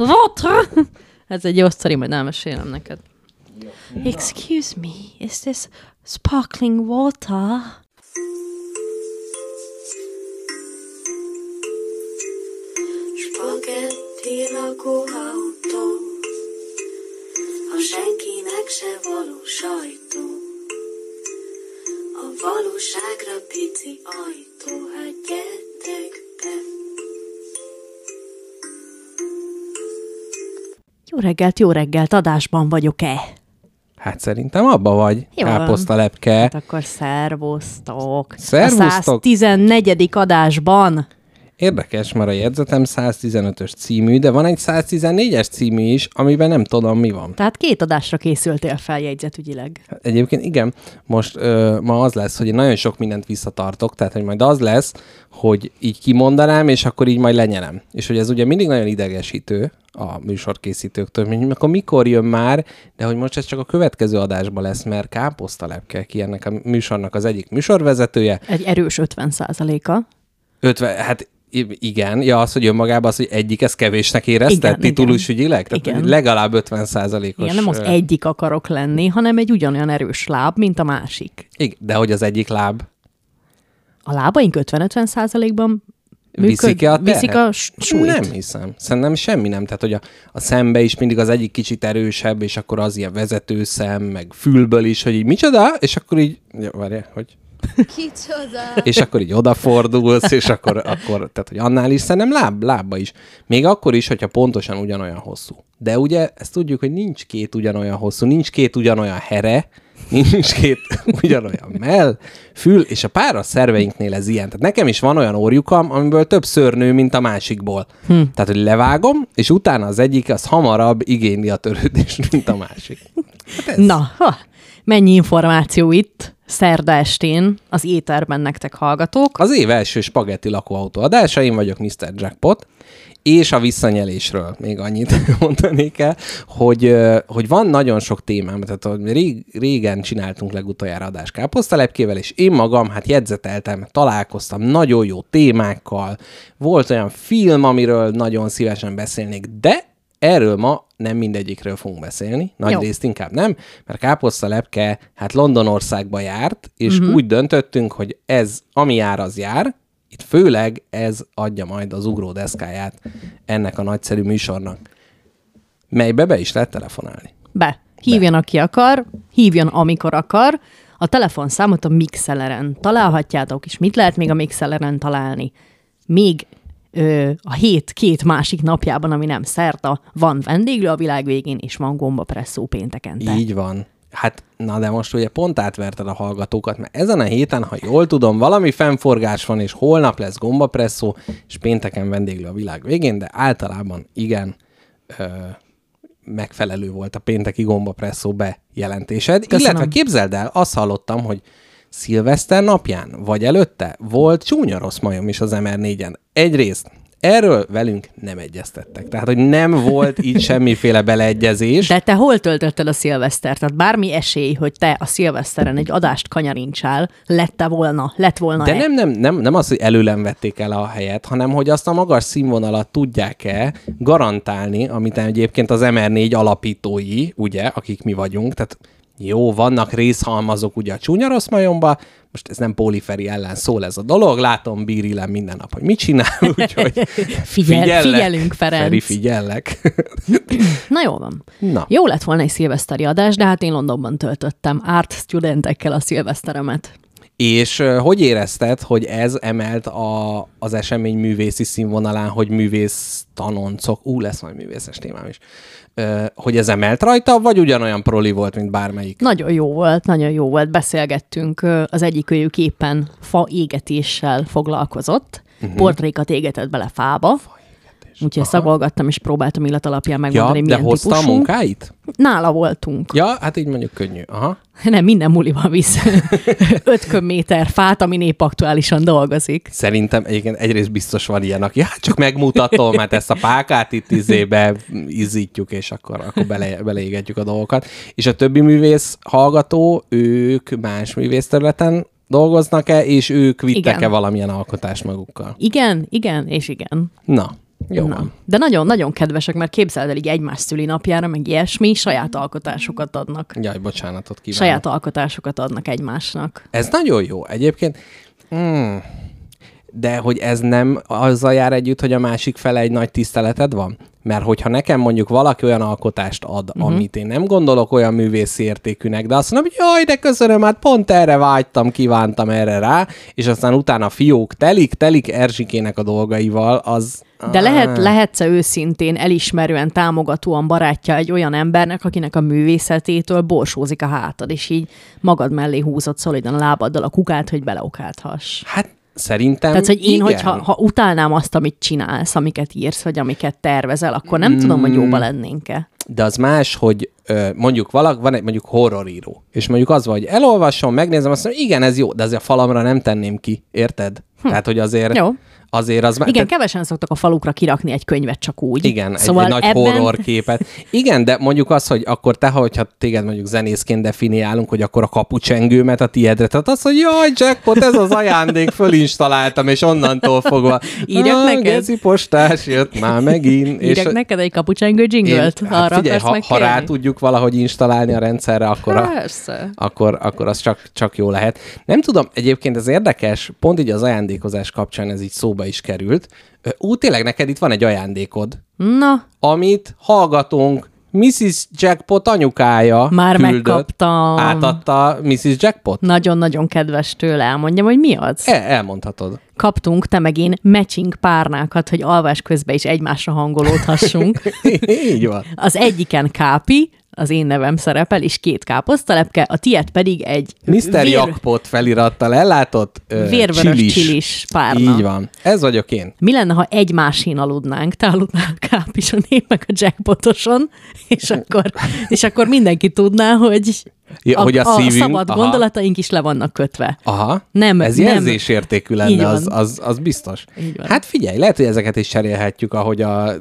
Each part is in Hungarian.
Water! Ez egy jó sztori, majd elmesélem neked. Excuse me, is this sparkling water? Spagetti lakóautó, a senkinek se való sajtó. A valóságra pici ajtó, hát gyertek be. Jó reggelt, jó reggelt, adásban vagyok-e? Hát szerintem abba vagy, Jó van. káposztalepke. Hát akkor szervusztok. Szervusztok. A 114. adásban. Érdekes, mert a jegyzetem 115-ös című, de van egy 114-es című is, amiben nem tudom, mi van. Tehát két adásra készültél fel jegyzetügyileg. Egyébként igen, most ö, ma az lesz, hogy én nagyon sok mindent visszatartok, tehát hogy majd az lesz, hogy így kimondanám, és akkor így majd lenyelem. És hogy ez ugye mindig nagyon idegesítő a műsorkészítőktől, hogy akkor mikor jön már, de hogy most ez csak a következő adásban lesz, mert káposztalepke ki ennek a műsornak az egyik műsorvezetője, Egy erős 50 a 50, hát igen, ja, az, hogy önmagában az, hogy egyik ez kevésnek érezted titulusügyileg? Tehát Igen. legalább 50 százalékos. Igen, nem az egyik akarok lenni, hanem egy ugyanolyan erős láb, mint a másik. Igen, de hogy az egyik láb A lábaink 50-50 százalékban viszik-e a terhet? viszik a súlyt. Nem hiszem. Szerintem semmi nem. Tehát, hogy a, a szembe is mindig az egyik kicsit erősebb, és akkor az ilyen vezetőszem, meg fülből is, hogy így micsoda, és akkor így, jó, várjál, hogy Kicsoda! és akkor így odafordulsz, és akkor, akkor tehát, hogy annál is szerintem láb, lábba is. Még akkor is, hogyha pontosan ugyanolyan hosszú. De ugye ezt tudjuk, hogy nincs két ugyanolyan hosszú, nincs két ugyanolyan here, nincs két ugyanolyan mell, fül, és a pára szerveinknél ez ilyen. Tehát nekem is van olyan orjukam, amiből több szörnő, mint a másikból. Hm. Tehát, hogy levágom, és utána az egyik az hamarabb igényli a törődést, mint a másik. Na, ha, mennyi információ itt szerda estén az éterben nektek hallgatók. Az év első spagetti lakóautó adása, én vagyok Mr. Jackpot, és a visszanyelésről még annyit mondanék el, hogy, hogy van nagyon sok témám, tehát hogy rég, régen csináltunk legutoljára adást káposztalepkével, és én magam hát jegyzeteltem, találkoztam nagyon jó témákkal, volt olyan film, amiről nagyon szívesen beszélnék, de Erről ma nem mindegyikről fogunk beszélni, nagy Jó. Részt inkább nem, mert Káposzta Lepke hát Londonországba járt, és uh-huh. úgy döntöttünk, hogy ez, ami jár, az jár, itt főleg ez adja majd az ugródeszkáját ennek a nagyszerű műsornak, melybe be is lehet telefonálni. Be. Hívjon, aki akar, hívjon, amikor akar. A telefonszámot a Mixeleren találhatjátok, és mit lehet még a Mixeleren találni? Még ö, a hét két másik napjában, ami nem szerda, van vendéglő a világ végén, és van gombapresszó péntekente. Így van. Hát, na de most ugye pont átverted a hallgatókat, mert ezen a héten, ha jól tudom, valami fennforgás van, és holnap lesz gombapresszó, és pénteken vendéglő a világ végén, de általában igen, ö, megfelelő volt a pénteki gombapresszó bejelentésed. Köszönöm. Illetve képzeld el, azt hallottam, hogy szilveszter napján, vagy előtte volt csúnya rossz majom is az MR4-en. Egyrészt erről velünk nem egyeztettek. Tehát, hogy nem volt itt semmiféle beleegyezés. De te hol töltötted a szilvesztert? Tehát bármi esély, hogy te a szilveszteren egy adást kanyarincsál, lette volna, lett volna De nem, nem, nem, nem az, hogy előlem vették el a helyet, hanem hogy azt a magas színvonalat tudják-e garantálni, amit egyébként az MR4 alapítói, ugye, akik mi vagyunk, tehát jó, vannak részhalmazok ugye a csúnya rossz majomba, most ez nem poliferi ellen szól ez a dolog, látom bírilem minden nap, hogy mit csinál, úgyhogy Figyel, figyellek. figyelünk, Ferenc. Feri, figyellek. Na jó van. Na. Jó lett volna egy szilveszteri adás, de hát én Londonban töltöttem art studentekkel a szilveszteremet. És hogy érezted, hogy ez emelt a, az esemény művészi színvonalán, hogy művész tanoncok, ú, lesz majd művészes témám is, hogy ez emelt rajta, vagy ugyanolyan proli volt, mint bármelyik? Nagyon jó volt, nagyon jó volt. Beszélgettünk, az egyik őjük éppen fa égetéssel foglalkozott, uh-huh. portrékat égetett bele fába. Úgyhogy szagolgattam és próbáltam illat alapján Ja, megmondani, de milyen hozta a típusú. munkáit? Nála voltunk. Ja, hát így mondjuk könnyű. Aha. Nem, minden muliban visz 5 köbméter fát, ami épp aktuálisan dolgozik. Szerintem egyébként egyrészt biztos van ilyen, aki hát csak megmutatom, mert ezt a pákát itt izébe izzítjuk, és akkor, akkor bele, beleégetjük a dolgokat. És a többi művész hallgató, ők más művészterületen dolgoznak-e, és ők vittek-e Igen. valamilyen alkotást magukkal? Igen, igen és igen. Na, Jó Na. van. De nagyon-nagyon kedvesek, mert képzeld el így egymás szülinapjára, meg ilyesmi, saját alkotásokat adnak. Jaj, bocsánatot kívánok. Saját alkotásokat adnak egymásnak. Ez nagyon jó. Egyébként, hmm, de hogy ez nem azzal jár együtt, hogy a másik fele egy nagy tiszteleted van? Mert hogyha nekem mondjuk valaki olyan alkotást ad, uh-huh. amit én nem gondolok olyan művészi értékűnek, de azt mondom, hogy jaj, de köszönöm, hát pont erre vágytam, kívántam erre rá, és aztán utána fiók telik, telik Erzsikének a dolgaival, az... De lehet, lehetsz őszintén, elismerően, támogatóan barátja egy olyan embernek, akinek a művészetétől borsózik a hátad, és így magad mellé húzott szolidan a lábaddal a kukát, hogy beleokáthass. Hát szerintem Tehát, hogy én, igen. hogyha ha utálnám azt, amit csinálsz, amiket írsz, vagy amiket tervezel, akkor nem tudom, hogy jóba lennénk-e. De az más, hogy mondjuk valak, van egy mondjuk horroríró, és mondjuk az van, hogy elolvasom, megnézem, azt mondom, igen, ez jó, de azért a falamra nem tenném ki, érted? Hm. Tehát, hogy azért, Jó. Azért az... Igen, kevesen szoktak a falukra kirakni egy könyvet csak úgy. igen, szóval egy, egy nagy ebben... horror képet. Igen, de mondjuk az, hogy akkor te, hogyha téged mondjuk zenészként definiálunk, hogy akkor a kapucsengőmet a tiédre, tehát az, hogy jaj, jackpot, ez az ajándék, fölinstaláltam, és onnantól fogva. Írjak "Ah, neked?" Postás jött már megint. Írjak neked egy kapucsengő jingle-t, Én- arra hát figyelj, akarsz ha, ha rá tudjuk valahogy installálni a rendszerre, akkor, a, akkor, akkor az csak, csak jó lehet. Nem tudom, egyébként ez érdekes, pont így az ajándékozás kapcsán ez így szóba is került. Ú, tényleg neked itt van egy ajándékod, Na, amit hallgatunk, Mrs. Jackpot anyukája Már küldött, megkaptam. Átadta Mrs. Jackpot? nagyon-nagyon kedves tőle elmondjam, hogy mi az. El, elmondhatod. Kaptunk, te meg én, matching párnákat, hogy alvás közben is egymásra hangolódhassunk. így van. Az egyiken Kápi, az én nevem szerepel, és két káposztalepke, a tiéd pedig egy Mr. vér- felirattal ellátott ö, vérvörös csilis. csilis párna. Így van. Ez vagyok én. Mi lenne, ha egy másén aludnánk, te aludnál Kápison, én meg a jackpotoson, és akkor, és akkor mindenki tudná, hogy Ja, hogy a a szívünk- szabad aha. gondolataink is le vannak kötve. Aha. Nem, Ez nem. jelzésértékű Így lenne, az, az, az biztos. Hát figyelj, lehet, hogy ezeket is cserélhetjük, ahogy a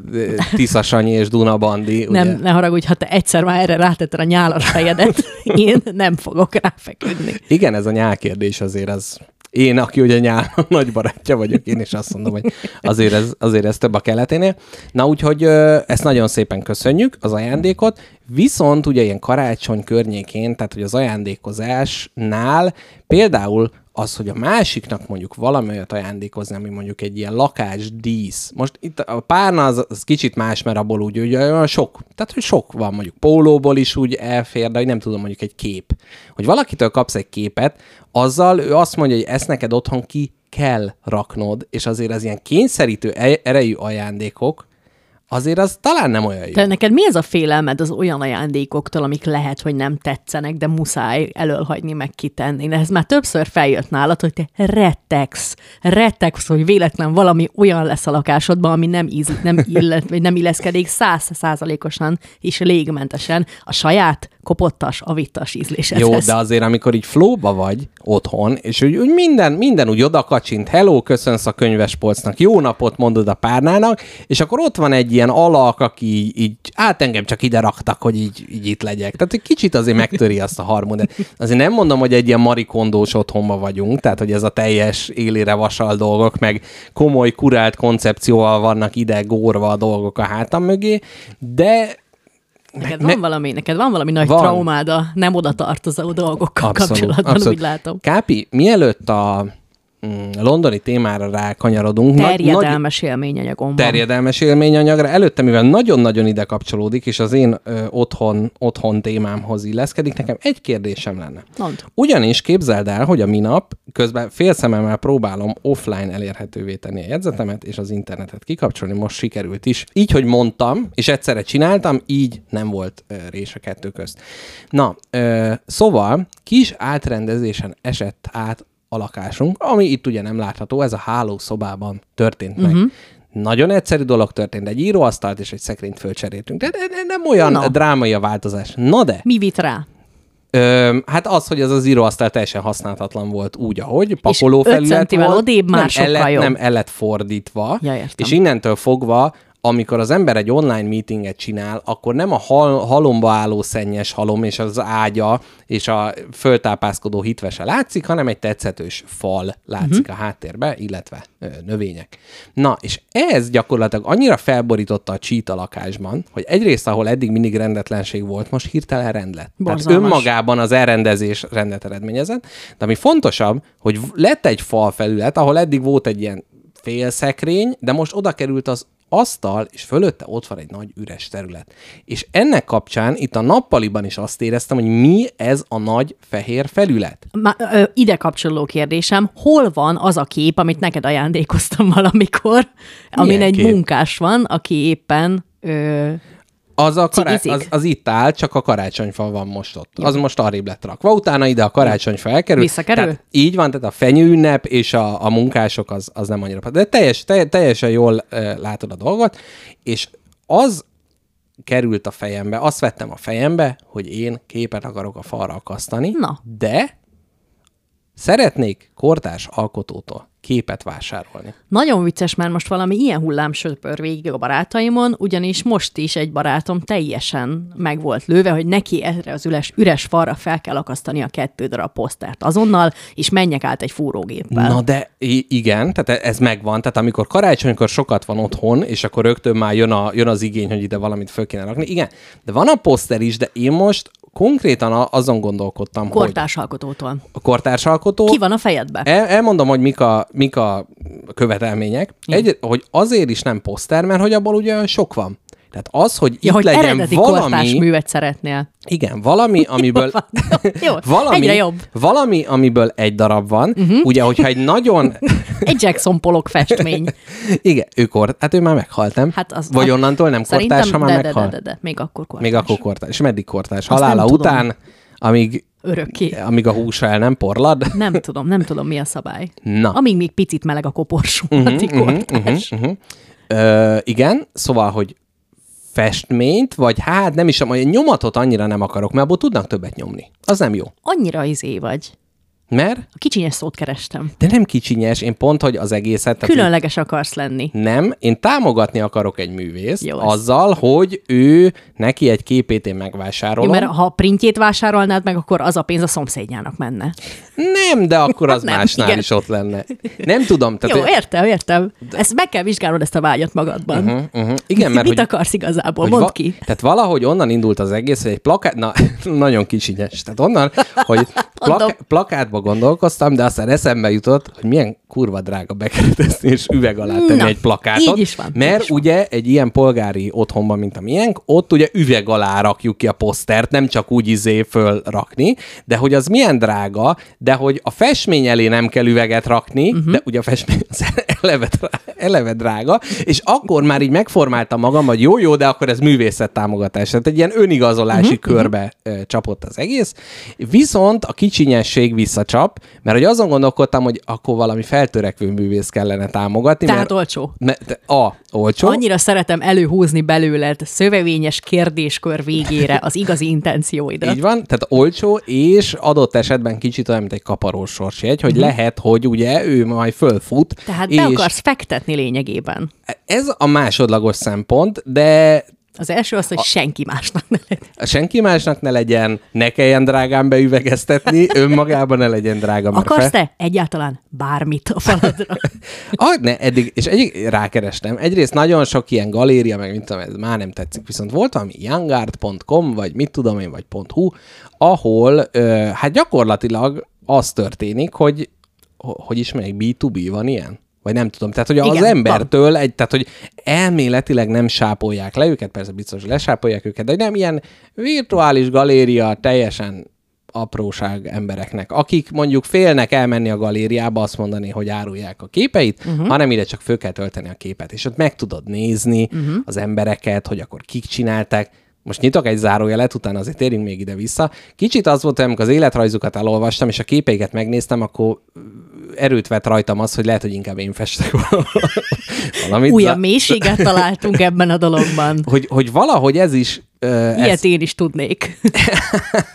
Tisza Sanyi és Duna Bandi. Nem, ugye? ne haragudj, ha te egyszer már erre rátetted a nyálas fejedet, én nem fogok ráfeküdni. Igen, ez a nyálkérdés azért az... Én, aki ugye nyál nagy barátja vagyok, én is azt mondom, hogy azért ez, azért ez több a keleténél. Na úgyhogy ezt nagyon szépen köszönjük, az ajándékot, viszont ugye ilyen karácsony környékén, tehát hogy az ajándékozásnál például az, hogy a másiknak mondjuk valami olyat ajándékozni, ami mondjuk egy ilyen lakás dísz. Most itt a párna az, az kicsit más, mert abból úgy ugye olyan sok, tehát hogy sok van mondjuk pólóból is úgy elfér, de hogy nem tudom mondjuk egy kép. Hogy valakitől kapsz egy képet, azzal ő azt mondja, hogy ezt neked otthon ki kell raknod, és azért az ilyen kényszerítő e- erejű ajándékok, azért az talán nem olyan jó. Te neked mi ez a félelmed az olyan ajándékoktól, amik lehet, hogy nem tetszenek, de muszáj elölhagyni, meg kitenni? De ez már többször feljött nálad, hogy te rettegsz. Rettegsz, hogy véletlen valami olyan lesz a lakásodban, ami nem, íz, nem, illet, vagy nem illeszkedik száz százalékosan és légmentesen a saját kopottas, avittas ízlésedhez. Jó, de azért, amikor így flóba vagy otthon, és úgy, úgy minden, minden úgy oda kacsint, hello, köszönsz a könyvespolcnak, jó napot mondod a párnának, és akkor ott van egy ilyen alak, aki így, így át engem csak ide raktak, hogy így, így itt legyek. Tehát egy kicsit azért megtöri azt a harmóniát. Azért nem mondom, hogy egy ilyen marikondós otthonba vagyunk, tehát hogy ez a teljes élére vasal dolgok, meg komoly, kurált koncepcióval vannak ide górva a dolgok a hátam mögé, de Neked van, valami, neked van valami nagy Van. traumád a nem oda tartozó dolgokkal kapcsolatban, úgy látom. Kápi, mielőtt a mm, londoni témára rákanyarodunk, nagy, nagy Terjedelmes terjedelmes élményanyagra, előtte, mivel nagyon-nagyon ide kapcsolódik, és az én ö, otthon, otthon témámhoz illeszkedik, nekem egy kérdésem lenne. Mondd. Ugyanis képzeld el, hogy a minap közben félszememmel próbálom offline elérhetővé tenni a jegyzetemet, és az internetet kikapcsolni, most sikerült is. Így, hogy mondtam, és egyszerre csináltam, így nem volt ö, rés a kettő közt. Na, ö, szóval kis átrendezésen esett át a lakásunk, ami itt ugye nem látható, ez a hálószobában történt meg. Mhm. Nagyon egyszerű dolog történt, egy íróasztalt és egy szekrényt fölcseréltünk. De, nem olyan Na. drámai a változás. Na de, Mi vit rá? Ö, hát az, hogy az az íróasztal teljesen használhatatlan volt úgy, ahogy pakoló öt felület centivel volt. odébb már nem, sokkal el lett, jobb. Nem, el lett fordítva. Ja, értem. és innentől fogva amikor az ember egy online meetinget csinál, akkor nem a hal, halomba álló szennyes halom és az ágya és a föltápászkodó hitvese látszik, hanem egy tetszetős fal látszik uh-huh. a háttérbe, illetve ö, növények. Na, és ez gyakorlatilag annyira felborította a csít a lakásban, hogy egyrészt, ahol eddig mindig rendetlenség volt, most hirtelen rend lett. Tehát Borzalmas. önmagában az elrendezés rendet eredményezett, de ami fontosabb, hogy lett egy fal felület, ahol eddig volt egy ilyen félszekrény, de most oda került az asztal, és fölötte ott van egy nagy üres terület. És ennek kapcsán itt a nappaliban is azt éreztem, hogy mi ez a nagy fehér felület. Má, ö, ide kapcsoló kérdésem, hol van az a kép, amit neked ajándékoztam valamikor, amin egy kép? munkás van, aki éppen ö, Az, a kará- az, az itt áll, csak a karácsonyfa van most ott. Az most arrébb lett rakva. Utána ide a karácsonyfa elkerül. Visszakerül? Tehát így van, tehát a fenyőünnep és a, a munkások az, az nem annyira. De teljes, telj, teljesen jól uh, látod a dolgot, és az került a fejembe, azt vettem a fejembe, hogy én képet akarok a falra akasztani, Na. de szeretnék kortárs alkotótól képet vásárolni. Nagyon vicces, mert most valami ilyen hullám söpör végig a barátaimon, ugyanis most is egy barátom teljesen meg volt lőve, hogy neki erre az üres, üres falra fel kell akasztani a kettő darab posztert azonnal, és menjek át egy fúrógéppel. Na de igen, tehát ez megvan. Tehát amikor karácsonykor sokat van otthon, és akkor rögtön már jön, a, jön az igény, hogy ide valamit föl kéne rakni. Igen, de van a poszter is, de én most konkrétan azon gondolkodtam, hogy Kortársalkotótól. a kortársalkotó... Ki van a fejedbe? El, elmondom, hogy mik a, mik a követelmények. Egy, hogy azért is nem poszter, mert hogy abból ugye sok van. Tehát az, hogy itt Ja, hogy legyen eredeti valami... művet szeretnél. Igen, valami, amiből... Jó, valami, egyre jobb. Valami, amiből egy darab van. Uh-huh. Ugye, hogyha egy nagyon... Egy Jackson Pollock festmény. Igen, ő kort, hát ő már meghalt, nem? Hát az, Vagy onnantól nem kortárs, ha már de, de, meghalt? de, de, de, még akkor kortárs. Még akkor kortárs. És meddig kortárs? Halála tudom. után, amíg, Örökké. amíg a húsa el nem porlad? Nem tudom, nem tudom, mi a szabály. Na. Amíg még picit meleg a koporsó, addig kortárs. Uh-huh. Ö, igen, szóval, hogy festményt, vagy hát nem is, a nyomatot annyira nem akarok, mert abból tudnak többet nyomni. Az nem jó. Annyira izé vagy. Mert? A kicsinyes szót kerestem. De nem kicsinyes, én pont, hogy az egészet... tehát Különleges akarsz lenni. Nem, én támogatni akarok egy művészt Jó, ez. azzal, hogy ő neki egy képét én megvásárolom. Jó, mert ha printjét vásárolnád meg, akkor az a pénz a szomszédjának menne. Nem, de akkor az Nem, másnál igen. is ott lenne. Nem tudom. Tehát, Jó, értem, értem. Ezt meg kell vizsgálnod, ezt a vágyat magadban. Uh-huh. uh-huh. Igen, mert Mit hogy, akarsz igazából? Mondd va- ki. Tehát valahogy onnan indult az egész, hogy egy plakát, na, nagyon kicsinyes. Tehát onnan, hogy Mondom. plak- plakátba gondolkoztam, de aztán eszembe jutott, hogy milyen kurva drága bekeretezni és üveg alá tenni Na, egy plakátot. így is van, Mert is van. ugye egy ilyen polgári otthonban, mint a miénk, ott ugye üveg alá rakjuk ki a posztert, nem csak úgy izé fölrakni, de hogy az milyen drága, de hogy a festmény elé nem kell üveget rakni, uh-huh. de ugye a festmény az eleve, eleve drága, és akkor már így megformáltam magam, hogy jó, jó, de akkor ez művészet támogatás. Tehát egy ilyen önigazolási uh-huh. körbe ö, csapott az egész. Viszont a kicsinyesség visszacsap, mert hogy azon gondolkodtam, hogy akkor valami feltörekvő művész kellene támogatni. Tehát mert, olcsó. mert, a, olcsó. Annyira szeretem előhúzni belőled szövevényes kérdéskör végére az igazi intencióidat. Így van, tehát olcsó, és adott esetben kicsit olyan, mint egy kaparós sorsjegy, hogy lehet, hogy ugye ő majd fölfut. Tehát és be akarsz fektetni lényegében. Ez a másodlagos szempont, de Az első az, hogy senki másnak ne legyen. senki másnak ne legyen, ne kelljen drágán beüvegeztetni, önmagában ne legyen drága. mert Akarsz te egyáltalán bármit a faladra? Ah, ne, eddig, és egyik rákerestem. Egyrészt nagyon sok ilyen galéria, meg mint tudom, ez már nem tetszik, viszont volt valami youngart.com, vagy mit tudom én, vagy .hu, ahol ö, hát gyakorlatilag az történik, hogy ho- hogy is melyik B2B van ilyen? Vagy nem tudom. Tehát, hogy az Igen, embertől, egy, tehát, hogy elméletileg nem sápolják le őket, persze biztos, hogy lesápolják őket, de nem ilyen virtuális galéria teljesen apróság embereknek, akik mondjuk félnek elmenni a galériába, azt mondani, hogy árulják a képeit, uh-huh. hanem ide csak föl kell tölteni a képet, és ott meg tudod nézni uh-huh. az embereket, hogy akkor kik csinálták. Most nyitok egy zárójelet, utána azért térjünk még ide-vissza. Kicsit az volt, amikor az életrajzukat elolvastam, és a képeiket megnéztem, akkor erőt vett rajtam az, hogy lehet, hogy inkább én festek valamit. Újabb mélységet találtunk ebben a dologban. hogy, hogy valahogy ez is Ö, Ilyet ezt, én is tudnék.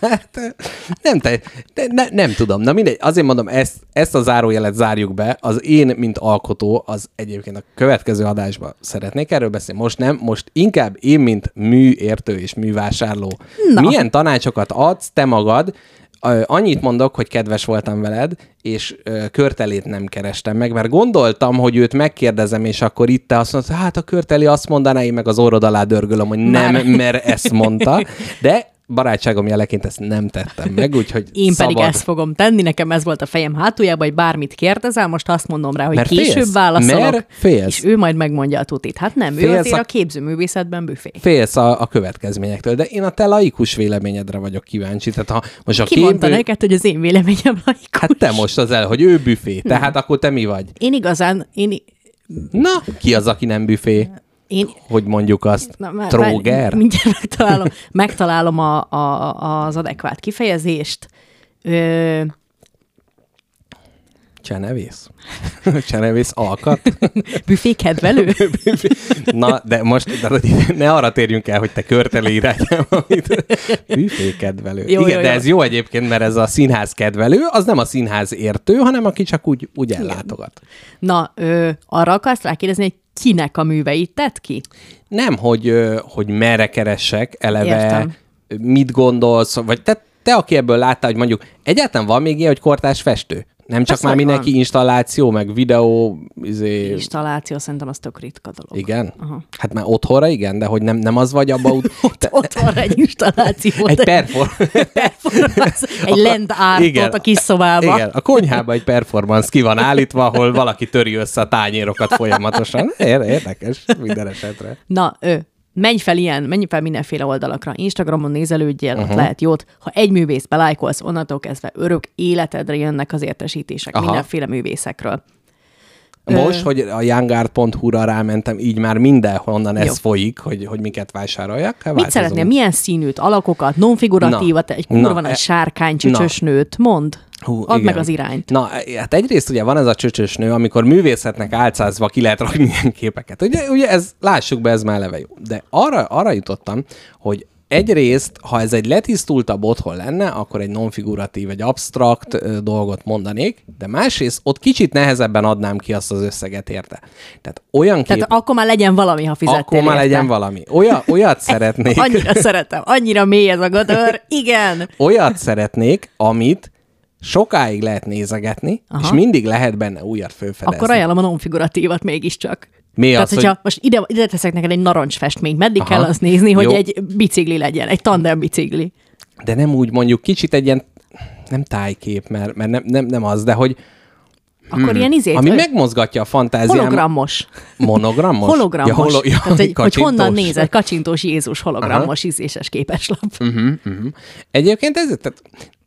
nem, te, de ne, nem tudom. Na mindegy, azért mondom, ezt, ezt a zárójelet zárjuk be. Az én, mint alkotó, az egyébként a következő adásban szeretnék erről beszélni. Most nem, most inkább én, mint műértő és művásárló. Na. Milyen tanácsokat adsz te magad, Annyit mondok, hogy kedves voltam veled, és körtelét nem kerestem meg, mert gondoltam, hogy őt megkérdezem, és akkor itt te azt mondod, hát a körteli azt mondaná, én meg az orrod alá dörgölöm, hogy nem, mert ezt mondta, de barátságom jeleként ezt nem tettem meg, úgyhogy Én pedig szabad. ezt fogom tenni, nekem ez volt a fejem hátuljában, hogy bármit kérdezel, most azt mondom rá, hogy Mert később félsz. válaszolok, Mert félsz. és ő majd megmondja a tutit. Hát nem, ő Félsz azért a- a képzőművészetben büfé. Félsz a, a következményektől, de én a te laikus véleményedre vagyok kíváncsi. Tehát ha most a Ki mondta képből- neked, hogy az én véleményem laikus? Hát te most az el, hogy ő büfé, tehát akkor te mi vagy? Én igazán, én, Na, ki az, aki nem büfé? Én Hogy mondjuk azt? Na, már- Tróger? már- Mindjárt megtalálom, megtalálom a, a, az adekvát kifejezést. Ö, Csenevész? Csenevész alkat? büfé kedvelő? Na, de most de, ne arra térjünk el, hogy te körteli irányába, büfé kedvelő. Jó, Igen, jó, de jó. ez jó egyébként, mert ez a színház kedvelő, az nem a színház értő, hanem aki csak úgy, úgy ellátogat. Na, ö, arra akarsz rákérdezni, hogy kinek a műveit tett ki? Nem, hogy, hogy merre keressek eleve, Értem. mit gondolsz, vagy te, te, aki ebből látta, hogy mondjuk egyáltalán van még ilyen, hogy kortás festő? Nem csak Persze, már mindenki van. installáció, meg videó, izé... Installáció szerintem az tök ritka dolog. Igen? Aha. Hát már otthonra igen, de hogy nem, nem az vagy abba úgy... Ott, ott van egy installáció. Egy perfor... performance, egy land artot Igen. a kis szobába. Igen, a konyhában egy performance ki van állítva, ahol valaki töri össze a tányérokat folyamatosan. Ér- Érdekes, minden esetre. Na, ö, menj fel ilyen, menj fel mindenféle oldalakra. Instagramon nézelődjél, uh-huh. ott lehet jót. Ha egy művész belájkolsz, onnantól kezdve örök életedre jönnek az értesítések Aha. mindenféle művészekről. Most, hogy a youngart.hu-ra rámentem, így már mindenhonnan ez Jó. folyik, hogy, hogy miket vásároljak. Hát Mit változunk. szeretnél? Milyen színűt? Alakokat? Nonfiguratívat? Na. Egy kurva Na, nagy e- sárkány csöcsösnőt? Mond. Hú, Add igen. meg az irányt. Na, hát egyrészt ugye van ez a csöcsös nő, amikor művészetnek álcázva ki lehet rakni ilyen képeket. Ugye, ugye ez, lássuk be, ez már eleve jó. De arra, arra jutottam, hogy egyrészt, ha ez egy letisztultabb otthon lenne, akkor egy nonfiguratív, egy abstrakt dolgot mondanék, de másrészt ott kicsit nehezebben adnám ki azt az összeget érte. Tehát olyan kép, Tehát akkor már legyen valami, ha fizettél akkor már érte. legyen valami. Olyan, olyat szeretnék, Annyira szeretem, annyira mély ez a gödör. Igen. olyat szeretnék, amit sokáig lehet nézegetni, Aha. és mindig lehet benne újat felfedezni. Akkor ajánlom a nonfiguratívat mégiscsak. Mi Tehát, az, hogyha hogy- most ide, ide teszek neked egy narancsfestményt, meddig Aha. kell azt nézni, hogy Jó. egy bicikli legyen, egy tandem bicikli. de nem úgy mondjuk kicsit egy ilyen, nem tájkép, mert, mert nem, nem, nem az, de hogy Akkor ilyen izét, ami megmozgatja a fantáziámat. hologrammos. Monogramos? Hologrammos. Ja, holo, ja, Tehát, hogy, hogy honnan nézed, kacsintós Jézus hologrammos ízéses képeslap. Uh-huh, uh-huh. Egyébként ez, tehát,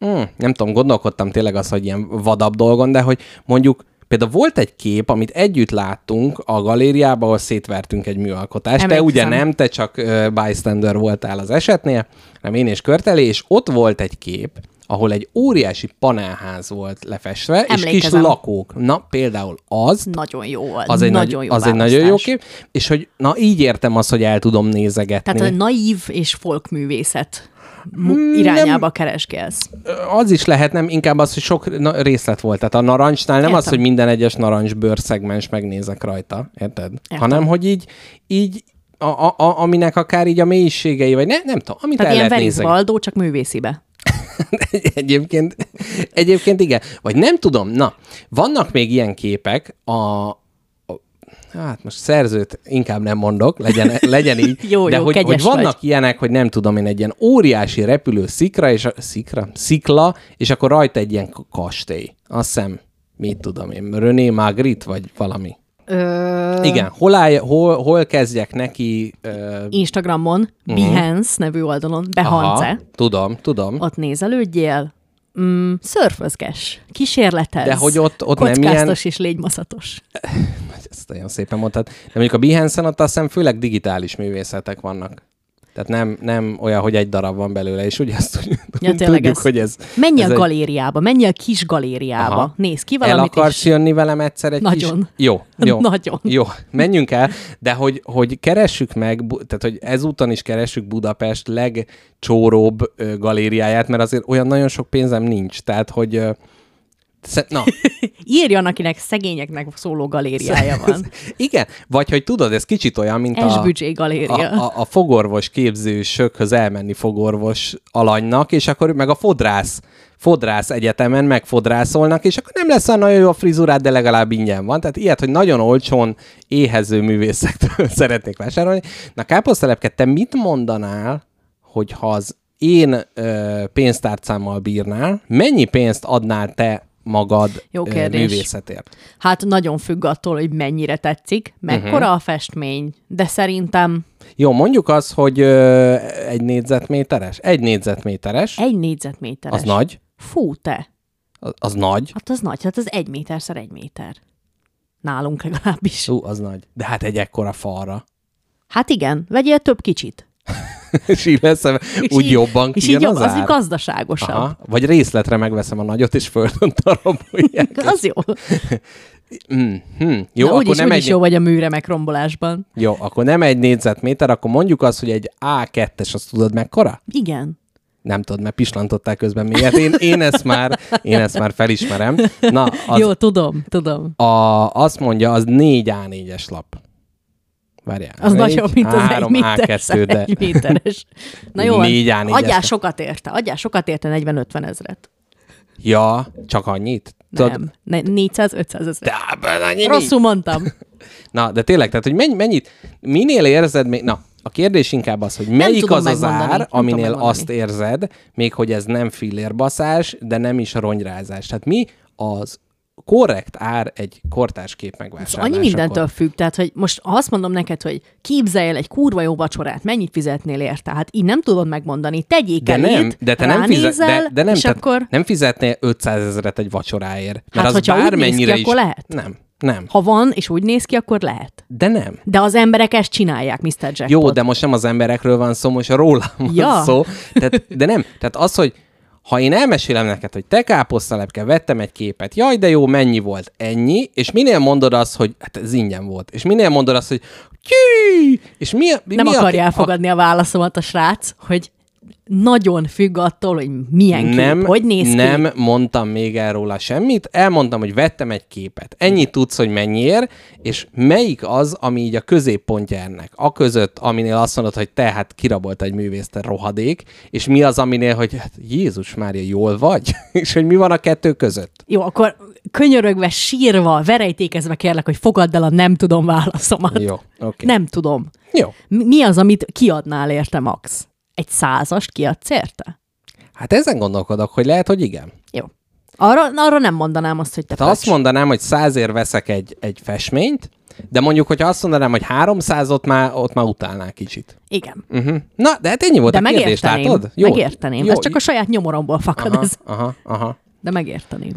mm, nem tudom, gondolkodtam tényleg az, hogy ilyen vadabb dolgon, de hogy mondjuk Például volt egy kép, amit együtt láttunk a galériában, ahol szétvertünk egy műalkotást. Te Emlékszem. ugye nem, te csak uh, bystander voltál az esetnél, nem én és Körteli, és ott volt egy kép, ahol egy óriási panelház volt lefestve, és kis Emlékezem. lakók. Na, például az, Nagyon jó volt. az egy, nagyon nagy, jó az egy nagyon jó kép, és hogy na így értem azt, hogy el tudom nézegetni. Tehát a naív és folkművészet mu- Mm, irányába keresgélsz. az is lehet, nem inkább az, hogy sok na, részlet volt. Tehát a narancsnál nem Értem. az, hogy minden egyes narancs bőrszegmens megnézek rajta, érted? Értem. Hanem, hogy így, így a, a, a, aminek akár így a mélységei, vagy ne, nem tudom, amit Tehát el ilyen lehet nézni. Valdó, csak művészibe. egyébként, egyébként igen. Vagy nem tudom, na, vannak még ilyen képek, a Hát most szerzőt inkább nem mondok, legyen, legyen így. Jó, de jó, hogy, hogy vannak vagy. ilyenek, hogy nem tudom én, egy ilyen óriási repülő szikra, és a, szikra, szikla, és akkor rajta egy ilyen kastély. Azt hiszem, mit tudom én, René Magritte, vagy valami. Ö, Igen, hol, állj, hol, hol kezdjek neki? Ö, Instagramon, Behance nevű oldalon, Behance, aha, tudom, tudom. ott nézelődjél, mm, szörfözges, kísérletez, De hogy ott- ott nem ilyen- és légymaszatos. Ezt olyan szépen mondtad. De mondjuk a Behance-en ott azt hiszem főleg digitális művészetek vannak. Tehát nem, nem olyan, hogy egy darab van belőle, és ugye azt Ja, tudjuk ez- hogy ez... Menj a egy- galériába, menj a kis galériába. Aha. Nézd ki El valamit, akarsz és... jönni velem egyszer egy Nagyon. kis... Jó, jó. Nagyon. Jó, menjünk el, de hogy, hogy keressük meg, tehát hogy ezúton is keressük Budapest legcsóróbb galériáját, mert azért olyan nagyon sok pénzem nincs. Tehát, hogy sze- na, Írjon, akinek szegényeknek szóló galériája van. igen, vagy hogy tudod, ez kicsit olyan, mint a, Esbüdzsé galéria. a, a, a fogorvos képzősökhöz elmenni fogorvos alanynak, és akkor meg a fodrász fodrász egyetemen megfodrászolnak, és akkor nem lesz nagyon jó a frizurád, de legalább ingyen van. Tehát ilyet, hogy nagyon olcsón éhező művészektől szeretnék vásárolni. Na, káposztelepke, te mit mondanál, hogy ha az én ö, pénztárcámmal bírnál, mennyi pénzt adnál te magad Jó kérdés. művészetért? Hát nagyon függ attól, hogy mennyire tetszik, mekkora uh-huh. a festmény, de szerintem Jó, mondjuk az, hogy ö, egy négyzetméteres? Egy négyzetméteres. egy négyzetméteres. Az nagy? Fú, te. Az, az nagy? Hát az nagy, hát az egy méterszer egy méter. Nálunk legalábbis. Ú, az nagy. De hát egy ekkora falra. Hát igen, vegyél több kicsit. és így lesz, És úgy így- jobban És így jobb, az az gazdaságosabb. Aha. Vagy részletre megveszem a nagyot, és földön darabolják. Az jó. Mm, hm. Jó, Na, akkor úgyis, nem úgyis egy... jó vagy a műre megrombolásban. Jó, akkor nem egy négyzetméter, akkor mondjuk azt, hogy egy A2-es, azt tudod mekkora? Igen. Nem tudod, mert pislantották közben miért. Én, én, ezt már, én ezt már felismerem. Na, az, Jó, tudom, tudom. a, azt mondja, az 4 A4-es lap. Várjál. Az Négy, nagyobb, mint az egy három méteres. A2, de... Egy méteres. Na jó, Négy A4-es. adjál sokat érte. Adjál sokat érte 40-50 ezret. Ja, csak annyit? Nem, ne, 400-500 ezret. De, de, annyi nincs. Rosszul mondtam. Na, de tényleg, tehát, hogy mennyi, mennyit, minél érzed még, na, a kérdés inkább az, hogy melyik az az ár, aminél azt érzed, még hogy ez nem fillérbaszás, de nem is ronyrázás. Tehát mi az korrekt ár egy kortárs kép Ez megvásárlásakor? annyi mindentől függ, tehát hogy most ha azt mondom neked, hogy képzelj el egy kurva jó vacsorát, mennyit fizetnél érte? Hát így nem tudod megmondani. Tegyék De elét, nem, de te nem, fizet, de, de nem, és akkor, nem fizetnél 500 ezeret egy vacsoráért. Mert Hát, az hogyha úgy néz ki, bármennyire is... akkor lehet. Nem, nem. ha van, és úgy néz ki, akkor lehet. De nem. De az emberek ezt csinálják, Mr. Jackpot. Jó, de most nem az emberekről van szó, most rólam van Ja. szó. Tehát, de nem. Tehát az, hogy ha én elmesélem neked, hogy te káposztalepke, vettem egy képet, jaj, de jó, mennyi volt? Ennyi, és minél mondod azt, hogy hát ez ingyen volt, és minél mondod azt, hogy Tyű! és mi, mi nem a, akarja a, elfogadni a válaszomat a srác, hogy nagyon függ attól, hogy milyen kép, nem, hogy néz ki. nem mondtam még el róla semmit, elmondtam, hogy vettem egy képet. Ennyit tudsz, hogy mennyiért, és melyik az, ami így a középpontja ennek. A között, aminél azt mondod, hogy te hát kirabolt egy művész, te rohadék, és mi az, aminél, hogy hát Jézus Mária, jól vagy? és hogy mi van a kettő között? Jó, akkor könyörögve, sírva, verejtékezve kérlek, hogy fogadd el a nem tudom válaszomat. Jó, oké. Nem tudom. Jó. Mi mi az, amit kiadnál érte, Max? Egy százast kiadsz érte? Hát ezen gondolkodok, hogy lehet, hogy igen. Jó. Arra, arra nem mondanám azt, hogy te Tehát azt mondanám, hogy százért veszek egy, egy festményt, de mondjuk, hogyha azt mondanám, hogy 300, ott már, ott már utálnál kicsit. Igen. Uh-huh. Na, de hát ennyi volt De a kérdés, megérteném. látod? Megérteném. Ez csak a saját nyomoromból fakad aha, ez. aha, aha. De megérteném.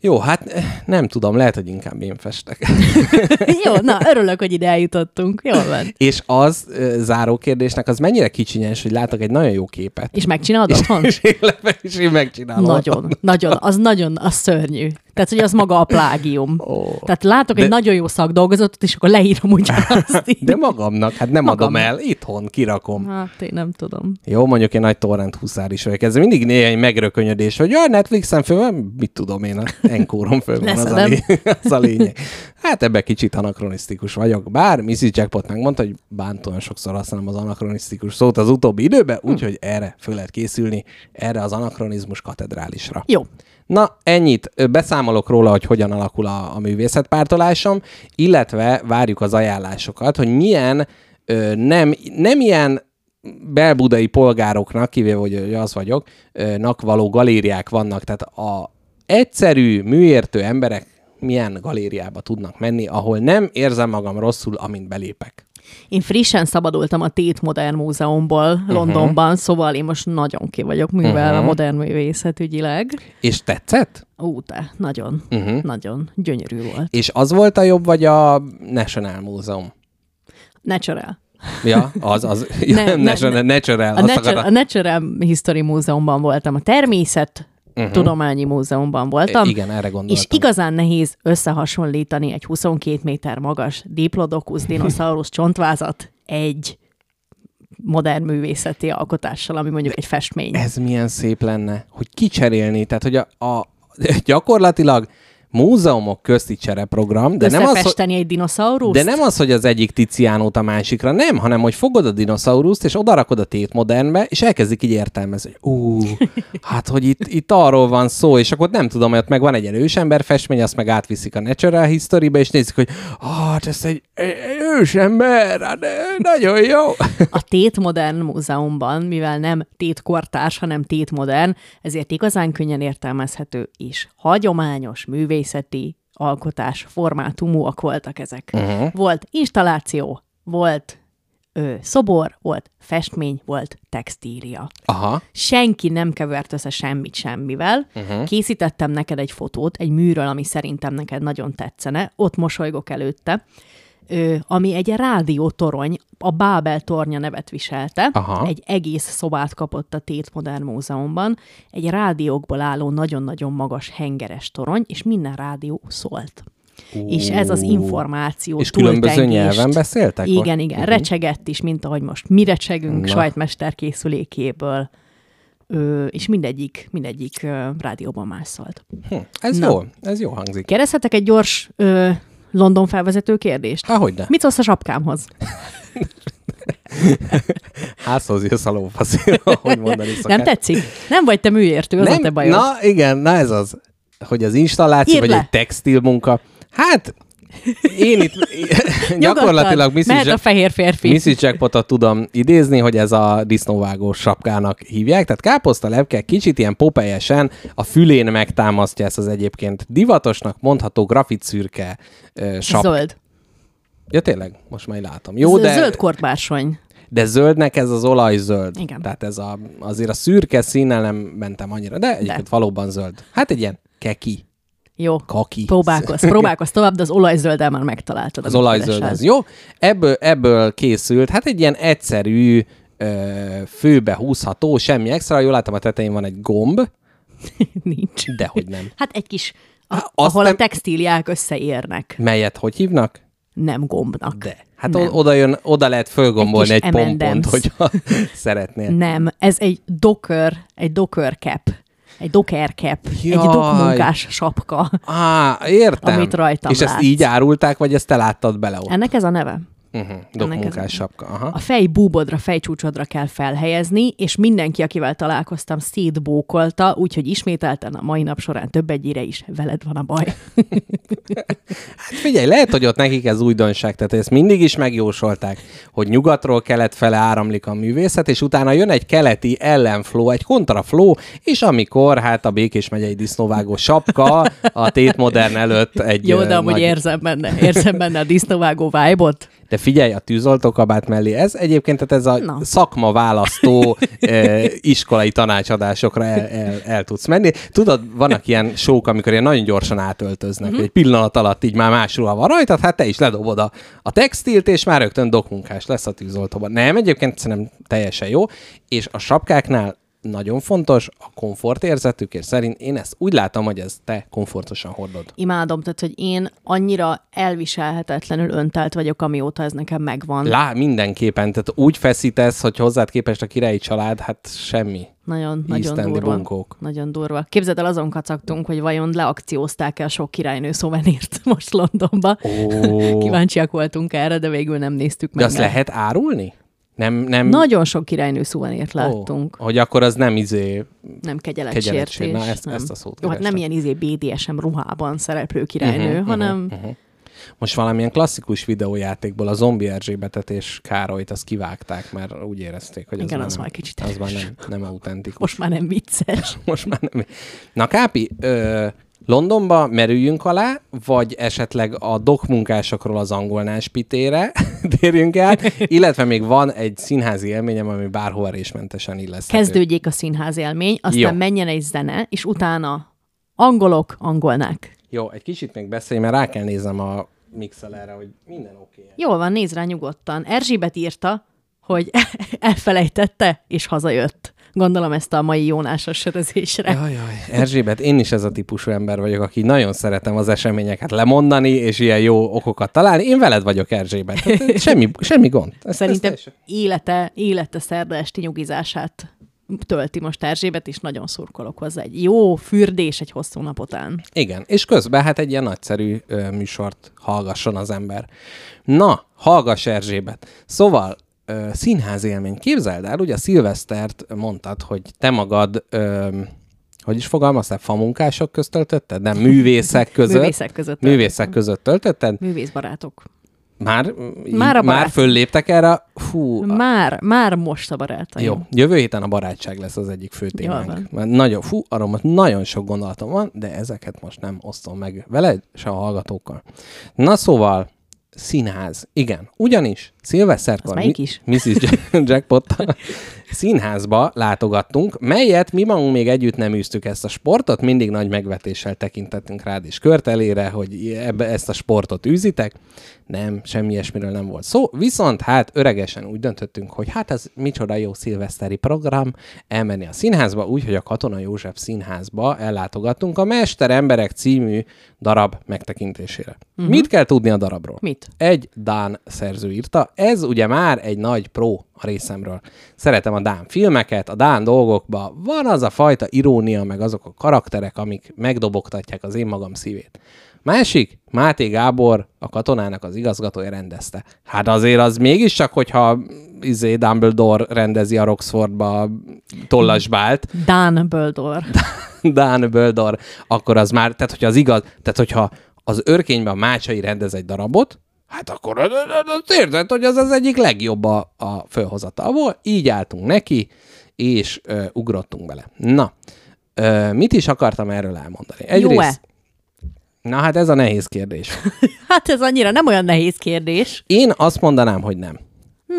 Jó, hát eh, nem tudom, lehet, hogy inkább én festek. Jó, na, örülök, hogy ide eljutottunk. Jól van. és az ö, záró kérdésnek, az mennyire kicsinyes, hogy látok egy nagyon jó képet. És megcsinálod otthon? és én, le, és én megcsinálom. Nagyon, nagyon, az nagyon, az szörnyű. Tehát, hogy az maga a plágium. Ó. Tehát látok De- egy nagyon jó szakdolgozatot, és akkor leírom ugyanazt. így. De magamnak, hát nem adom Magamnak. el, itthon kirakom. Hát én nem tudom. Jó, mondjuk én nagy torrent huszár is vagyok. Ez mindig néha egy megrökönyödés, hogy jaj, Netflixen föl mit tudom én, a Enkoron föl van, az a, lé- az a lényeg. Hát ebben kicsit anakronisztikus vagyok. Bár Mrs. Jackpot megmondta, hogy bántóan sokszor használom az anakronisztikus szót az utóbbi időben, úgyhogy erre föl lehet készülni, erre az anakronizmus katedrálisra. Jó. Na, ennyit. Beszámolok róla, hogy hogyan alakul a, a művészetpártolásom, illetve várjuk az ajánlásokat, hogy milyen ö, nem, nem ilyen belbudai polgároknak, kivéve, hogy az vagyok, ö, nak való galériák vannak. Tehát a egyszerű, műértő emberek milyen galériába tudnak menni, ahol nem érzem magam rosszul, amint belépek. Én frissen szabadultam a Tate Modern Múzeumból Mhm. Londonban, szóval én most nagyon ki vagyok művel Uh-huh. a modern művészet ügyileg. És tetszett? Ú, te, nagyon, Uh-huh. nagyon gyönyörű volt. És az volt a jobb, vagy a National Múzeum? Natural. Ja, az, az. Ja, Nem, nem, natural, nem. natural, A, Nature, a Natural History Múzeumban voltam, a Természet uh-huh. Tudományi Múzeumban voltam. Igen, erre gondoltam. És igazán nehéz összehasonlítani egy 22 méter magas Diplodocus dinoszaurusz csontvázat egy modern művészeti alkotással, ami mondjuk egy festmény. Ez milyen szép lenne, hogy kicserélni, tehát hogy a, a gyakorlatilag múzeumok közti csereprogram, de nem, az, hogy, egy dinoszauruszt? de nem az, hogy az egyik Tiziánót a másikra, nem, hanem hogy fogod a dinoszauruszt, és odarakod a tétmodernbe, és elkezdik így értelmezni, hogy ú, hát hogy itt, itt arról van szó, és akkor nem tudom, hogy ott meg van egy ilyen ősember festmény, azt meg átviszik a Natural History-be, és nézik, hogy hát ez egy, egy ősember, hát eh, nagyon jó. A Tét Modern Múzeumban, mivel nem Tét kortárs, hanem Tét Modern, ezért igazán könnyen értelmezhető és hagyományos művészeti alkotás formátumúak voltak ezek. Uh-huh. Volt installáció, volt ö, szobor, volt festmény, volt textília. Aha, Senki nem kevert össze semmit semmivel. Uh-huh. Készítettem neked egy fotót egy műről, ami szerintem neked nagyon tetszene. Ott mosolygok előtte. Ami egy rádiótorony, a Bábel tornya nevet viselte. Aha. Egy egész szobát kapott a Tét Modern Múzeumban. Egy rádiókból álló nagyon-nagyon magas hengeres torony, és minden rádió szólt. És ez az információ És különböző nyelven beszéltek ott? Igen, igen. Uh-huh. Recsegett is, mint ahogy most mi recsegünk Na. sajtmester készülékéből. Ö, és mindegyik, mindegyik ö, rádióban más szólt. hm, ez Na. jó, ez jó hangzik. Kérdezhetek egy gyors ö, London felvezető kérdést? Há, hogyne. Mit szólsz a sapkámhoz? Házhoz jössz a lófaszél, ahogy mondani szokás. Nem tetszik? Nem vagy te műértő, az a te bajod. Na igen, na ez az, hogy az installáció, Írd vagy le. egy textil munka. Hát, én itt gyakorlatilag Nyugodtan. Mehet a Mrs. fehér férfi. Mrs. Jackpotot tudom idézni, hogy ez a disznóvágós sapkának hívják. Tehát káposzta lepke kicsit ilyen popelyesen a fülén megtámasztja ezt az egyébként divatosnak mondható grafitszürke ö, sap. Zöld. Ja tényleg, most már látom. Jó, de... Zöld kortbársony. De zöldnek ez az olajzöld. Igen. Tehát ez a, azért a szürke színnel nem mentem annyira, de egyébként de. valóban zöld. Hát egy ilyen keki, Jó. kaki. Próbálkozz, próbálkozz tovább, de az olajzölddel már megtaláltad. Az olajzöld az. Jó, ebből, ebből készült, hát egy ilyen egyszerű, főbe húzható, semmi extra. Jól látom, a tetején van egy gomb, Nincs. dehogy nem. Hát egy kis, a, Há, azt ahol nem- a textíliák összeérnek. Melyet hogy hívnak? Nem gombnak. De. Hát Nem. oda, jön, oda lehet fölgombolni Egy egy, pompont, hogyha szeretnél. Nem, ez egy docker, egy docker cap. Egy docker cap. Egy Jaj. dokmunkás sapka. Á, értem. Amit rajtam És ezt látsz. így árulták, vagy ezt te láttad bele ott? Ennek ez a neve. Uh-huh. Dokmunkás sapka. Aha. A fej búbodra, fejcsúcsodra kell felhelyezni, és mindenki, akivel találkoztam, szétbókolta, úgyhogy ismételten a mai nap során több egyére is veled van a baj. Hát figyelj, lehet, hogy ott nekik ez újdonság, tehát ezt mindig is megjósolták, hogy nyugatról kelet fele áramlik a művészet, és utána jön egy keleti ellenfló, egy kontrafló, és amikor hát a Békés megyei disznóvágó sapka a tét modern előtt egy Jó, de amúgy nagy... érzem benne, érzem benne a disznóvágó vibe-ot. De figyelj, a tűzoltókabát mellé ez egyébként, tehát ez a Na. szakma választó eh, iskolai tanácsadásokra el, el, el tudsz menni. Tudod, vannak ilyen sók, amikor ilyen nagyon gyorsan átöltöznek, uh-huh. egy pillanat alatt így már más ruha van rajtad, hát te is ledobod a, a textilt, és már rögtön dokmunkás lesz a tűzoltóban. Nem, egyébként szerintem teljesen jó, és a sapkáknál nagyon fontos a komfortérzetük, és szerint én ezt úgy látom, hogy ez te komfortosan hordod. Imádom, tehát, hogy én annyira elviselhetetlenül öntelt vagyok, amióta ez nekem megvan. Lá, mindenképpen, tehát úgy feszítesz, hogy hozzád képest a királyi család, hát semmi. Nagyon, nagyon Íztendi durva. bunkók. Nagyon durva. Képzeld el, azon kacagtunk, hogy vajon leakciózták el sok királynő szovenért most Londonba. Ó. Kíváncsiak voltunk erre, de végül nem néztük meg. De azt mert lehet árulni? Nem, nem... Nagyon sok királynő szovenért láttunk. Ó, hogy akkor az nem izé... Nem kegyeletsértés. Na, ezt- nem. ezt a szót Jó, hát nem ilyen izé BDSM ruhában szereplő királynő, uh-huh, hanem mhm, mhm. Most valamilyen klasszikus videójátékból a zombi Erzsébetet és Károlyt azt kivágták, mert úgy érezték, hogy Igen, az, az már már nem, kicsit az már nem, nem autentikus. most már nem vicces. most már nem. Na Kápi, ö, Londonba merüljünk alá, vagy esetleg a dokmunkásokról az angolnás pitére térjünk el, illetve még van egy színházi élményem, ami bárhova résmentesen illeszthető. Kezdődjék a színház élmény, aztán Jó. Menjen egy zene, és utána angolok, angolnák. Jó, egy kicsit még beszélj, mert rá kell néznem a mixelerre, hogy minden oké. Okay. Jól van, nézd rá nyugodtan. Erzsébet írta, hogy elfelejtette, és hazajött. Gondolom ezt a mai jónásos sörözésre. Jaj, jaj. Erzsébet, én is ez a típusú ember vagyok, aki nagyon szeretem az eseményeket lemondani, és ilyen jó okokat találni. Én veled vagyok, Erzsébet. Tehát Semmi, semmi gond. Ezt, Szerintem ezt élete, élete szerda esti nyugizását tölti most Erzsébet, és nagyon szurkolok hozzá. Egy jó fürdés egy hosszú nap után. Igen, és közben hát egy ilyen nagyszerű ö, műsort hallgasson az ember. Na, hallgass Erzsébet. Szóval, ö, színház élmény. Képzeld el, ugye a szilvesztert mondtad, hogy te magad, ö, hogy is fogalmaztál, famunkások közt töltötted? Nem, művészek között. Művészek között. Művészek között töltötted? Művészbarátok. Már, Már a már barát. fölléptek erre? Fú, Már, már most a barátaim. Jó, jövő héten a barátság lesz az egyik fő témánk. Mert nagyon, fú, arra most nagyon sok gondolatom van, de ezeket most nem osztom meg veled, se a hallgatókkal. Na szóval, színház. Igen, ugyanis szilveszterkor Az melyik is? Mrs. Jack- Jackpot színházba látogattunk, melyet mi magunk még együtt nem űztük ezt a sportot, mindig nagy megvetéssel tekintettünk rád és körtelére, hogy ebbe ezt a sportot űzitek. Nem, semmi ilyesmiről nem volt szó. Viszont hát öregesen úgy döntöttünk, hogy hát ez micsoda jó szilveszteri program, elmenni a színházba, úgyhogy a Katona József színházba ellátogattunk a Mester Emberek című darab megtekintésére. Uh-huh. Mit kell tudni a darabról? Mit? Egy Dán szerző írta. Ez ugye már egy nagy pro a részemről. Szeretem a Dán filmeket, a Dán dolgokban van az a fajta irónia, meg azok a karakterek, amik megdobogtatják az én magam szívét. Másik, Máté Gábor, a katonának az igazgatója rendezte. Hát azért az mégiscsak, hogyha izé Dumbledore rendezi a Roxfordba tollasbált. Dan Böldor, akkor az már, tehát hogyha az igaz, tehát hogyha az örkényben a Mácsai rendez egy darabot, hát akkor az, érzed, hogy az az egyik legjobb a, a fölhozatalból. Így álltunk neki, és ö, ugrottunk bele. Na, ö, mit is akartam erről elmondani? Jó-e? Na hát ez a nehéz kérdés. Hát ez annyira nem olyan nehéz kérdés. Én azt mondanám, hogy nem.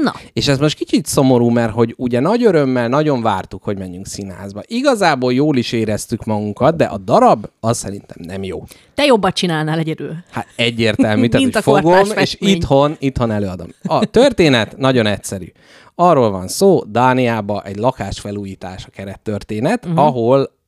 Na, És ez most kicsit szomorú, mert hogy ugye nagy örömmel nagyon vártuk, hogy menjünk színházba. Igazából jól is éreztük magunkat, de a darab az szerintem nem jó. te jobbat csinálnál egyedül. Hát egyértelmű, tehát Mint hogy a fogom, és itthon, itthon előadom. A történet nagyon egyszerű. Arról van szó, Dániában egy lakásfelújítás a kerettörténet, uh-huh. ahol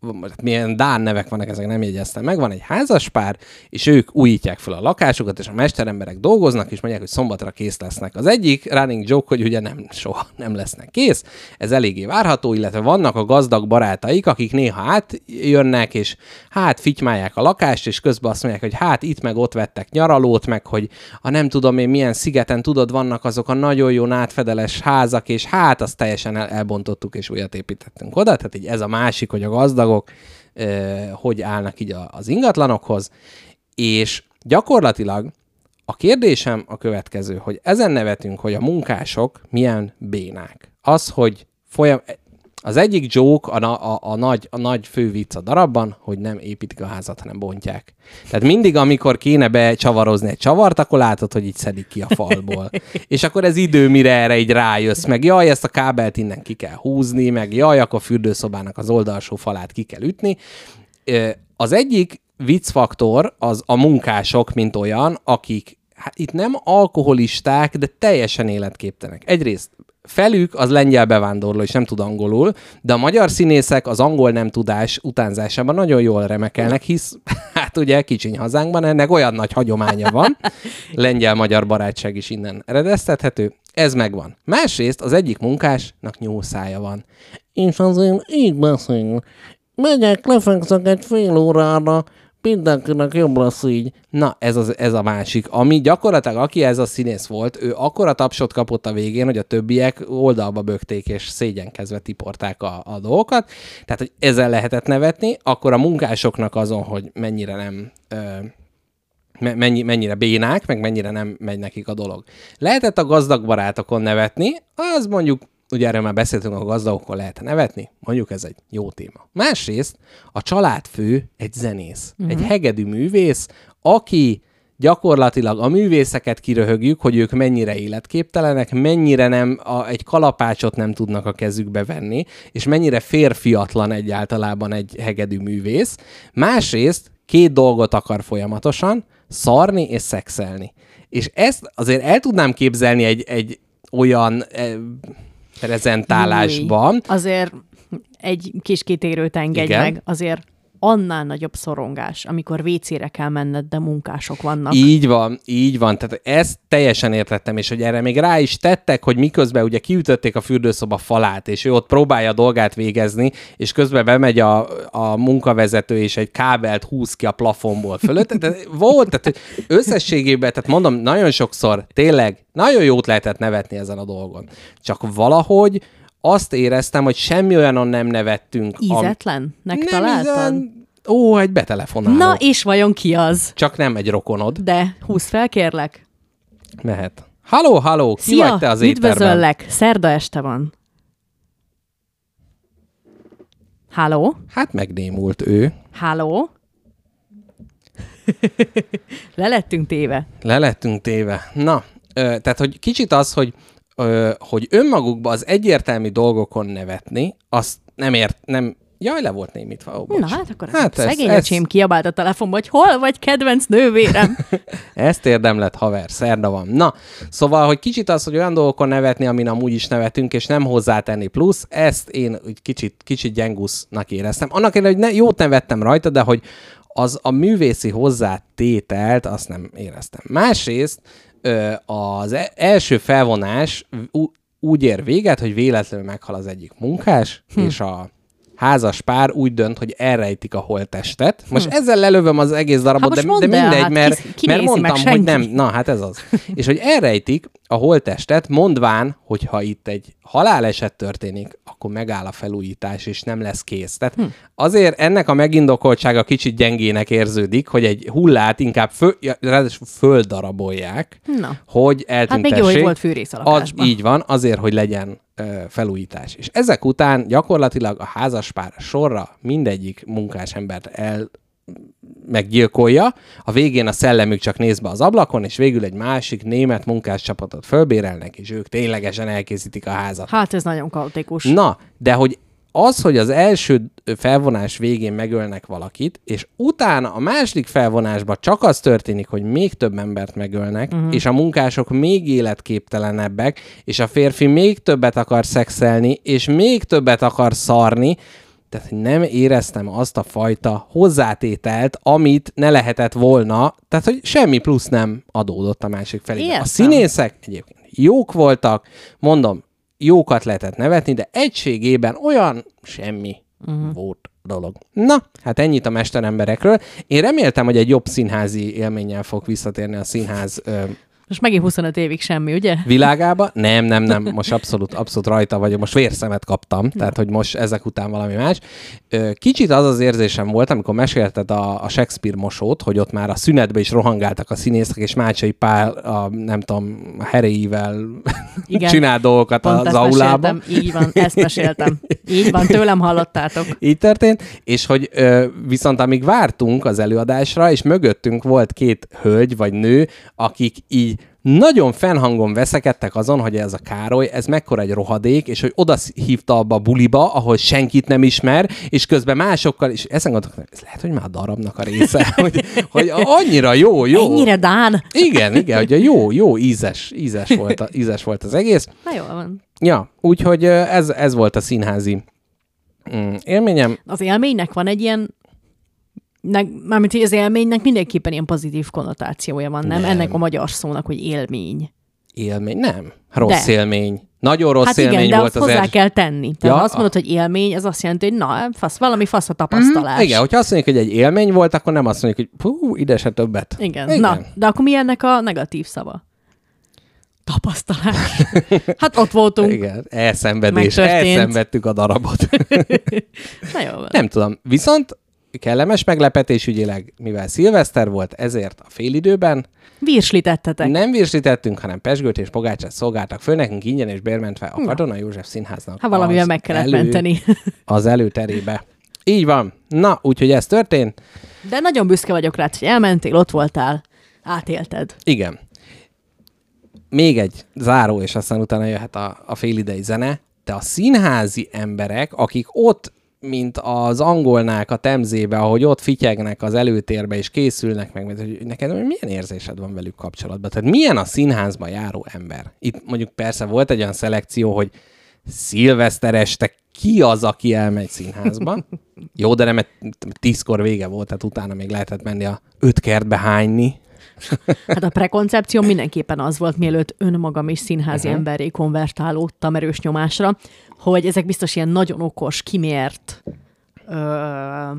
milyen Dán nevek vannak, ezek nem jegyeztem meg, van egy házaspár, és ők újítják fel a lakásukat, és a mesteremberek dolgoznak, és mondják, hogy szombatra kész lesznek. Az egyik running joke, hogy ugye nem, soha nem lesznek kész, ez eléggé várható, illetve vannak a gazdag barátaik, akik néha átjönnek, és hát fitymálják a lakást, és közben azt mondják, hogy hát itt meg ott vettek nyaralót, meg hogy a nem tudom én milyen szigeten, tudod, vannak azok a nagyon jó nátfedeles házak, és hát azt teljesen el, elbontottuk, és újat építettünk oda. Tehát így ez a másik, hogy a gazdagok eh, hogy állnak így az ingatlanokhoz, és gyakorlatilag a kérdésem a következő, hogy ezen nevetünk, hogy a munkások milyen bénák. Az, hogy folyam... Az egyik joke, a, a, a, nagy, a nagy fő vicc a darabban, hogy nem építik a házat, hanem bontják. Tehát mindig, amikor kéne becsavarozni egy csavart, akkor látod, hogy így szedik ki a falból. És akkor ez idő, mire erre így rájössz, meg jaj, ezt a kábelt innen ki kell húzni, meg jaj, akkor a fürdőszobának az oldalsó falát ki kell ütni. Az egyik viccfaktor az a munkások, mint olyan, akik hát itt nem alkoholisták, de teljesen életképtelenek. Egyrészt felük az lengyel bevándorló, és nem tud angolul, de a magyar színészek az angol nem tudás utánzásában nagyon jól remekelnek, hisz hát ugye kicsiny hazánkban ennek olyan nagy hagyománya van, lengyel-magyar barátság is innen eredeztethető, ez megvan. Másrészt az egyik munkásnak nyúlszája van. És azért így beszél. Megyek, lefekszek egy fél órára, mindenkinek jobb lesz így. Na, ez, az, ez a másik. Ami gyakorlatilag, aki ez a színész volt, ő akkora tapsot kapott a végén, hogy a többiek oldalba bögték és szégyenkezve tiporták a, a dolgokat. Tehát, hogy ezzel lehetett nevetni, akkor a munkásoknak azon, hogy mennyire nem... Ö, me- mennyi, mennyire bénák, meg mennyire nem megy nekik a dolog. Lehetett a gazdag barátokon nevetni, az mondjuk, ugye erről már beszéltünk, a gazdagokon lehet nevetni, mondjuk ez egy jó téma. Másrészt a családfő egy zenész, uh-huh. egy hegedű művész, aki gyakorlatilag a művészeket kiröhögjük, hogy ők mennyire életképtelenek, mennyire nem a, egy kalapácsot nem tudnak a kezükbe venni, és mennyire férfiatlan egyáltalában egy hegedű művész. Másrészt két dolgot akar folyamatosan, szarni és szexelni. És ezt azért el tudnám képzelni egy, egy olyan eh, prezentálásban. Júj. Azért egy kis kitérőt engedj Igen. meg, azért annál nagyobb szorongás, amikor vécére kell menned, de munkások vannak. Így van, így van. Tehát ezt teljesen értettem, és hogy erre még rá is tettek, hogy miközben ugye kiütötték a fürdőszoba falát, és ő ott próbálja a dolgát végezni, és közben bemegy a, a munkavezető, és egy kábelt húz ki a plafonból fölött. Tehát volt, tehát összességében, tehát mondom, nagyon sokszor tényleg nagyon jót lehetett nevetni ezen a dolgon. Csak valahogy azt éreztem, hogy semmi olyanon nem nevettünk. am- Ízetlennek nem találtad? Ó, egy betelefonáló. Na, és vajon ki az? Csak nem egy rokonod. De húz fel, kérlek. Mehet. Halló, halló, ki Szia, vagy te az étterben? üdvözöllek. Szerda este van. Háló? Hát megnémult ő. Háló? Le lettünk téve. Le lettünk téve. Na, ö, tehát, hogy kicsit az, hogy, hogy önmagukba az egyértelmű dolgokon nevetni, azt nem ért, nem, jaj, le volt némítva. Ó, bocs. Na hát akkor hát ez- szegény ez- öcsém kiabált a telefonba, hogy hol vagy kedvenc nővérem? Ezt érdemlet, haver, szerda van. Na, szóval, hogy kicsit az, hogy olyan dolgokon nevetni, amin amúgy is nevetünk, és nem hozzátenni plusz, ezt én úgy kicsit, kicsit gyengusznak éreztem. Annak ellenére, hogy ne, jót nevettem rajta, de hogy az a művészi hozzátételt, azt nem éreztem. Másrészt az e- első felvonás úgy ér véget, hogy véletlenül meghal az egyik munkás, hm. és a házas pár úgy dönt, hogy elrejtik a holttestet. Most hm. ezzel lelövöm az egész darabot, Hát de, de mondd el, mindegy, hát mert, ki- mert nézi meg mondtam, hogy nem. Na, hát ez az. és hogy elrejtik a holttestet, mondván, hogyha itt egy haláleset történik, akkor megáll a felújítás, és nem lesz kész. Tehát hm. azért ennek a megindokoltsága kicsit gyengének érződik, hogy egy hullát inkább föl, ráadásul földarabolják, Na. hogy Hát eltüntessék. még jó, hogy volt fűrész Az, így van, azért, hogy legyen felújítás. És ezek után gyakorlatilag a házaspár sorra mindegyik munkás embert el meggyilkolja, a végén a szellemük csak néz be az ablakon, és végül egy másik német munkáscsapatot fölbérelnek, és ők ténylegesen elkészítik a házat. Hát ez nagyon kaotikus. Na, de hogy az, hogy az első felvonás végén megölnek valakit, és utána a második felvonásban csak az történik, hogy még több embert megölnek, uh-huh. és a munkások még életképtelenebbek, és a férfi még többet akar szexelni, és még többet akar szarni, tehát nem éreztem azt a fajta hozzátételt, amit ne lehetett volna, tehát hogy semmi plusz nem adódott a másik felé. A színészek egyébként jók voltak, mondom, jókat lehetett nevetni, de egységében olyan semmi uh-huh. volt dolog. Na, hát ennyit a mesteremberekről. Én reméltem, hogy egy jobb színházi élménnyel fog visszatérni a színház ö, Most megint 25 évig semmi, ugye? világába. Nem, nem, nem, most abszolút, abszolút rajta vagyok, most vérszemet kaptam, tehát hogy most ezek után valami más. Kicsit az az érzésem volt, amikor mesélted a, a Shakespeare mosót, hogy ott már a szünetbe is rohangáltak a színészek, és Mácsai Pál, a, nem tudom, a heréivel Igen. csinál dolgokat Pont az aulában. Így van, ezt meséltem. Így van, tőlem hallottátok. Így történt, és hogy viszont amíg vártunk az előadásra, és mögöttünk volt két hölgy vagy nő, akik így nagyon fennhangon veszekedtek azon, hogy ez a Károly, ez mekkora egy rohadék, és hogy oda hívta abba a buliba, ahol senkit nem ismer, és közben másokkal, és ezen gondolkodtam, ez lehet, hogy már a darabnak a része, hogy, hogy annyira jó, jó. Ennyire Dán. Igen, igen, hogy a jó, jó ízes, ízes volt, a, ízes volt az egész. Na jól van. Ja, úgyhogy ez, ez volt a színházi mm, élményem. Az élménynek van egy ilyen mármint, az élménynek mindenképpen ilyen pozitív konnotációja van, nem? Nem. Ennek a magyar szónak, hogy élmény. Élmény? Nem. Rossz De. élmény. Nagyon rossz hát élmény igen, de volt azt az hozzá első. kell tenni. Tehát Ja, azt mondod, hogy élmény, ez azt jelenti, hogy na, fasz, valami fasz a tapasztalás. Mhm, Igen, hogyha azt mondjuk, hogy egy élmény volt, akkor nem azt mondjuk, hogy hú, ide se többet. Igen. Igen. Na, de akkor mi ennek a negatív szava? Tapasztalás. Hát ott voltunk. Igen, elszenvedés, Megtörtént. elszenvedtük a darabot. Na jó van. nem tudom, viszont kellemes meglepetés ügyileg, mivel szilveszter volt, ezért a félidőben Virslítettetek. nem virsítettünk, hanem pesgőt és pogácsát szolgáltak föl nekünk ingyen és bérmentve a Katona József Színháznak. Ha valamivel meg kellett elő- menteni. Az előterébe. Így van. Na, úgyhogy ez történt. De nagyon büszke vagyok rá, hogy elmentél, ott voltál, átélted. Igen. Még egy záró, és aztán utána jöhet a, a félidei zene, de a színházi emberek, akik ott mint az angolnák a temzébe, ahogy ott fityegnek az előtérbe, és készülnek meg, mert hogy neked milyen érzésed van velük kapcsolatban? Tehát milyen a színházba járó ember? Itt mondjuk persze volt egy olyan szelekció, hogy szilveszter este ki az, aki elmegy színházba. Jó, de nem, tízkor vége volt, tehát utána még lehetett menni a öt kertbe hányni. Hát a prekoncepció mindenképpen az volt, mielőtt önmagam is színházi uh-huh. emberré konvertálódtam erős nyomásra, hogy ezek biztos ilyen nagyon okos, kimért, ö,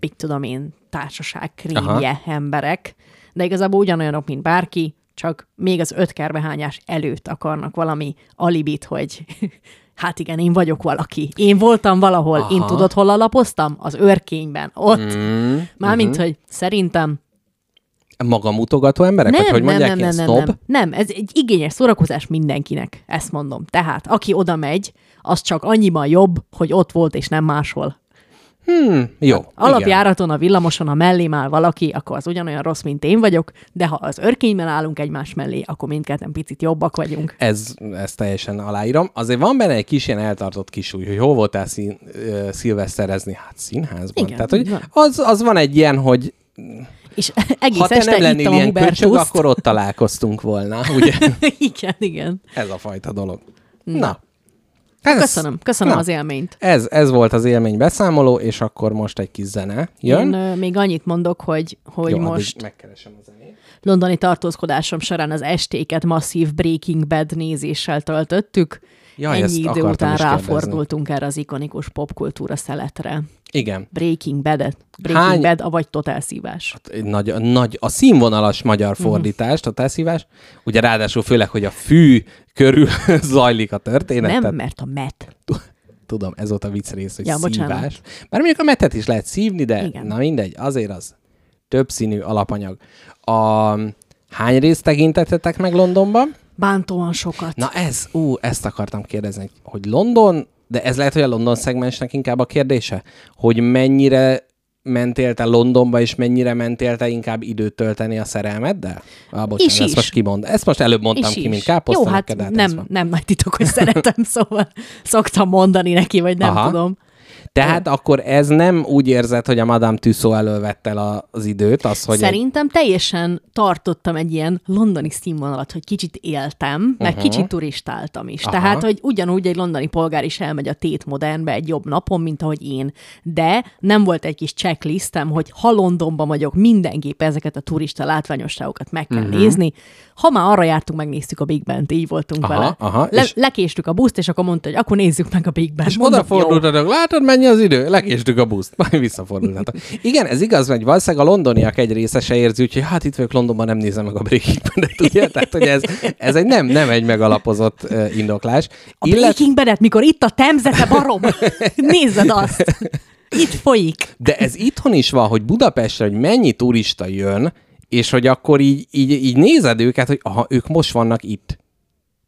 mit tudom én, társaság krémje emberek, de igazából ugyanolyanok, mint bárki, csak még az öt kerbehányás előtt akarnak valami alibit, hogy hát igen, én vagyok valaki. Én voltam valahol. Aha. Én tudod, hol alapoztam? Az örkényben. Ott. Mm, Mármint, mm-hmm. hogy szerintem Magamutogató emberek? nem, vagy hogy nem, nem, nem, nem, nem, nem, ez egy igényes szórakozás mindenkinek, ezt mondom. Tehát, aki oda megy, az csak annyiban jobb, hogy ott volt, és nem máshol. Hmm, jó. igen. Alapjáraton a villamoson, ha mellém áll valaki, akkor az ugyanolyan rossz, mint én vagyok, de ha az örkényben állunk egymás mellé, akkor mindketten picit jobbak vagyunk. Ez, ezt teljesen aláírom. Azért van benne egy kis ilyen eltartott kisúly, hogy hol voltál szín, szilveszterezni? Hát színházban. Igen, Tehát, hogy van. az, az van egy ilyen, hogy És egész ha te este nem lennél ilyen köcsög, akkor ott találkoztunk volna, ugye? igen, igen. Ez a fajta dolog. Na. Ez, Köszönöm, köszönöm Na. az élményt. Ez, ez volt az élmény beszámoló, és akkor most egy kis zene jön. Én ö, még annyit mondok, hogy, hogy Jó, most megkeresem a zenét. londoni tartózkodásom során az estéket masszív Breaking Bad nézéssel töltöttük. Ezt Ennyi idő után ráfordultunk erre az ikonikus popkultúra szeletre. Igen. Breaking Bad, Breaking Hány- Bad, avagy totálszívás. Egy Nagy, nagy, a színvonalas magyar Mhm. fordítást, a teszívás. Ugye ráadásul főleg, hogy a fű körül zajlik a történet. Nem, tehát mert a met. Tudom, ez volt a vicc rész, hogy Ja, bocsánat. szívás. Bár mondjuk a metet is lehet szívni, de. Igen. na mindegy, azért az többszínű alapanyag. A, hány részt tekintettetek meg Londonban? Bántóan sokat. Na ez, ú, ezt akartam kérdezni, hogy London, de ez lehet, hogy a London szegmensnek inkább a kérdése, hogy mennyire mentél te Londonba, és mennyire mentél te inkább időt tölteni a szerelmeddel? Ah, bocsánat, Is, ezt is. most kimond. Ezt most előbb mondtam És ki, is. mint káposzta. Jó, hát nem, nem nagy titok, hogy szeretem, szóval szoktam mondani neki, vagy nem Aha. tudom. Tehát akkor ez nem úgy érzed, hogy a Madame Tussauds elől vett el az időt, az, hogy... egy- Szerintem teljesen tartottam egy ilyen londoni színvonalat, hogy kicsit éltem, meg Mhm. kicsit turistáltam is. Aha. Tehát, hogy ugyanúgy egy londoni polgár is elmegy a Tét Modernbe egy jobb napon, mint ahogy én. De nem volt egy kis checklistem, hogy ha Londonban vagyok, mindenképp ezeket a turista látványosságokat meg kell uh-huh. nézni. Ha már arra jártunk, megnéztük a Big Ben-t, így voltunk. Aha, vele. aha, Le- és- lekéstük a buszt, és akkor mondta, hogy akkor nézzük meg a Big Ben-t. És odafordultatok, látod, mennyi az idő? Lekéstük a buszt, majd visszafordultatok. Igen, ez igaz, hogy valószínűleg a londoniak egy része se érzi, úgyhogy hát itt vagyok Londonban, nem nézem meg a Breaking Bad-et, ugye? Tehát, hogy ez, ez egy nem, nem egy megalapozott uh, indoklás. A Breaking Bad-et, mikor itt a temzete barom, nézed azt. Itt folyik. De ez itthon is van, hogy Budapestre, hogy mennyi turista jön, és hogy akkor így, így, így nézed őket, hogy aha, ők most vannak itt.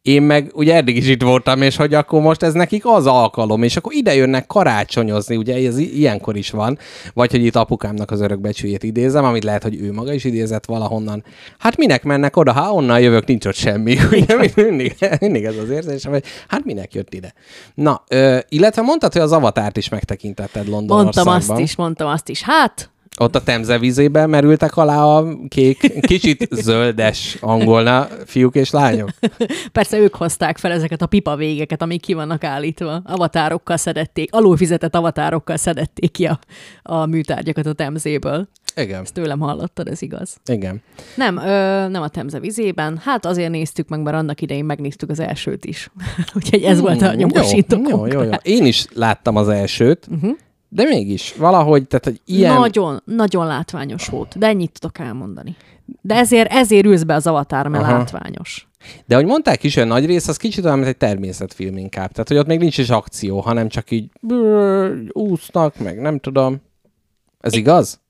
Én meg ugye eddig is itt voltam, és hogy akkor most ez nekik az alkalom, és akkor ide jönnek karácsonyozni, ugye ez ilyenkor is van, vagy hogy itt apukámnak az örökbecsüljét idézem, amit lehet, hogy ő maga is idézett valahonnan. Hát minek mennek oda, ha onnan jövök, nincs ott semmi. Ugye mindig, mindig ez az érzésem, hogy hát minek jött ide. Na, ö, illetve mondtad, hogy az avatárt is megtekintetted London Mondtam azt is, mondtam azt is. Hát, ott a Temze vízében merültek alá a kék, kicsit zöldes angolna fiúk és lányok. persze ők hozták fel ezeket a pipa végeket, amik ki vannak állítva. Avatárokkal szedették, alulfizetett avatárokkal szedették ki a, a műtárgyakat a temzéből. Igen, Ezt tőlem hallottad, ez igaz. igen. Nem, ö, nem a Temze vizében. Hát azért néztük meg, mert annak idején megnéztük az elsőt is. Úgyhogy ez volt a Mm, nyomosító jó, jó, jó, jó. Én is láttam az elsőt, uh-huh. De mégis valahogy, tehát hogy ilyen... Nagyon, nagyon látványos volt, de ennyit tudok elmondani. De ezért, ezért ülsz be az avatar, mert Aha. látványos. De hogy mondták is, olyan nagy rész, az kicsit olyan, mint egy természetfilm inkább. Tehát, hogy ott még nincs is akció, hanem csak így brrr, úsznak, meg nem tudom. Ez igaz?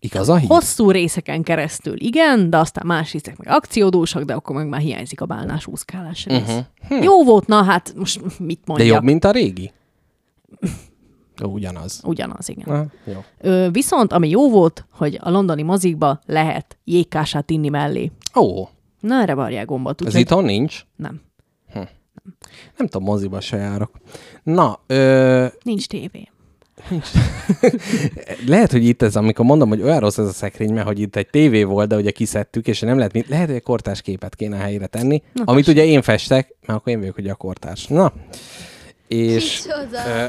Igaz a hír? Hosszú részeken keresztül igen, de aztán más részek meg akciódúsak, de akkor meg már hiányzik a bálnás úszkálás rész. Uh-huh. Jó volt, na hát most mit De mondjak? jobb, mint a régi? Ugyanaz. Ugyanaz, igen. Na, jó. Ö, viszont ami jó volt, hogy a londoni mozikba lehet jégkását inni mellé. Ó, Na, erre varják gombot. ez itthon nincs? nem. Hm. Nem tudom, moziba se járok. Na, ö, Nincs tévé. lehet, hogy itt ez, amikor mondom, hogy olyan rossz ez a szekrény, mert hogy itt egy tévé volt, de ugye kiszedtük, és nem lehet, mit, lehet, hogy egy kortárs képet kéne helyre tenni, Na, amit ugye én festek, mert akkor én vagyok ugye a kortárs. Na, és ö,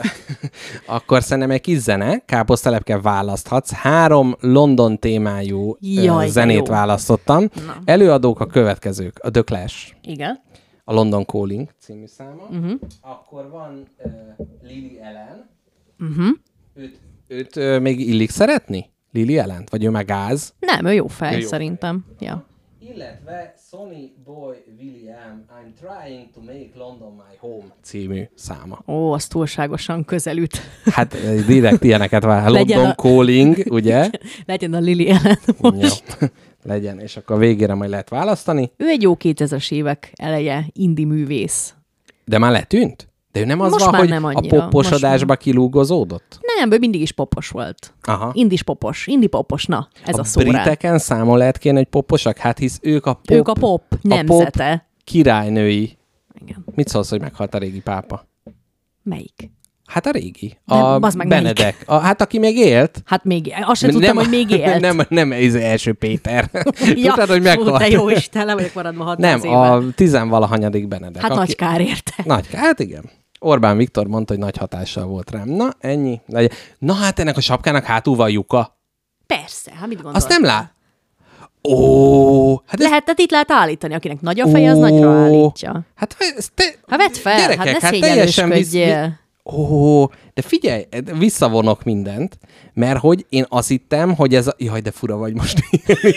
akkor szerintem egy kis zene, káposztelepke választhatsz. Három London témájú ö, Jaj, zenét jó. választottam. Na. Előadók a következők. A The Clash, Igen. a London Calling című száma. Uh-huh. Akkor van uh, Lily Ellen. Uh-huh. Őt, őt uh, még illik szeretni? Lily ellen Vagy ő meg gáz? Nem, ő jó fej, Ő jó szerintem. Ja. Illetve Sonny Boy William I'm trying to make London my home című száma. Ó, az túlságosan közelült. Hát eh, direkt ilyeneket vár. London a- Calling, ugye? Legyen a Lili ellen most. Jó. Legyen, és akkor a végére majd lehet választani. Ő egy jó 2000-es évek eleje indi művész. De már letűnt? De ő nem az Most van, már hogy nem a annyira, popposodásba kilúgozódott? Nem, ő mindig is popos volt. Aha. Indis popos, indi popos, na, ez a, a szó rá. briteken számon lehet kéne, hogy poposak? Hát hisz ők a pop, Ők a pop nemzete. pop királynői. Igen. Mit szólsz, hogy meghalt a régi pápa? Melyik? Hát a régi. Nem, a meg, Benedek. A, hát aki még élt. Hát még, azt sem tudtam, hogy még élt. Nem, nem ez első Péter. ja, Tudtad, hogy meghalt? de jó Isten, le vagyok maradva 600 Nem, a tizenvalahanyadik Benedek. Hát nagy kár érte. Nagy, hát igen. Orbán Viktor mondta, hogy nagy hatással volt rám. Na, ennyi. Na hát ennek a sapkának hátul van lyuka. Persze, hát mit gondolsz? Azt nem lát. Ó, hát ez... Lehet, tehát itt lehet állítani, akinek nagy a feje, az nagyra állítja. Hát ez te... Hát vedd fel, Gyerekek, hát ne teljesen visz-. Ó, de figyelj, visszavonok mindent, mert hogy én azt hittem, hogy ez a... Jaj, de fura vagy most.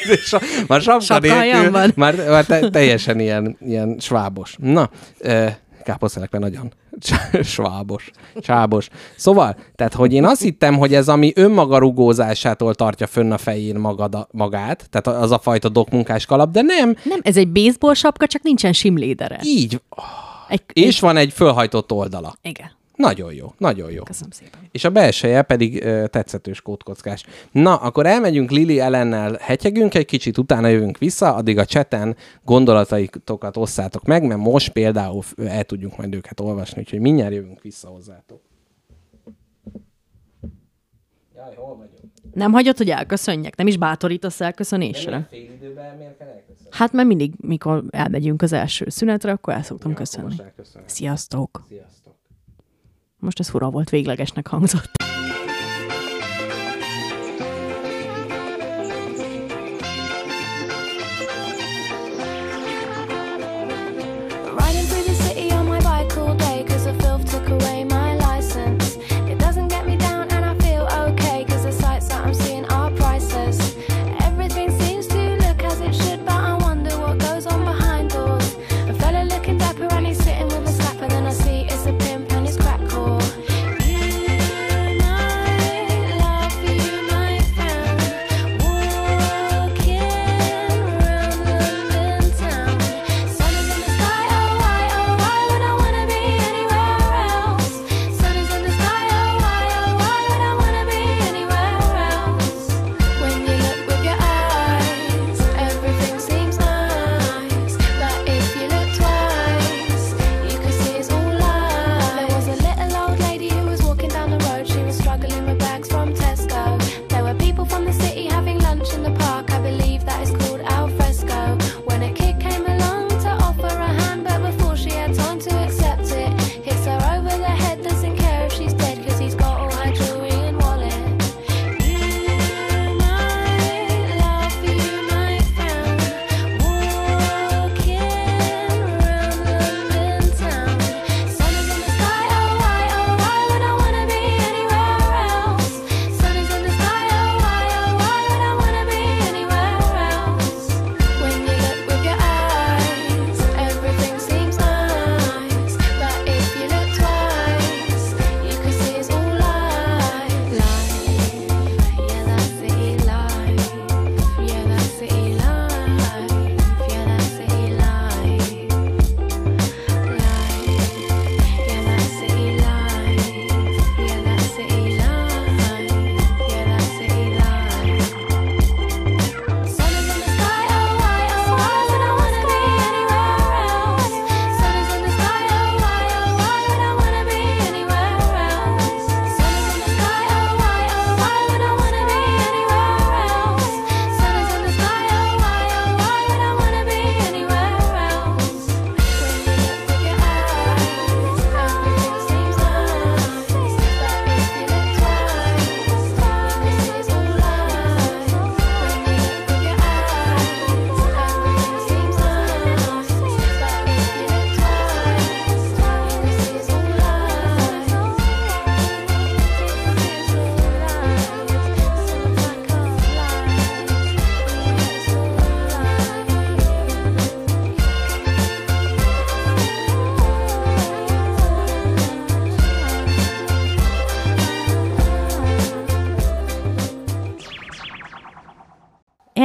Már sapka nélkül, már, már te, teljesen ilyen, ilyen svábos. Na, eh, káposztelekve nagyon svábos, csábos. Szóval, tehát, hogy én azt hittem, hogy ez ami önmaga rugózásától tartja fönn a fején magada, magát, tehát az a fajta dokmunkás kalap, de nem, Nem, ez egy baseball sapka, csak nincsen simlédere. így. Egy, És van egy fölhajtott oldala. Igen. Nagyon jó, nagyon jó. Köszönöm szépen. És a belseje pedig ö, tetszetős kódkockás. Na, akkor elmegyünk Lili ellennel, hetyegünk egy kicsit, utána jövünk vissza, addig a cseten gondolataitokat osszátok meg, mert most például el tudjuk majd őket olvasni, úgyhogy mindjárt jövünk vissza hozzátok. Jaj, hol vagyunk? Nem hagyod, hogy elköszönjek? Nem is bátorítasz elköszönésre? Fél időben miért kell elköszönni? Hát mert mindig, mikor elmegyünk az első szünetre, akkor el szoktam köszönni. Most elköszönöm. Sziasztok! Sziasztok. Most ez fura volt, véglegesnek hangzott.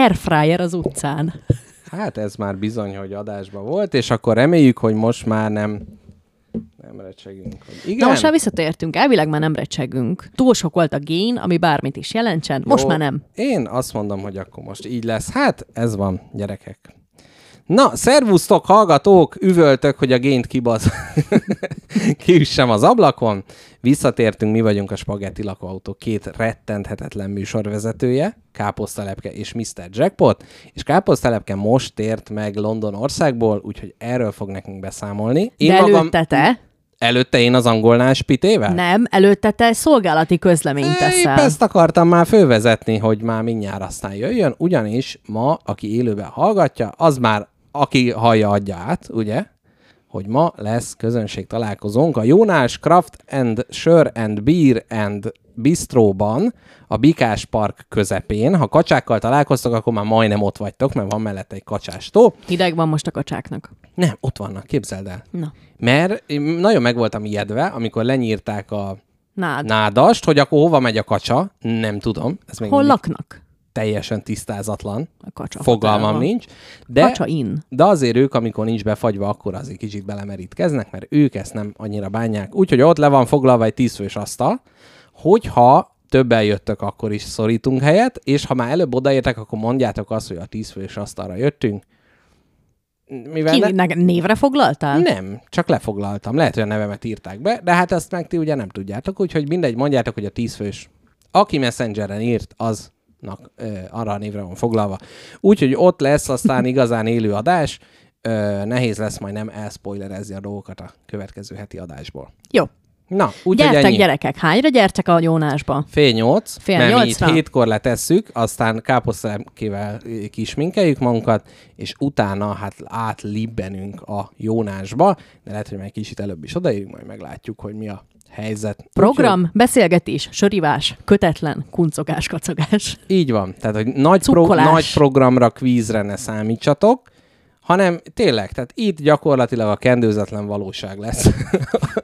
Airfryer az utcán. Hát ez már bizony, hogy adásban volt, és akkor reméljük, hogy most már nem nem recsegünk. Hogy igen? Na most már visszatértünk, elvileg már nem recsegünk. Túl sok volt a gén, ami bármit is jelentsen, most Jó, már nem. Én azt mondom, hogy akkor most így lesz. Hát, ez van, gyerekek. Na, szervusztok, hallgatók, üvöltök, hogy a gént kibasz. Kiüssem az ablakon. Visszatértünk, mi vagyunk a Spagetti lakóautó két rettenthetetlen műsorvezetője, Káposztalepke és Mr. Jackpot, és Káposztalepke most tért meg London országból, úgyhogy erről fog nekünk beszámolni. De előtte te, Előtte én az angolnál spitével? nem, előtte te szolgálati közleményt Épp teszel. ezt akartam már fölvezetni, hogy már mindjárt aztán jöjjön, ugyanis ma, aki élőben hallgatja, az már, aki hallja, adja át, ugye? Hogy ma lesz közönség találkozónk a Jónás Craft and Sure and Beer and Bistróban, a Bikás Park közepén. Ha kacsákkal találkoztok, akkor már majdnem ott vagytok, mert van mellette egy kacsástó. Hideg van most a kacsáknak. Nem, ott vannak, képzeld el. Na, Mert én nagyon meg voltam ijedve, amikor lenyírták a nád. nádast, hogy akkor hova megy a kacsa, nem tudom. Ez még Hol mindig laknak? Teljesen tisztázatlan. A kacsa. Fogalmam nincs. De, Kacsa in. de azért ők, amikor nincs befagyva, akkor azért kicsit belemerítkeznek, mert ők ezt nem annyira bánják. Úgyhogy ott le van foglalva egy tízfős asztal, hogyha többen jöttök, akkor is szorítunk helyet, és ha már előbb odaértek, akkor mondjátok azt, hogy a tízfős asztalra jöttünk. Mivel Ki, ne- névre foglaltál? nem, csak lefoglaltam. Lehet, hogy a nevemet írták be, de hát ezt meg ti ugye nem tudjátok, úgyhogy mindegy, mondjátok, hogy a tízfős, aki Messengeren írt, aznak ö, arra a névre van foglalva. Úgyhogy ott lesz aztán igazán élő adás, nehéz lesz majd nem elspoilerezni a dolgokat a következő heti adásból. Jó. Na, úgyhogy Gyertek, ennyi. gyerekek, hányra gyertek a Jónásba? Fél nyolc, Fél mert mi itt nyolcra? hétkor letesszük, aztán káposztelepkével kisminkeljük magunkat, és utána hát átlibbenünk a Jónásba, de lehet, hogy majd kicsit előbb is odaérünk, majd meglátjuk, hogy mi a helyzet. Program, beszélgetés, sörivás, kötetlen, kuncogás, kacagás. Úgyhogy így van. Tehát, hogy nagy, pro- nagy programra, kvízre ne számítsatok, hanem tényleg, tehát itt gyakorlatilag a kendőzetlen valóság lesz.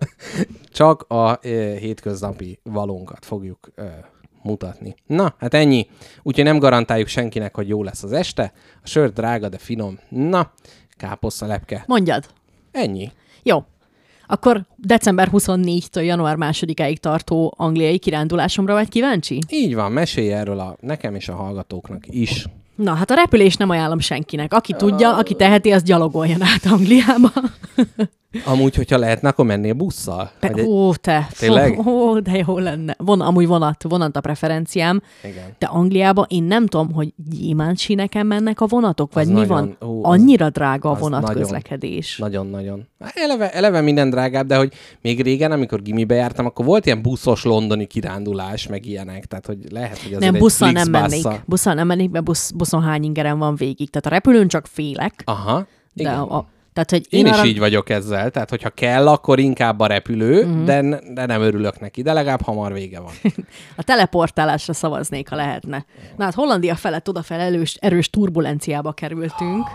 Csak a e, hétköznapi valónkat fogjuk e, mutatni. Na, hát ennyi. Úgyhogy nem garantáljuk senkinek, hogy jó lesz az este. A sör drága, de finom. Na, káposzta lepke. Mondjad. Ennyi. Jó. Akkor december 24-től január 2-áig tartó angliai kirándulásomra vagy kíváncsi? Így van, mesélj erről a nekem és a hallgatóknak is. Na, hát a repülés nem ajánlom senkinek. Aki tudja, aki teheti, az gyalogoljon át Angliába. Amúgy, hogyha lehetne, akkor mennél busszal? Pe- egy- Ó, te. Tényleg? Ó, de jó lenne. Von, amúgy vonat, vonat a preferenciám. Igen. De Angliába én nem tudom, hogy gyémántsíneken mennek a vonatok, vagy Az mi nagyon- van? ó, Annyira drága a az vonat nagyon- közlekedés. Nagyon-nagyon. Hát Eleve, eleve minden drágább, de hogy még régen, amikor gimibe jártam, akkor volt ilyen buszos londoni kirándulás, meg ilyenek. Tehát, hogy lehet, hogy azért Nem, busszal nem mennék. Busszal nem mennék, mert busz, buszon hány ingeren van végig. Tehát a repülőn csak félek, Aha. de Igen. a, a, tehát, hogy Én, én, is arra, így vagyok ezzel, tehát hogyha kell, akkor inkább a repülő, Mhm. mm. de, de nem örülök neki, de legalább hamar vége van. a teleportálásra szavaznék, ha lehetne. Na hát Hollandia felett odafel erős, erős turbulenciába kerültünk,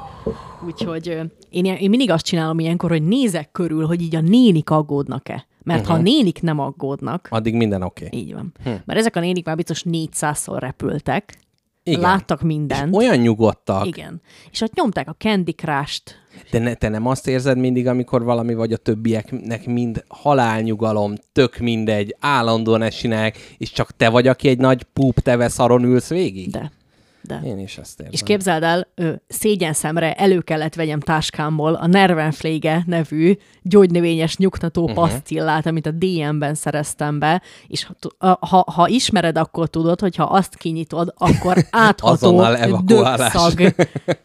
úgyhogy én, én mindig azt csinálom ilyenkor, hogy nézek körül, hogy így a nénik aggódnak-e. Mert uh-huh. ha a nénik nem aggódnak, Addig minden oké. Okay. így van. Hm. Mert ezek a nénik már biztos 400-szor repültek, Igen. láttak mindent. Olyan nyugodtak, Igen. És ott nyomták a Candy Crush-t. de ne, te nem azt érzed mindig, amikor valami vagy a többieknek mind halálnyugalom, tök mindegy, állandóan ezt csinálják, és csak te vagy, aki egy nagy púp teve szaron ülsz végig? De. De. Én is ezt érzem. És képzeld el, ö, szégyen szemre elő kellett vegyem táskámból a Nervenflége nevű gyógynövényes nyugtató uh-huh. pasztillát, amit a DM-ben szereztem be, és ha, ha, ha ismered, akkor tudod, hogy ha azt kinyitod, akkor átható dögszag.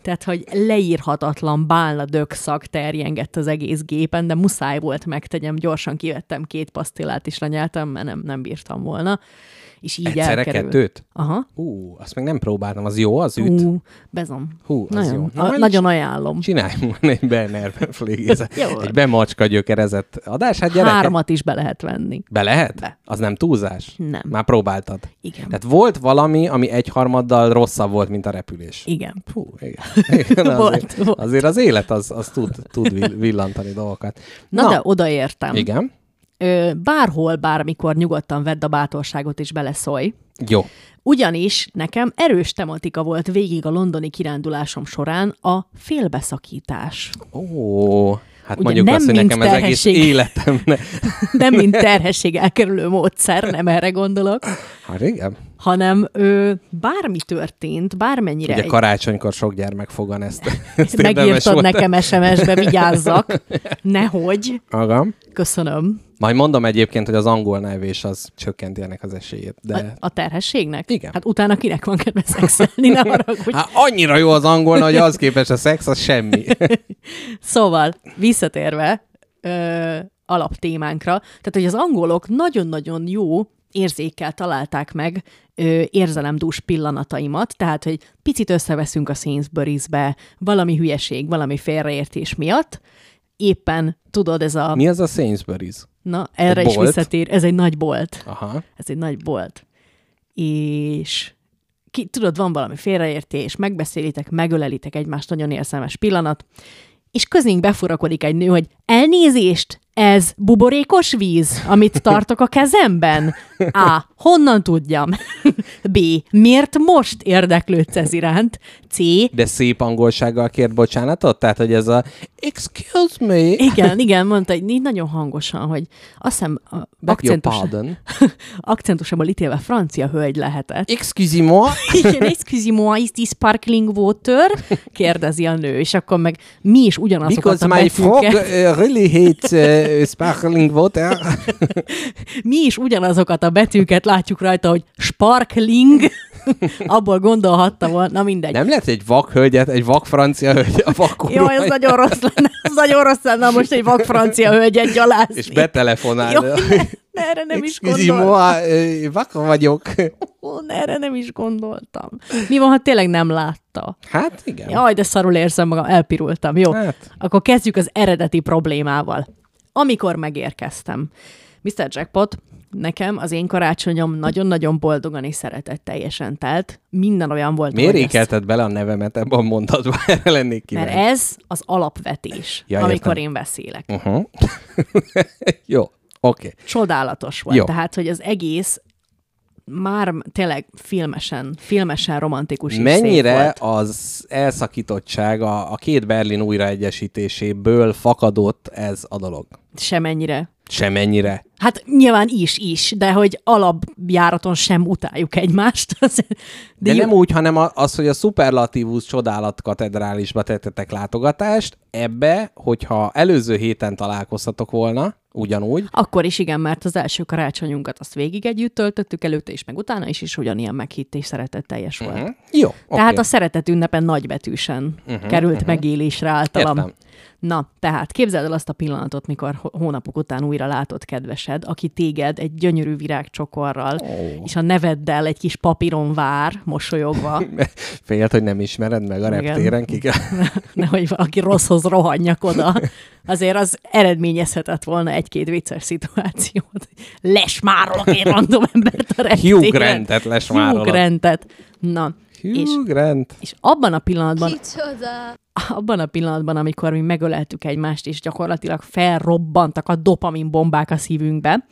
Tehát, hogy leírhatatlan bálna dögszag terjengett az egész gépen, de muszáj volt megtegyem, gyorsan kivettem két pasztillát, és lenyeltem, mert nem, nem bírtam volna. És így Egyszerre elkerült. kettőt? Aha. Ú, azt meg nem próbáltam, az jó, az üt? Ú, bezom. Hú, az nagyon, jó. Na, a, nagyon ajánlom. Csináljunk egy. Jó. egy bemacska gyökerezett adás. Hát gyerekek, Hármat is be lehet venni. Be lehet? Be. Az nem túlzás? Nem. Már próbáltad? Igen. Tehát volt valami, ami egyharmaddal rosszabb volt, mint a repülés. Igen. Hú, igen. igen Volt, azért, volt. azért az élet az, az tud, tud vill- villantani dolgokat. Na, Na de odaértem. Igen. Bárhol, bármikor nyugodtan vedd a bátorságot és beleszólj. Jó. Ugyanis nekem erős tematika volt végig a londoni kirándulásom során a félbeszakítás. Ó, hát Ugye mondjuk nem azt, hogy nekem ez egész életem. Ne. Nem mint terhesség elkerülő módszer, nem erre gondolok, Hát igen. hanem ö, bármi történt, bármennyire Ugye egy- karácsonykor sok gyermek fogan ezt. ezt megírtad nekem SMS-be, vigyázzak, nehogy. Agam. Köszönöm. Majd mondom egyébként, hogy az angol nevés az csökkenti ennek az esélyét. De... A, a terhességnek? Igen. Hát utána kinek van kedve szexelni, ne haragudj. Hát annyira jó az angol, hogy az képes a szex, az semmi. Szóval, visszatérve ö, alaptémánkra, tehát, hogy az angolok nagyon-nagyon jó érzékkel találták meg ö, érzelemdús pillanataimat, tehát, hogy picit összeveszünk a Sainsbury's-be, valami hülyeség, valami félreértés miatt, éppen, tudod, ez a... Mi az a Sainsbury's? Na, erre is visszatér, ez egy nagy bolt. Aha. Ez egy nagy bolt. És ki, tudod, van valami félreértés, megbeszélitek, megölelitek egymást, nagyon érzelmes pillanat, és közénk befurakodik egy nő, hogy elnézést, ez buborékos víz, amit tartok a kezemben? A. Honnan tudjam? B. Miért most érdeklődsz ez iránt? C. De szép angolsággal kért bocsánatot? Tehát, hogy ez a excuse me, Igen, igen, mondta, így nagyon hangosan, hogy azt hiszem akcentus, pardon. akcentusából ítélve francia hölgy lehetett. Excuse-moi. Igen, excuse-moi, is this sparkling water? Kérdezi a nő, és akkor meg mi is ugyanazokat Because a my frog uh, really hates uh, sparkling water. mi is ugyanazokat a betűket látjuk rajta, hogy sparkling, abból gondolhatta volna, na mindegy. Nem lehet egy vak hölgyet, egy vak francia hölgy a vakul. Jó, ez nagyon rossz lenne, ez nagyon rossz lenne most egy vak francia hölgyet gyalászni. És betelefonál. Jó, ne, ne, erre nem is gondoltam. Uh, vak vagyok. Ó, erre nem is gondoltam. Mi van, ha tényleg nem látta? Hát igen. Jaj, de szarul érzem magam, elpirultam. Jó, Hát. akkor kezdjük az eredeti problémával. Amikor megérkeztem. Mr. Jackpot, nekem az én karácsonyom nagyon-nagyon boldogan és szeretetteljesen telt. Minden olyan volt, Miért hogy ezt- ékelted bele a nevemet ebben a mondatban? Erre lennék Mert kíváncsi. ez az alapvetés, Ja, amikor értem. én beszélek. Uh-huh. Jó, oké. Okay. Csodálatos volt. Jó. Tehát, hogy az egész már tényleg filmesen, filmesen romantikus Mennyire az elszakítottság a, a két Berlin újraegyesítéséből fakadott ez a dolog? Semennyire. Semennyire. Hát nyilván is, is, de hogy alapjáraton sem utáljuk egymást. De, De jó, nem úgy, hanem az, hogy a Superlatívus csodálat katedrálisba tettetek látogatást, ebbe, hogyha előző héten találkoztatok volna, ugyanúgy, Akkor is igen, mert az első karácsonyunkat azt végig együtt töltöttük előtte is, meg utána is, és ugyanilyen meghitt és szeretetteljes volt. uh-huh. jó. Tehát a szeretet ünnepen nagybetűsen uh-huh, került uh-huh. megélésre általam. Értem. Na, tehát képzeld el azt a pillanatot, mikor hónapok után újra látott kedvesed, aki téged egy gyönyörű virágcsokorral, oh. és a neveddel egy kis papíron vár, mosolyogva, Félt, hogy nem ismered meg a Igen. reptéren, ki kell. nehogy valaki rosszhoz rohanjak oda. Azért az eredményezhetett volna egy-két vicces szituációt. Lesmárolok én random embert a reptéren. Hugh Grantet lesmárolod. Hugh Grantet. Na, és, Hugh Grant. és abban a pillanatban, Kicsoda! abban a pillanatban, amikor mi megöleltük egymást, és gyakorlatilag felrobbantak a dopamin bombák a szívünkbe,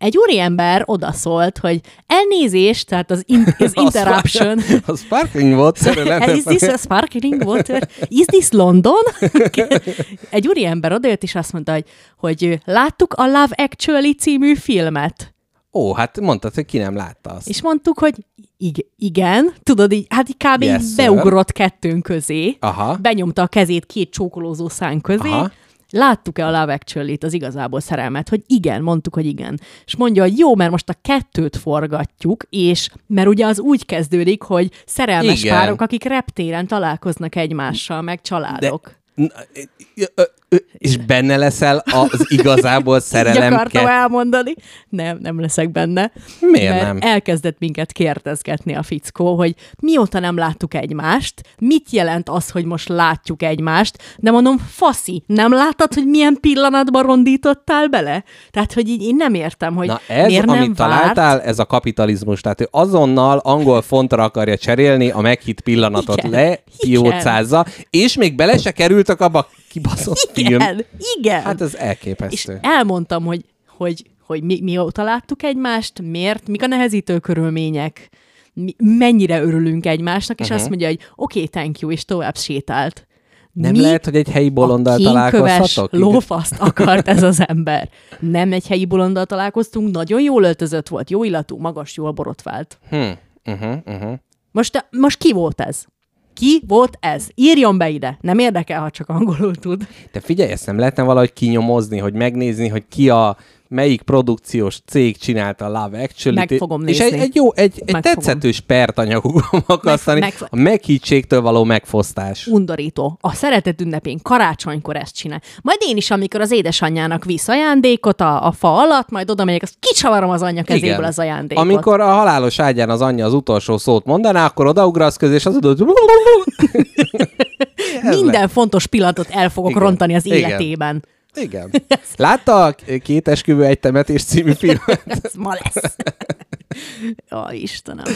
egy úriember odaszólt, hogy elnézést, tehát az, in- az interruption, A sparkling water. is this a sparkling water? Is this London? Egy úriember odajött, és azt mondta, hogy, hogy láttuk a Love Actually című filmet. Ó, hát mondtad, hogy ki nem látta azt. És mondtuk, hogy ig- igen, tudod, így, hát így kb. Yes, sir. beugrott kettőnk közé, Aha. benyomta a kezét két csókolózó szán közé, Aha. Láttuk-e a Love actually az igazából szerelmet? Hogy igen, mondtuk, hogy igen. És mondja, hogy jó, mert most a kettőt forgatjuk, és mert ugye az úgy kezdődik, hogy szerelmes Igen. párok, akik reptéren találkoznak egymással, meg családok. Ö- És benne leszel az igazából szerelem akartam elmondani. Nem, nem leszek benne. Miért mert nem? elkezdett minket kérdezgetni a fickó, hogy mióta nem láttuk egymást, mit jelent az, hogy most látjuk egymást, de mondom, faszi, nem láttad, hogy milyen pillanatban rondítottál bele? Tehát, hogy így én nem értem, hogy Na ez, miért nem amit várt. találtál, ez a kapitalizmus. Tehát ő azonnal angol fontra akarja cserélni a meghitt pillanatot Igen, le, piócázza, és még bele se kerültek abba a kibaszott film. Igen, igen. Hát ez és elképesztő. elmondtam, hogy, hogy hogy mi, mióta láttuk egymást, miért, mik a nehezítő körülmények, mi, mennyire örülünk egymásnak, és uh-huh. azt mondja, hogy oké, okay, thank you, és tovább sétált. Nem lehet, hogy egy helyi bolonddal találkozhatok? lófaszt akart ez az ember. Nem egy helyi bolonddal találkoztunk, nagyon jól öltözött volt, jó illatú, magas, jól borotvált. Hm. Uh-huh, uh-huh. Most, most ki volt ez? Ki volt ez? Írjon be ide. Nem érdekel, ha csak angolul tud. De figyelj, ezt nem lehetne valahogy kinyomozni, hogy megnézni, hogy ki a melyik produkciós cég csinálta a Love actually Meg fogom És nézni. egy, egy jó, egy, egy Meg tetszetős pert anyagukba akasztani, meg- a meghítségtől való megfosztás. Undorító. A szeretet ünnepén karácsonykor ezt csinál. Majd én is, amikor az édesanyjának visz ajándékot a, a fa alatt, majd oda megyek, azt kicsavarom az anyja kezéből az ajándékot. Amikor a halálos ágyán az anyja az utolsó szót mondaná, akkor odaugrasz közé, és az hogy Minden fontos pillanatot el fogok Igen. rontani az Igen. életében. Igen. Látta a két esküvő egy temetés című filmet? Ez ma lesz. Ó, Istenem.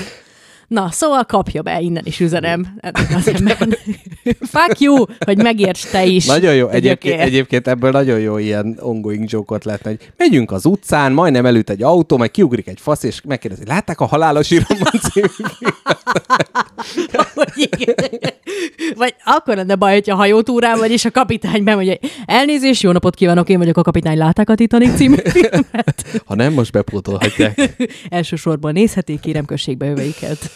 Na, szóval kapja be, innen is üzenem ennek az. Fuck you, hogy megérts te is. Nagyon jó. Egyébként, egyébként ebből nagyon jó ilyen ongoing joke lehetne, hogy megyünk az utcán, majdnem előtt egy autó, meg kiugrik egy fasz, és megkérdezi, látták a halálos iroman című Vagy akkor lenne baj, hogyha hajótúrán vagy, és a kapitány bemondja, elnézést, jó napot kívánok, én vagyok a kapitány, látták a Titanic című filmet? Ha nem, most bepótolhatják. Elsősorban nézhetik, kérem kössék be öveiket.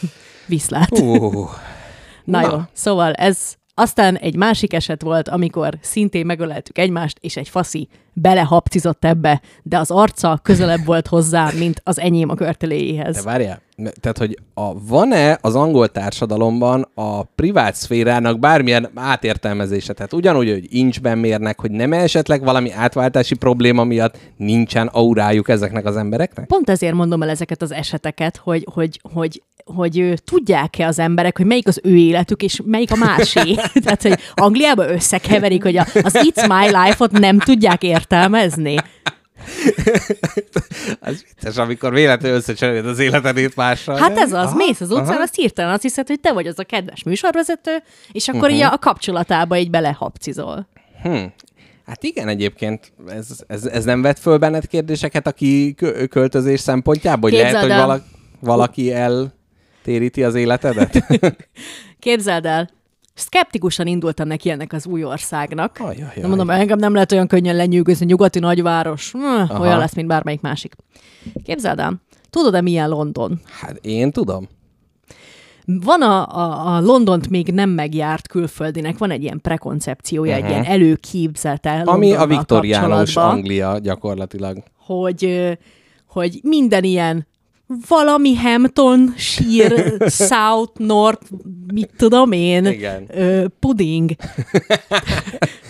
Viszlát. Uh, Na, Na. jó, szóval ez aztán egy másik eset volt, amikor szintén megöleltük egymást, és egy faszi belehapcizott ebbe, de az arca közelebb volt hozzá, mint az enyém a de körteléjéhez. várjál, tehát, hogy a, van-e az angol társadalomban a privát szférának bármilyen átértelmezése? Tehát ugyanúgy, hogy incsben mérnek, hogy nem esetleg valami átváltási probléma miatt nincsen aurájuk ezeknek az embereknek? Pont ezért mondom el ezeket az eseteket, hogy, hogy, hogy hogy tudják-e az emberek, hogy melyik az ő életük, és melyik a másé. Tehát, hogy Angliában összekeverik, hogy az It's My Life-ot nem tudják értelmezni. Az vicces, amikor véletlenül összecseréled az életedét mással. Hát nem? ez az, Aha, mész az utcán, aha. azt hirtelen azt hiszed, hogy te vagy az a kedves műsorvezető, és akkor uh-huh. így a kapcsolatába így belehapcizol. Hm. Hát igen, egyébként ez, ez, ez nem vet föl benned kérdéseket a kiköltözés szempontjából, hogy lehet, Képzeld hogy el. valaki, valaki eltéríti az életedet? Képzeld el, szkeptikusan indultam neki ennek az új országnak. Ajajaj. Na mondom, engem nem lehet olyan könnyen lenyűgözni, nyugati nagyváros, hm, olyan lesz, mint bármelyik másik. Képzeld el, tudod-e milyen London? Hát én tudom. Van a, a, a Londont még nem megjárt külföldinek, van egy ilyen prekoncepciója, uh-huh. egy ilyen előképzete Mhm. Ami a viktoriánus. Anglia gyakorlatilag. hogy, hogy minden ilyen valami Hampton, sír, South, North, mit tudom én, Igen. ö, pudding.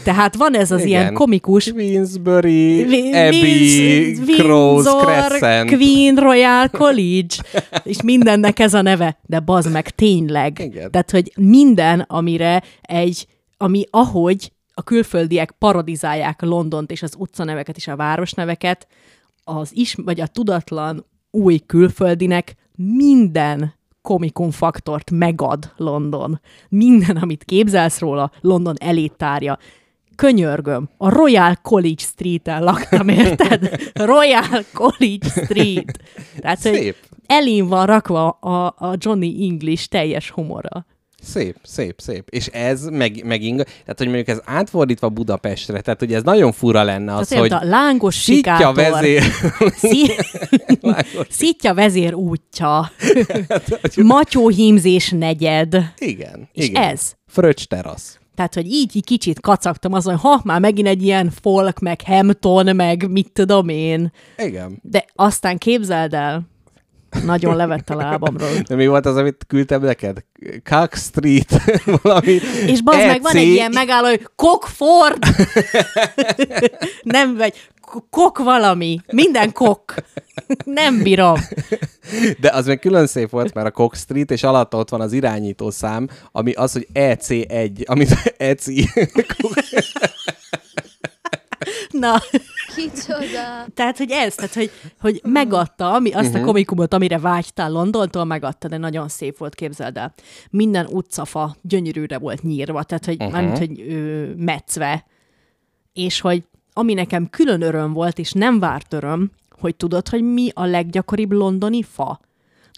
Tehát van ez az Igen. ilyen komikus Queensbury, Vi- Abbey, Crows, Crescent. Queen Royal College, és mindennek ez a neve, de bazd meg tényleg. Igen. Tehát, hogy minden, amire egy, ami ahogy a külföldiek parodizálják Londont és az utcaneveket és a városneveket, az is, vagy a tudatlan új külföldinek minden komikum faktort megad London. Minden, amit képzelsz róla, London elét tárja. Könyörgöm, a Royal College Street-en laktam, érted? Royal College Street. Tehát, hogy Szép. elén van rakva a, a Johnny English teljes humora. Szép, szép, szép. És ez meg, megint, tehát hogy mondjuk ez átfordítva Budapestre, tehát hogy ez nagyon fura lenne az, Tehát hogy a lángos sikátor. vezér. Szí- Lángos. Szitja vezér útja. Matyó hímzés negyed. Igen. És igen. ez. Fröccs terasz. Tehát, hogy így, így kicsit kacagtam azon, hogy ha, már megint egy ilyen folk, meg Hampton, meg mit tudom én. Igen. De aztán képzeld el, nagyon levett a lábamról. De mi volt az, amit küldtem neked? Cock Street, valami És bazd meg, van egy ilyen megálló, hogy Cockford! Nem vagy, kok valami. Minden kok. Nem bírom. De az meg külön szép volt, mert a Cock Street, és alatta ott van az irányító szám, ami az, hogy EC1, amit ECI. Na, Kicsoda! tehát, hogy ez, tehát, hogy, hogy megadta, ami, azt Mhm. a komikumot, amire vágytál Londontól, megadta, de nagyon szép volt, képzeld el. Minden utcafa gyönyörűre volt nyírva, tehát, hogy, Mhm. uh-huh. mármint, hogy ö, metszve, és hogy ami nekem külön öröm volt, és nem várt öröm, hogy tudod, hogy mi a leggyakoribb londoni fa?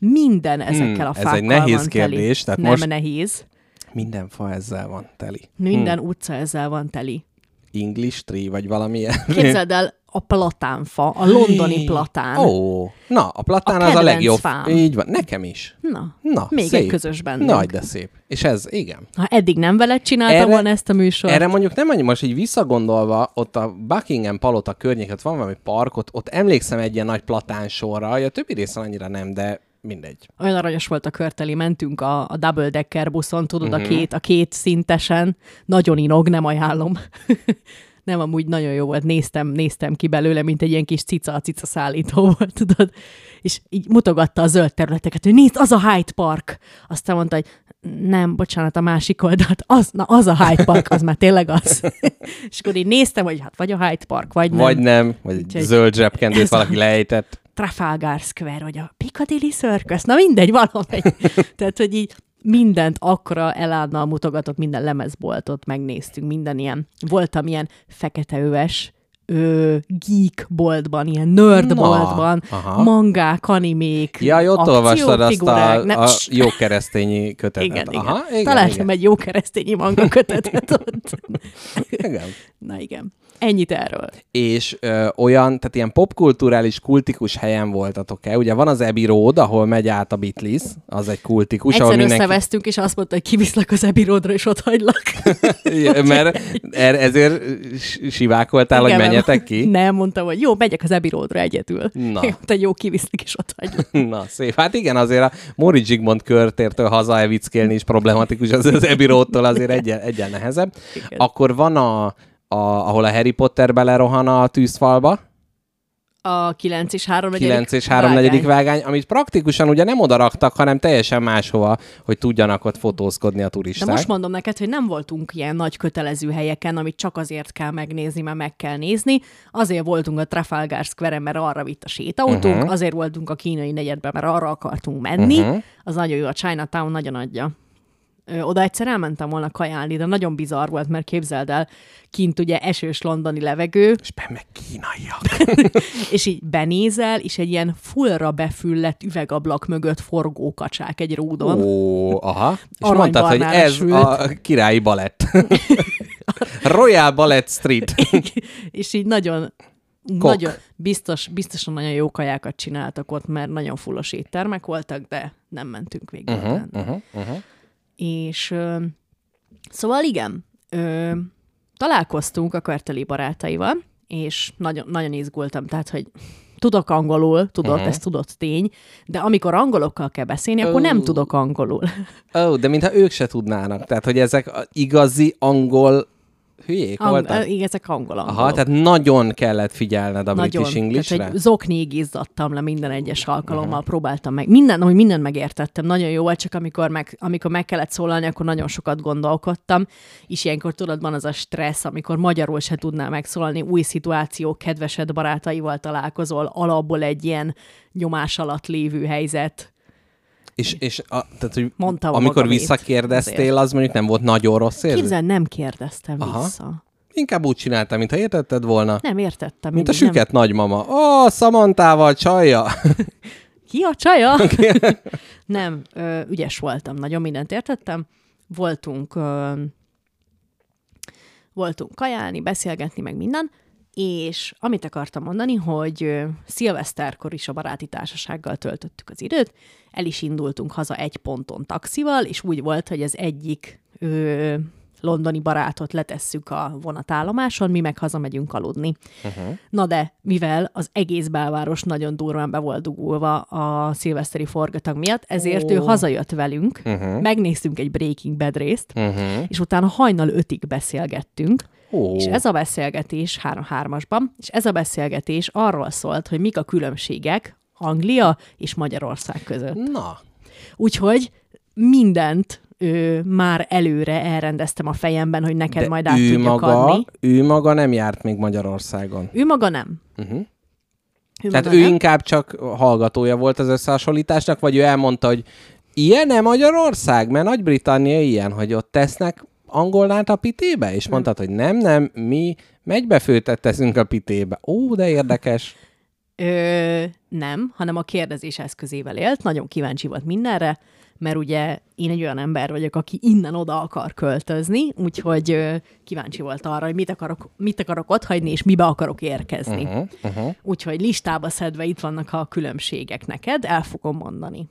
Minden ezekkel a ez fákkal egy nehéz van kérdés, teli. tehát Nem most- nehéz. Minden fa ezzel van teli. Minden utca ezzel van teli. English tree, vagy valamilyen. Képzeld el a platánfa, a londoni platán. Ó, na, a platán A az a legjobb. fám. Így van, nekem is. Na, Na, még szép. egy közös bennünk. Nagy, de szép. És ez, igen. Ha eddig nem veled csináltam Erre- volna ezt a műsort, Erre mondjuk nem annyi, most így visszagondolva, ott a Buckingham palota környék, ott van valami park, ott, ott emlékszem egy ilyen nagy platán sorra, a többi részen annyira nem, de mindegy. olyan aranyos volt a körteli, mentünk a, a double decker buszon, tudod, Mhm. uh-huh. a, két, a két szintesen, nagyon inog, nem ajánlom. nem, amúgy nagyon jó volt, néztem, néztem ki belőle, mint egy ilyen kis cica, a cica szállító volt, tudod. És így mutogatta a zöld területeket, hogy nézd, az a Hyde Park. Aztán mondta, hogy nem, bocsánat, a másik oldalt, az, na, az a Hyde Park, az már tényleg az. és akkor így néztem, hogy hát vagy a Hyde Park, vagy nem. Vagy nem, vagy egy zöld zsebkendőt a- valaki lejtett. Trafalgar Square, vagy a Piccadilly Circus, na mindegy, valamelyik. Tehát, hogy így mindent akkora elállnal mutogatott, minden lemezboltot megnéztünk, minden ilyen, voltam ilyen feketeöves, ö, geek boltban, ilyen nerd Na, boltban, aha. mangák, animék, Ja, ott olvastad azt a, ne- a jó keresztényi kötetet. igen, igen. Aha, igen, Találtam igen. egy jó keresztényi manga kötetet ott. igen. Na igen. Ennyit erről. És ö, olyan, tehát ilyen popkulturális, kultikus helyen voltatok-e? Ugye van az Abbey Road, ahol megy át a Beatles, az egy kultikus, ahol Egyszer mindenki... összevesztünk, és azt mondta, hogy kiviszlek az Abbey Roadra, és ott hagylak. Ja, Mert er- ezért sivákoltál, hogy Igen, mert- menjetek ki? Nem, mondtam, hogy jó, megyek az Abbey Roadra egyedül. Na. Mondta, jó, kiviszlik, és ott hagyom. Na, szép. Hát igen, azért a Mori Zsigmond körtértől haza evickélni is problematikus, az, az Abbey Roadtól azért egyen, egyen nehezebb. Igen. Akkor van a, a, ahol a Harry Potter belerohan a tűzfalba, A 9 és 3 9 és 3 negyedik vágány, amit praktikusan ugye nem oda raktak, hanem teljesen máshova, hogy tudjanak ott fotózkodni a De turisták. most mondom neked, hogy nem voltunk ilyen nagy kötelező helyeken, amit csak azért kell megnézni, mert meg kell nézni. Azért voltunk a Trafalgar square mert arra vitt a sétautónk, Mhm. uh-huh. azért voltunk a kínai negyedben, mert arra akartunk menni. Mhm. Uh-huh. Az nagyon jó, a Chinatown nagyon adja. Ö, oda egyszer elmentem volna kajálni, de nagyon bizarr volt, mert képzeld el, kint ugye esős londoni levegő, És be meg kínaiak. és így benézel, és egy ilyen fullra befüllett üvegablak mögött forgó kacsák egy ródon. Ó, aha. És mondtad, hogy ez sült. a királyi balett. Royal Ballet Street. és így nagyon, nagyon biztos, biztosan nagyon jó kajákat csináltak ott, mert nagyon fullos éttermek voltak, de nem mentünk végül. Uh-huh, Uh-huh. uh-huh, uh-huh. És ö, szóval igen, ö, találkoztunk a körteli barátaival, és nagyon, nagyon izgultam, tehát, hogy tudok angolul, tudod, uh-huh. ez tudott tény, de amikor angolokkal kell beszélni, akkor nem tudok angolul. Ó, oh, de mintha ők se tudnának. Tehát, hogy ezek igazi angol hülyék Ang- voltak. igen, ezek angol angolok. Aha, tehát nagyon kellett figyelned a Nagyon. British Englishre. Tehát, hogy zokniig izzadtam le minden egyes alkalommal, uh-huh. próbáltam meg. Minden, hogy mindent megértettem, nagyon jó volt, csak amikor meg, amikor meg kellett szólalni, akkor nagyon sokat gondolkodtam, és ilyenkor tudod, van az a stressz, amikor magyarul se tudnál megszólalni, új szituáció, kedvesed barátaival találkozol, alapból egy ilyen nyomás alatt lévő helyzet. És, és a, tehát, hogy Mondtam amikor visszakérdeztél, azért. az mondjuk nem volt nagyon rossz érzés? Képzeld, nem kérdeztem Aha. vissza. Inkább úgy csináltam, mintha értetted volna. Nem értettem. Mint a mindig, nem. süket nagymama. Ó, Szamantával csalja. Ki a csaja? nem, ö, ügyes voltam, nagyon mindent értettem. Voltunk, ö, voltunk kajálni, beszélgetni, meg minden, és amit akartam mondani, hogy szilveszterkor is a baráti társasággal töltöttük az időt, el is indultunk haza egy ponton taxival, és úgy volt, hogy az egyik ö, londoni barátot letesszük a vonatállomáson, mi meg hazamegyünk aludni. Uh-huh. Na de, mivel az egész belváros nagyon durván be volt dugulva a szilveszteri forgatag miatt, ezért oh. ő hazajött velünk, uh-huh. megnéztünk egy Breaking Bad részt, Uh-huh. és utána hajnal ötig beszélgettünk, Ó. és ez a beszélgetés három-hármasban, és ez a beszélgetés arról szólt, hogy mik a különbségek Anglia és Magyarország között. Na, Úgyhogy mindent ő, már előre elrendeztem a fejemben, hogy neked de majd át ő tudjak maga, adni. ő maga nem járt még Magyarországon. Ő maga nem. Uh-huh. Ő Tehát maga ő nem. inkább csak hallgatója volt az összehasonlításnak, vagy ő elmondta, hogy ilyen-e Magyarország? Mert Nagy-Britannia ilyen, hogy ott tesznek angolnát a pitébe? És mondtad, hogy nem, nem, mi megybefőtet teszünk a pitébe. Ó, de érdekes. Ö, nem, hanem a kérdezés eszközével élt. Nagyon kíváncsi volt mindenre, mert ugye én egy olyan ember vagyok, aki innen-oda akar költözni, úgyhogy ö, kíváncsi volt arra, hogy mit akarok, mit akarok otthagyni, és mibe akarok érkezni. Uh-huh, uh-huh. Úgyhogy listába szedve itt vannak a különbségek neked, el fogom mondani.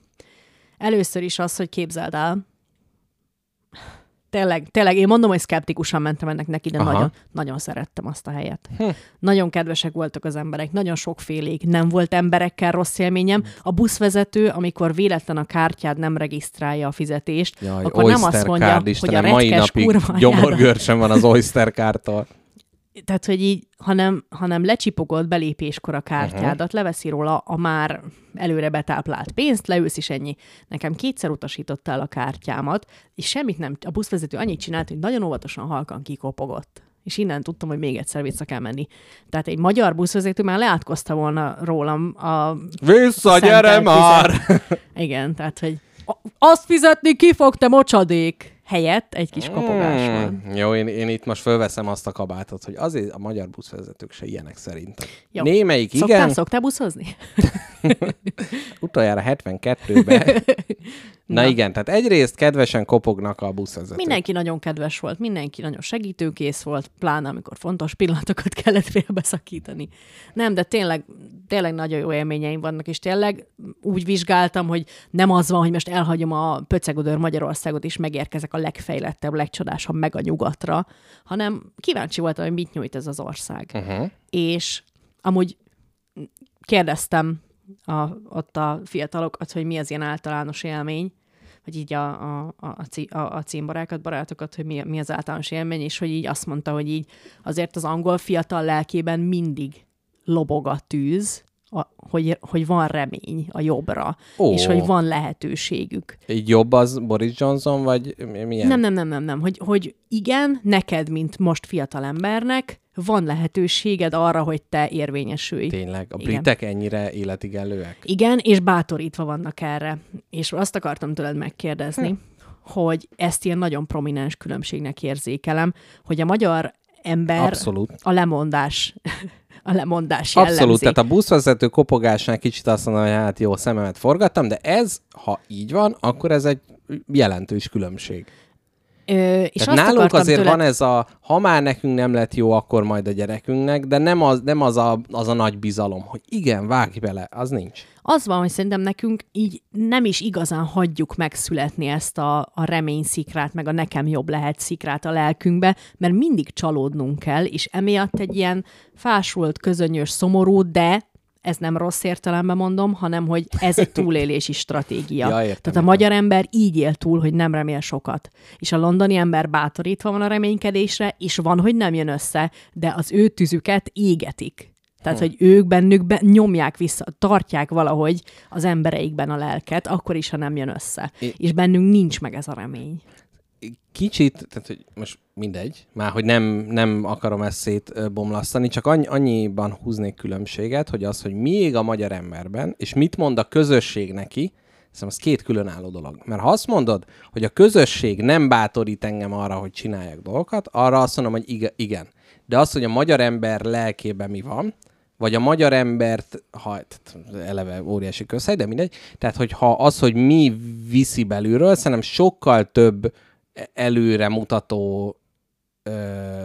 Először is az, hogy képzeld el, tényleg, tényleg, én mondom, hogy szkeptikusan mentem ennek neki, de Aha. nagyon, nagyon szerettem azt a helyet. Hm. Nagyon kedvesek voltak az emberek, nagyon sokfélék, nem volt emberekkel rossz élményem. A buszvezető, amikor véletlen a kártyád nem regisztrálja a fizetést, Jaj, akkor nem azt mondja, hogy a mai napig kurva gyomorgörcsön van az Oyster kártól. Tehát, hogy így, hanem, hanem lecsipogod belépéskor a kártyádat, uh-huh. leveszi róla a már előre betáplált pénzt, leülsz is ennyi. Nekem kétszer utasította el a kártyámat, és semmit nem, a buszvezető annyit csinált, hogy nagyon óvatosan halkan kikopogott. És innen tudtam, hogy még egyszer vissza kell menni. Tehát egy magyar buszvezető már leátkozta volna rólam a... Vissza, gyere már! Igen, tehát, hogy azt fizetni ki fog, te mocsadék! Helyett egy kis kopogás van. Hmm, Jó, én, én itt most fölveszem azt a kabátot, hogy azért a magyar buszvezetők se ilyenek szerintem. Jó. Némelyik Szoktál, igen, szoktál buszozni? utoljára 72-ben. Na, igen, tehát egyrészt kedvesen kopognak a buszvezetők. Mindenki nagyon kedves volt, mindenki nagyon segítőkész volt, pláne amikor fontos pillanatokat kellett félbeszakítani. Nem, de tényleg, tényleg nagyon jó élményeim vannak, és tényleg úgy vizsgáltam, hogy nem az van, hogy most elhagyom a pöcegödör Magyarországot, és megérkezek a legfejlettebb, legcsodásabb meg a nyugatra, hanem kíváncsi voltam, hogy mit nyújt ez az ország. Uh-huh. És amúgy kérdeztem a, ott a fiatalokat, hogy mi az ilyen általános élmény, vagy így a, a, a, a, a címbarákat, barátokat, hogy mi, mi az általános élmény, és hogy így azt mondta, hogy így azért az angol fiatal lelkében mindig lobog a tűz, a, hogy, hogy van remény a jobbra, Ó. és hogy van lehetőségük. Így jobb az Boris Johnson, vagy mi- milyen? Nem, nem, nem, nem, nem. Hogy, hogy igen, neked, mint most fiatal embernek, van lehetőséged arra, hogy te érvényesülj. Tényleg, a Igen. britek ennyire életigenlőek? Igen, és bátorítva vannak erre. És azt akartam tőled megkérdezni, hm. hogy ezt ilyen nagyon prominens különbségnek érzékelem, hogy a magyar ember Abszolút. a lemondás, a lemondás jellemzi. Abszolút, tehát a buszvezető kopogásnál kicsit azt mondom, hogy hát jó, szememet forgattam, de ez, ha így van, akkor ez egy jelentős különbség. Ö, és azt nálunk azért tőled, van ez a, ha már nekünk nem lett jó, akkor majd a gyerekünknek, de nem az, nem az, a, az a nagy bizalom, hogy igen, vágj bele, az nincs. Az van, hogy szerintem nekünk így nem is igazán hagyjuk megszületni ezt a, a reményszikrát, meg a nekem jobb lehet szikrát a lelkünkbe, mert mindig csalódnunk kell, és emiatt egy ilyen fásult, közönyös, szomorú, de ez nem rossz értelemben mondom, hanem hogy ez egy túlélési stratégia. Ja, értem, Tehát a magyar ember így él túl, hogy nem remél sokat. És a londoni ember bátorítva van a reménykedésre, és van, hogy nem jön össze, de az ő tüzüket égetik. Tehát, hogy ők bennük be, nyomják vissza, tartják valahogy az embereikben a lelket, akkor is, ha nem jön össze. I- És bennünk nincs meg ez a remény. Kicsit, tehát hogy most mindegy, már hogy nem, nem akarom ezt szétbomlasztani, csak annyi, annyiban húznék különbséget, hogy az, hogy mi ég a magyar emberben, és mit mond a közösség neki, Szerintem az két különálló dolog. Mert ha azt mondod, hogy a közösség nem bátorít engem arra, hogy csináljak dolgokat, arra azt mondom, hogy ige- igen. De az, hogy a magyar ember lelkében mi van, vagy a magyar embert, ha eleve óriási közhely, de mindegy, tehát hogyha az, hogy mi viszi belülről, szerintem sokkal több előre mutató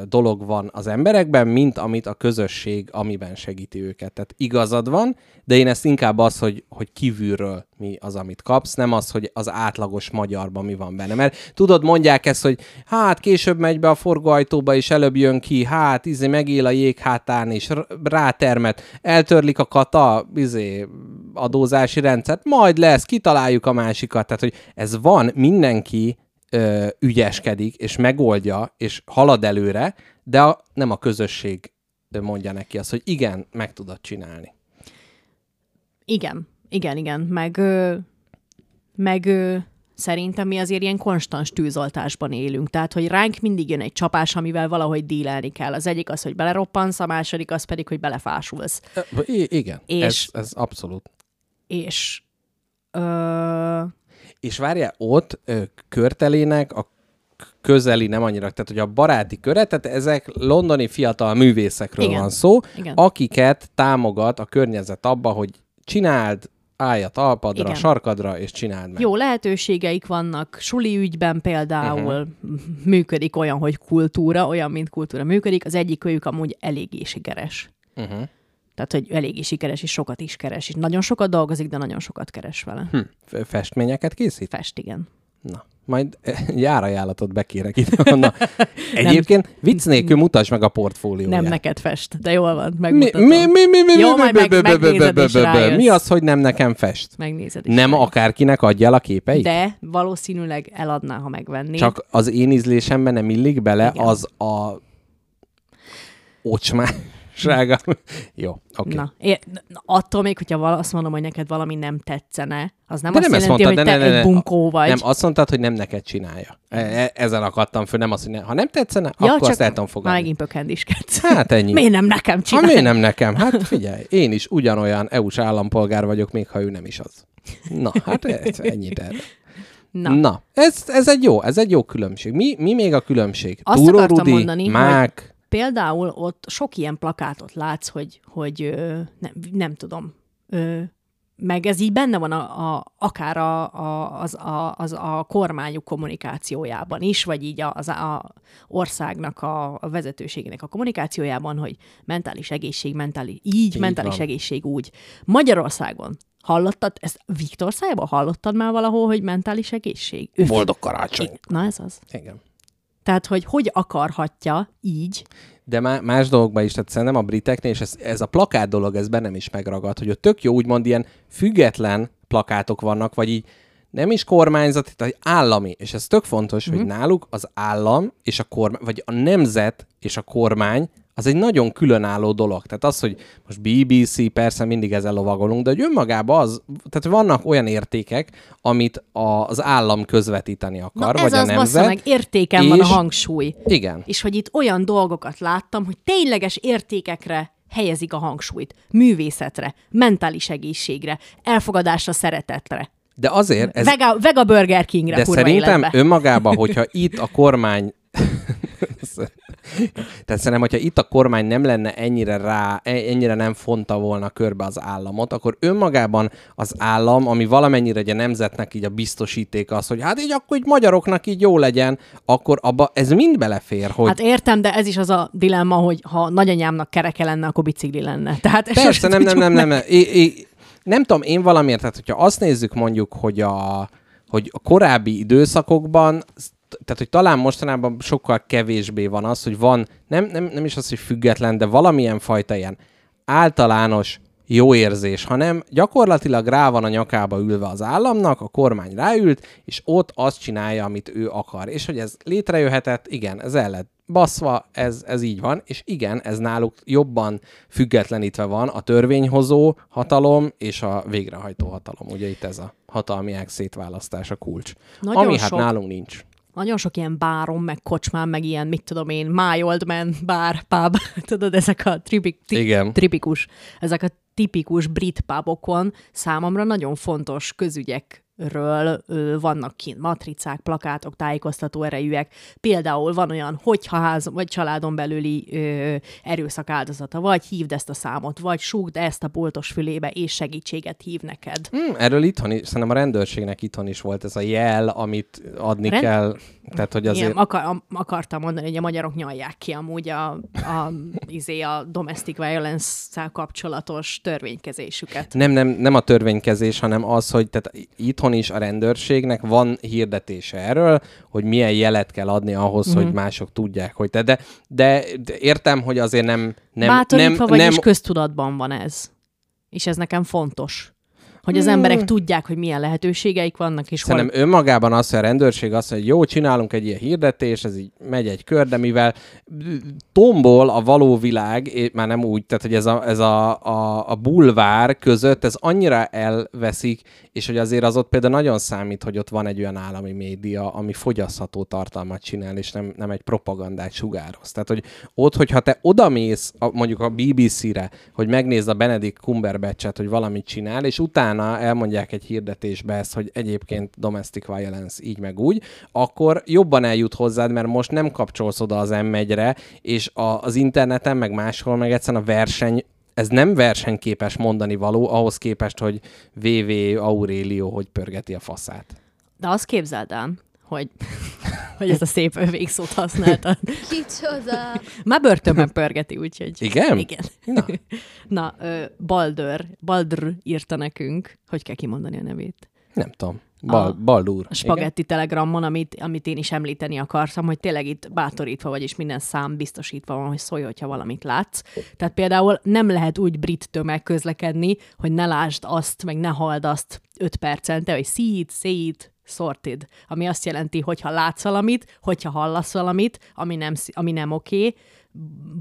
dolog van az emberekben, mint amit a közösség, amiben segíti őket. Tehát igazad van, de én ezt inkább az, hogy, hogy kívülről mi az, amit kapsz, nem az, hogy az átlagos magyarban mi van benne. Mert tudod, mondják ezt, hogy hát később megy be a forgóajtóba, és előbb jön ki, hát izé megél a jéghátán, és rátermet, eltörlik a kata, izé, adózási rendszert, majd lesz, kitaláljuk a másikat. Tehát, hogy ez van, mindenki ö, ügyeskedik, és megoldja, és halad előre, de a, nem a közösség mondja neki azt, hogy igen, meg tudod csinálni. Igen, igen, igen. Meg, ö, meg ö, szerintem mi azért ilyen konstans tűzoltásban élünk. Tehát, hogy ránk mindig jön egy csapás, amivel valahogy dílelni kell. Az egyik az, hogy beleroppansz, a második az pedig, hogy belefásulsz. I- igen, És- ez, ez abszolút. És ö, És várjál, ott ö, körtelének a közeli, nem annyira, tehát hogy a baráti köre, tehát ezek londoni fiatal művészekről Igen. van szó, Igen. akiket támogat a környezet abba, hogy csináld, állj a talpadra, Igen. sarkadra, és csináld meg. Jó lehetőségeik vannak, suli ügyben például uh-huh. működik olyan, hogy kultúra, olyan, mint kultúra működik. Az egyik őjük amúgy eléggé sikeres. Uh-huh. Tehát, hogy eléggé sikeres, és sokat is keres. És nagyon sokat dolgozik, de nagyon sokat keres vele. Hm. Festményeket készít? Fest, igen. Na, majd járajánlatot bekérek ide. Na. Egyébként vicc nélkül mutasd meg a portfólióját. Nem neked fest, de jól van, megmutatom. mi, mi, mi, mi, Jó, mi, majd mi, meg- megnézed és rájössz. Mi az, hogy nem nekem fest? Megnézed is. Nem majd. akárkinek adja el a képeit? De valószínűleg eladná, ha megvennéd. Csak az én ízlésemben nem illik bele Igen. az a ocsmássága. Jó, oké. Okay. Na, é, attól még, hogyha vala, azt mondom, hogy neked valami nem tetszene, az nem De azt nem jelenti, mondtad, hogy te ne, ne, egy ne. bunkó vagy. Nem, azt mondtad, hogy nem neked csinálja. E- e- Ezen akadtam föl, nem azt, hogy ne. Ha nem tetszene, ja, akkor csak azt el tudom fogadni. megint pökendiskedsz. Hát ennyi. Miért nem nekem Ha csinálni? miért nem nekem? Hát figyelj, én is ugyanolyan EU-s állampolgár vagyok, még ha ő nem is az. Na, hát ez, ennyit erre. Na, Na, ez, ez, egy jó, ez egy jó különbség. Mi, mi még a különbség? Azt Túró akartam Rudi, mondani, Mák, például ott sok ilyen plakátot látsz, hogy, hogy nem, nem tudom, meg ez így benne van a, a, akár a, a, az, a, az a kormányuk kommunikációjában is, vagy így az a országnak a, a vezetőségének a kommunikációjában, hogy mentális egészség, mentális, így, így mentális van. egészség úgy. Magyarországon hallottad, ezt Viktor szájában hallottad már valahol, hogy mentális egészség? Ő boldog karácsony. Na ez az. Igen. Tehát, hogy hogy akarhatja így, De má- más dolgokban is, tehát szerintem a briteknél, és ez, ez a plakát dolog, ez bennem is megragad, hogy ott tök jó, úgymond ilyen független plakátok vannak, vagy így nem is kormányzati, tehát állami, és ez tök fontos, mm-hmm. hogy náluk az állam és a kormány, vagy a nemzet és a kormány az egy nagyon különálló dolog. Tehát az, hogy most BBC, persze mindig ezzel lovagolunk, de hogy önmagában az, tehát vannak olyan értékek, amit az állam közvetíteni akar, Na ez vagy a az, nemzet. meg, értéken van a és- hangsúly. Igen. És hogy itt olyan dolgokat láttam, hogy tényleges értékekre helyezik a hangsúlyt. Művészetre, mentális egészségre, elfogadásra, szeretetre. De azért ez, Vega, Vega Burger Kingre, De szerintem életbe. önmagában, hogyha itt a kormány... Tehát szerintem, hogyha itt a kormány nem lenne ennyire rá, e- ennyire nem fonta volna körbe az államot, akkor önmagában az állam, ami valamennyire egy a nemzetnek így a biztosíték az, hogy hát így akkor így magyaroknak így jó legyen, akkor abba ez mind belefér, hogy Hát értem, de ez is az a dilemma, hogy ha nagyanyámnak kereke lenne, akkor bicikli lenne. Tehát Persze, nem, nem, nem, nem, nem. É, é, nem tudom, én valamiért, tehát hogyha azt nézzük mondjuk, hogy a, hogy a korábbi időszakokban, tehát hogy talán mostanában sokkal kevésbé van az, hogy van, nem, nem, nem is az, hogy független, de valamilyen fajta ilyen általános jó érzés, hanem gyakorlatilag rá van a nyakába ülve az államnak, a kormány ráült, és ott azt csinálja, amit ő akar. És hogy ez létrejöhetett, igen, ez el lett baszva, ez, ez így van, és igen, ez náluk jobban függetlenítve van a törvényhozó hatalom és a végrehajtó hatalom. Ugye itt ez a hatalmi ág szétválasztása kulcs. Nagyon ami hát sok. nálunk nincs. Nagyon sok ilyen bárom, meg kocsmán, meg ilyen, mit tudom én, My Old Man bár, pub, tudod, ezek a tripik, tri, tripikus, ezek a tipikus brit pubokon számomra nagyon fontos közügyekről ö, vannak kint matricák, plakátok, tájékoztató erejűek. Például van olyan, hogyha ház, vagy családon belüli ö, erőszak áldozata, vagy hívd ezt a számot, vagy súgd ezt a boltos fülébe, és segítséget hív neked. Hmm, erről itthon is, szerintem a rendőrségnek itthon is volt ez a jel, amit adni Rend- kell. Tehát, hogy azért... Igen, akar, am- akartam mondani, hogy a magyarok nyalják ki amúgy a, a, izé, a domestic violence-szel kapcsolatos törvénykezésüket. Nem, nem, nem a törvénykezés, hanem az, hogy tehát itthon is a rendőrségnek van hirdetése erről, hogy milyen jelet kell adni ahhoz, Mhm. mm-hmm. hogy mások tudják, hogy te, de, de, de értem, hogy azért nem... nem Bátorítva, nem, vagyis nem, köztudatban van ez. És ez nekem fontos. Hogy az emberek tudják, hogy milyen lehetőségeik vannak, és hol... Szerintem önmagában az, hogy a rendőrség azt mondja, hogy jó, csinálunk egy ilyen hirdetés, ez így megy egy kör, de mivel tombol a való világ, már nem úgy, tehát hogy ez a, ez a, a, a bulvár között, ez annyira elveszik, és hogy azért az ott például nagyon számít, hogy ott van egy olyan állami média, ami fogyasztható tartalmat csinál, és nem, nem egy propagandát sugároz. Tehát, hogy ott, hogyha te odamész a, mondjuk a BBC-re, hogy megnézd a Benedict Cumberbatchet, hogy valamit csinál, és utána elmondják egy hirdetésbe ezt, hogy egyébként domestic violence így meg úgy, akkor jobban eljut hozzád, mert most nem kapcsolsz oda az m és a, az interneten, meg máshol, meg egyszerűen a verseny ez nem versenyképes mondani való, ahhoz képest, hogy VV Aurelio hogy pörgeti a faszát. De azt képzeld el, hogy, hogy ezt a szép végszót használtad. Kicsoda! Már börtönben pörgeti, úgyhogy... Igen? Igen. Na. Na, Baldur, Baldur írta nekünk, hogy kell kimondani a nevét. Nem tudom. Bal, A- Baldur. A spagetti telegramon, amit, amit én is említeni akartam, hogy tényleg itt bátorítva vagy, és minden szám biztosítva van, hogy szólj, hogyha valamit látsz. Tehát például nem lehet úgy brit tömeg közlekedni, hogy ne lásd azt, meg ne halld azt 5 percente, hogy see it, say it, sorted, ami azt jelenti, hogyha látsz valamit, hogyha hallasz valamit, ami nem, ami nem oké,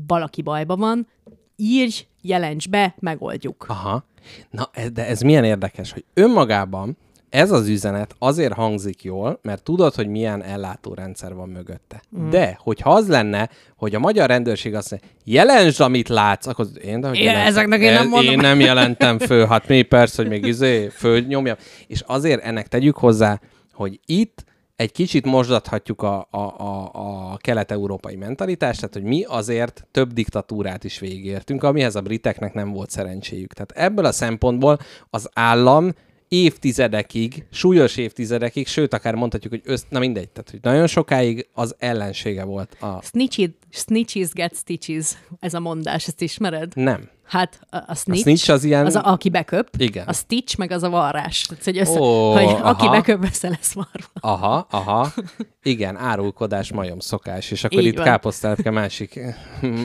valaki bajba van, írj, jelents be, megoldjuk. Aha. Na, ez, de ez milyen érdekes, hogy önmagában ez az üzenet azért hangzik jól, mert tudod, hogy milyen ellátórendszer van mögötte. Mm. De, hogyha az lenne, hogy a magyar rendőrség azt mondja, jelensd, amit látsz, akkor én, de hogy Én jelentem. ezeknek én nem mondom. Én nem jelentem föl, hát mi persze, hogy még izé, fölnyomjam. És azért ennek tegyük hozzá, hogy itt egy kicsit mosdathatjuk a, a, a, a kelet-európai mentalitást, tehát hogy mi azért több diktatúrát is végigértünk, amihez a briteknek nem volt szerencséjük. Tehát ebből a szempontból az állam évtizedekig, súlyos évtizedekig, sőt, akár mondhatjuk, hogy össz, na mindegy, tehát hogy nagyon sokáig az ellensége volt a... Snitches, snitches get stitches, ez a mondás, ezt ismered? Nem. Hát a, a snitch, snitch az ilyen- az a, aki beköp, Igen. a stitch meg az a varrás. Tehát, hogy, össze, Ó, hogy aki aha. beköp, össze lesz marva. Aha, aha. Igen, árulkodás majom szokás, és akkor Így itt van. káposztelepke másik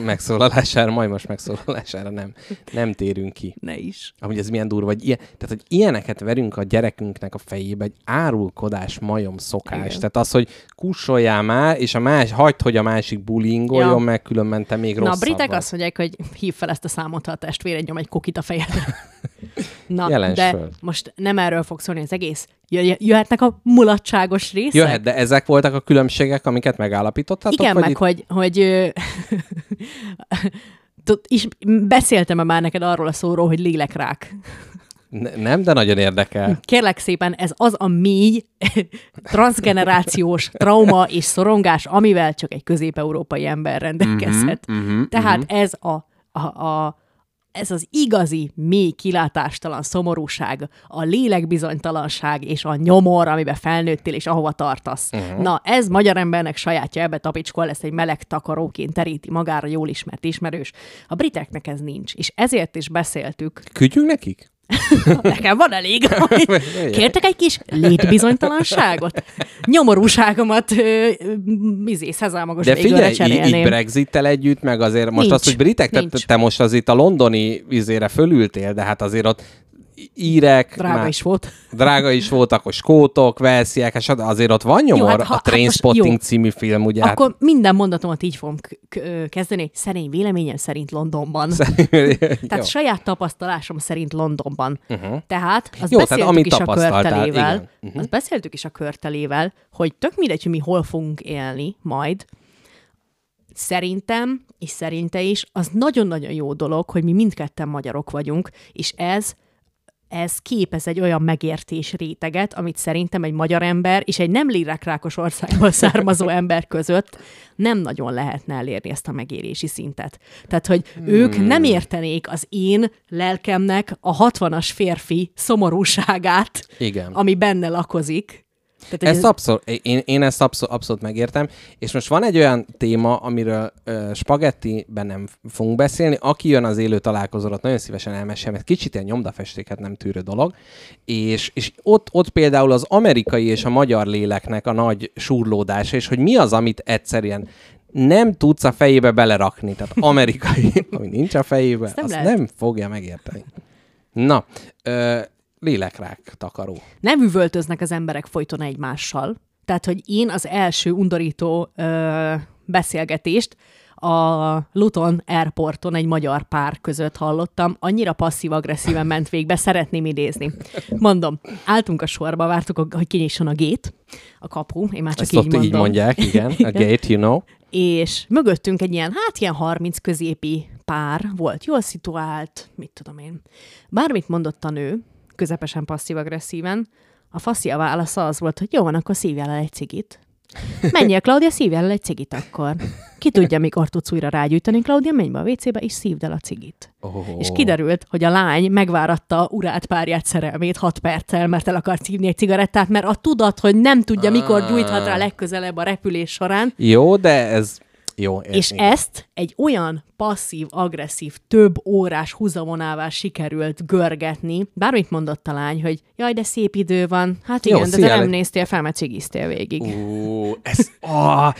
megszólalására, majmos megszólalására nem, nem térünk ki. Ne is. Amúgy ez milyen durva, hogy ilyen, tehát, hogy ilyeneket verünk a gyerekünknek a fejébe, egy árulkodás majom szokás. Igen. Tehát az, hogy kussoljál már, és a más, hagyd, hogy a másik bullyingoljon, Ja. meg különben te még Na, a rosszabb britek vagy. azt mondják, hogy hív fel ezt a számot, ha testvéred nyom egy kokit a fejedre. Na, Jelens de föl. most nem erről fog szólni az egész. Jöhetnek a mulatságos részek? Jöhet, de ezek voltak a különbségek, amiket megállapítottatok? Igen, meg itt- hogy, hogy is, beszéltem-e már neked arról a szóról, hogy lélekrák? Ne- Nem, de nagyon érdekel. Kérlek szépen, ez az a mély transgenerációs trauma és szorongás, amivel csak egy közép-európai ember rendelkezhet. Uh-huh, uh-huh, Tehát uh-huh. ez a, a, a ez az igazi, mély, kilátástalan szomorúság, a lélekbizonytalanság és a nyomor, amiben felnőttél és ahova tartasz. Uh-huh. Na, ez magyar embernek sajátja, ebbe tapicskol lesz egy meleg takaróként teríti magára jól ismert ismerős. A briteknek ez nincs, és ezért is beszéltük Küldjünk nekik? Nekem van elég. Kértek egy kis létbizonytalanságot? Nyomorúságomat izé, szezámagos De figyelj, így, így Brexittel együtt, meg azért most Nincs, az, hogy britek, te, te most az itt a londoni vizére fölültél, de hát azért ott írek, Drága már- is volt. drága is voltak, hogy skótok, velsziek, és azért ott van nyomor, hát hát, ha- a hát most Trainspotting jó. című film, ugye? hát Akkor minden mondatomat így fogom k- k- kezdeni. Szerény véleményem szerint Londonban. hát, Tehát Jó. saját tapasztalásom szerint Londonban. Uh-huh. Tehát azt Jó, tehát beszéltük amit is a körtelével, igen. uh-huh. azt beszéltük is a körtelével, hogy tök mindegy, hogy mi hol fogunk élni majd, szerintem, és szerinte is, az nagyon-nagyon jó dolog, hogy mi mindketten magyarok vagyunk, és ez ez képez egy olyan megértés réteget, amit szerintem egy magyar ember és egy nem lélekrákos országból származó ember között nem nagyon lehetne elérni ezt a megérési szintet. Tehát, hogy hmm. ők nem értenék az én lelkemnek a 60-as férfi szomorúságát, Igen. ami benne lakozik. Tehát, Ezt abszolút, én, én ezt abszolút, abszolút megértem, és most van egy olyan téma, amiről ö, spagettiben nem fogunk beszélni, aki jön az élő találkozóra, nagyon szívesen elmesél, mert kicsit ilyen nyomdafestéket nem tűrő dolog, és, és ott, ott például az amerikai és a magyar léleknek a nagy surlódása, és hogy mi az, amit egyszerűen nem tudsz a fejébe belerakni. Tehát amerikai, ami nincs a fejébe, Ezt nem azt lehet. nem fogja megérteni. Na, ö, lélekrák takaró. nem üvöltöznek az emberek folyton egymással. Tehát, hogy én az első undorító ö, beszélgetést a Luton Airporton egy magyar pár között hallottam, annyira passzív-agresszíven ment végbe, szeretném idézni. Mondom, álltunk a sorba, vártuk, hogy kinyisson a gét, a kapu, én már csak Ezt így ott mondom. így mondják, igen. A gate, you know. és mögöttünk egy ilyen, hát ilyen 30 középi pár volt, jól szituált, mit tudom én. Bármit mondott a nő, közepesen passzív-agresszíven. A faszi a válasza az volt, hogy jó van, akkor szívjál el egy cigit. Menjél, Klaudia, szívjál el egy cigit akkor. Ki tudja, mikor tudsz újra rágyújtani, Klaudia, menj be a WC-be, és szívd el a cigit. Oh. És kiderült, hogy a lány megváratta urát párját szerelmét 6 perccel, mert el akart szívni egy cigarettát, mert a tudat, hogy nem tudja, mikor gyújthat rá legközelebb a repülés során, Jó, de ez... Jó, ez és igen. ezt egy olyan passzív-agresszív, több órás húzavonával sikerült görgetni. Bármit mondott a lány, hogy jaj, de szép idő van. Hát Jó, igen, de te nem néztél fel, mert csigiztél végig. Ú, ez,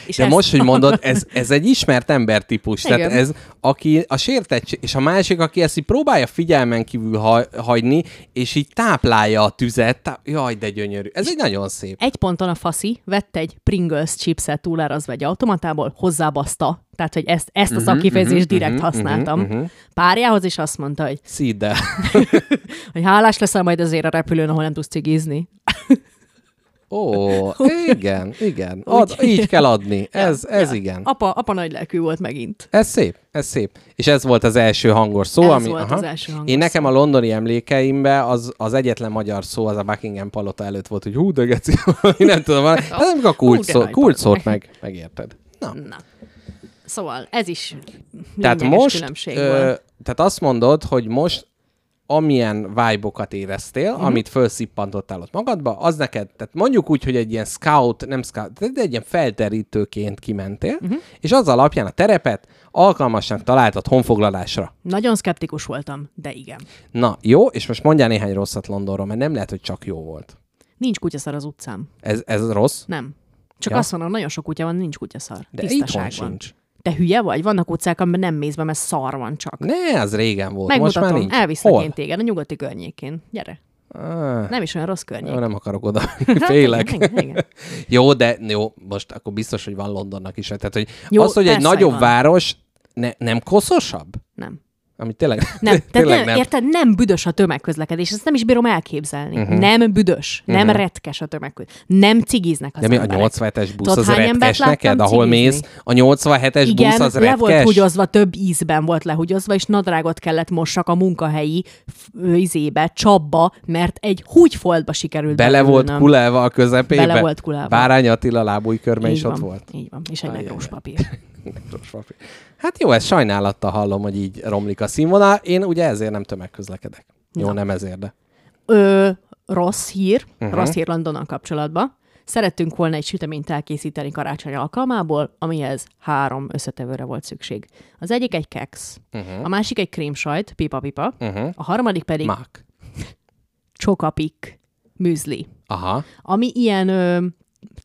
És de ezt- most, hogy mondod, ez, ez egy ismert embertípus. Tehát ez, aki a sértettség, és a másik, aki ezt így próbálja figyelmen kívül ha, hagyni, és így táplálja a tüzet. Tá- Jaj, de gyönyörű. Ez egy nagyon szép. Egy ponton a faszi vett egy Pringles chipset túlárazva egy automatából, hozzábaszta. Tehát, hogy ezt, ezt Mhm, a szakkifejezést direkt használtam. Párjához is azt mondta, hogy, Szídd el. hogy hálás leszel majd azért a repülőn, ahol nem tudsz cigizni. Ó, igen, igen. Ad, így kell adni. Ez, ez igen. Apa, apa nagy lelkű volt megint. Ez szép, ez szép. És ez volt az első hangos szó, Ez ami... volt az első hangos Én nekem a londoni emlékeimben az, az egyetlen magyar szó, az a Buckingham palota előtt volt, hogy hú, de geci, nem tudom, ez amikor a kulcs, szó, kulcs szót meg, megérted. Na, Na. Szóval ez is tehát most, különbség ö, volt. tehát azt mondod, hogy most amilyen vibe-okat éreztél, Mhm. uh-huh. amit felszippantottál ott magadba, az neked, tehát mondjuk úgy, hogy egy ilyen scout, nem scout, de egy ilyen felterítőként kimentél, Mhm. uh-huh. és az alapján a terepet alkalmasnak találtad honfoglalásra. Nagyon szkeptikus voltam, de igen. Na, jó, és most mondjál néhány rosszat Londonról, mert nem lehet, hogy csak jó volt. Nincs kutyaszar az utcán. Ez, ez rossz? Nem. Csak Ja. azt mondom, nagyon sok kutya van, nincs kutyaszar. De itthon van. sincs. Te hülye vagy? Vannak utcák, amiben nem mész be, mert szar van csak. Ne, az régen volt. Megmutatom, most már nincs. elviszlek Hol? én téged a nyugati környékén. Gyere. Ah, Nem is olyan rossz környék. jó, nem akarok oda. Félek. Igen, igen, igen. jó, de jó, most akkor biztos, hogy van Londonnak is. Tehát, hogy Jó, az, hogy egy nagyobb van. város ne, nem koszosabb? Nem. Ami tényleg Nem, tehát tényleg nem, nem. érted, nem büdös a tömegközlekedés, ezt nem is bírom elképzelni. Uh-huh. Nem büdös, uh-huh. nem retkes a tömegközlekedés, nem cigiznek az De mi a emberek. 87-es busz Tudod, az retkes neked, ahol cigizni? mész? A 87-es Igen, busz az le retkes? volt húgyozva, több ízben volt lehúgyozva, és nadrágot kellett mossak a munkahelyi izébe, csapba, mert egy húgyfoltba sikerült Bele volt beülnöm. kulálva a közepébe? Bele volt kulálva. Bárány Attila lábújkörme is ott volt. Így van, és egy negrós papír. Papír. Hát jó, ezt sajnálattal hallom, hogy így romlik a színvonal. Én ugye ezért nem tömegközlekedek. Jó, Na. nem ezért, de. Ö, rossz hír, Mhm. uh-huh. rossz hír Londonnal kapcsolatban. Szerettünk volna egy süteményt elkészíteni karácsony alkalmából, amihez három összetevőre volt szükség. Az egyik egy keks, Mhm. uh-huh. a másik egy krémsajt, pipa-pipa, Uh-huh. a harmadik pedig. Mák. csokapik műzli, Aha. ami ilyen ö,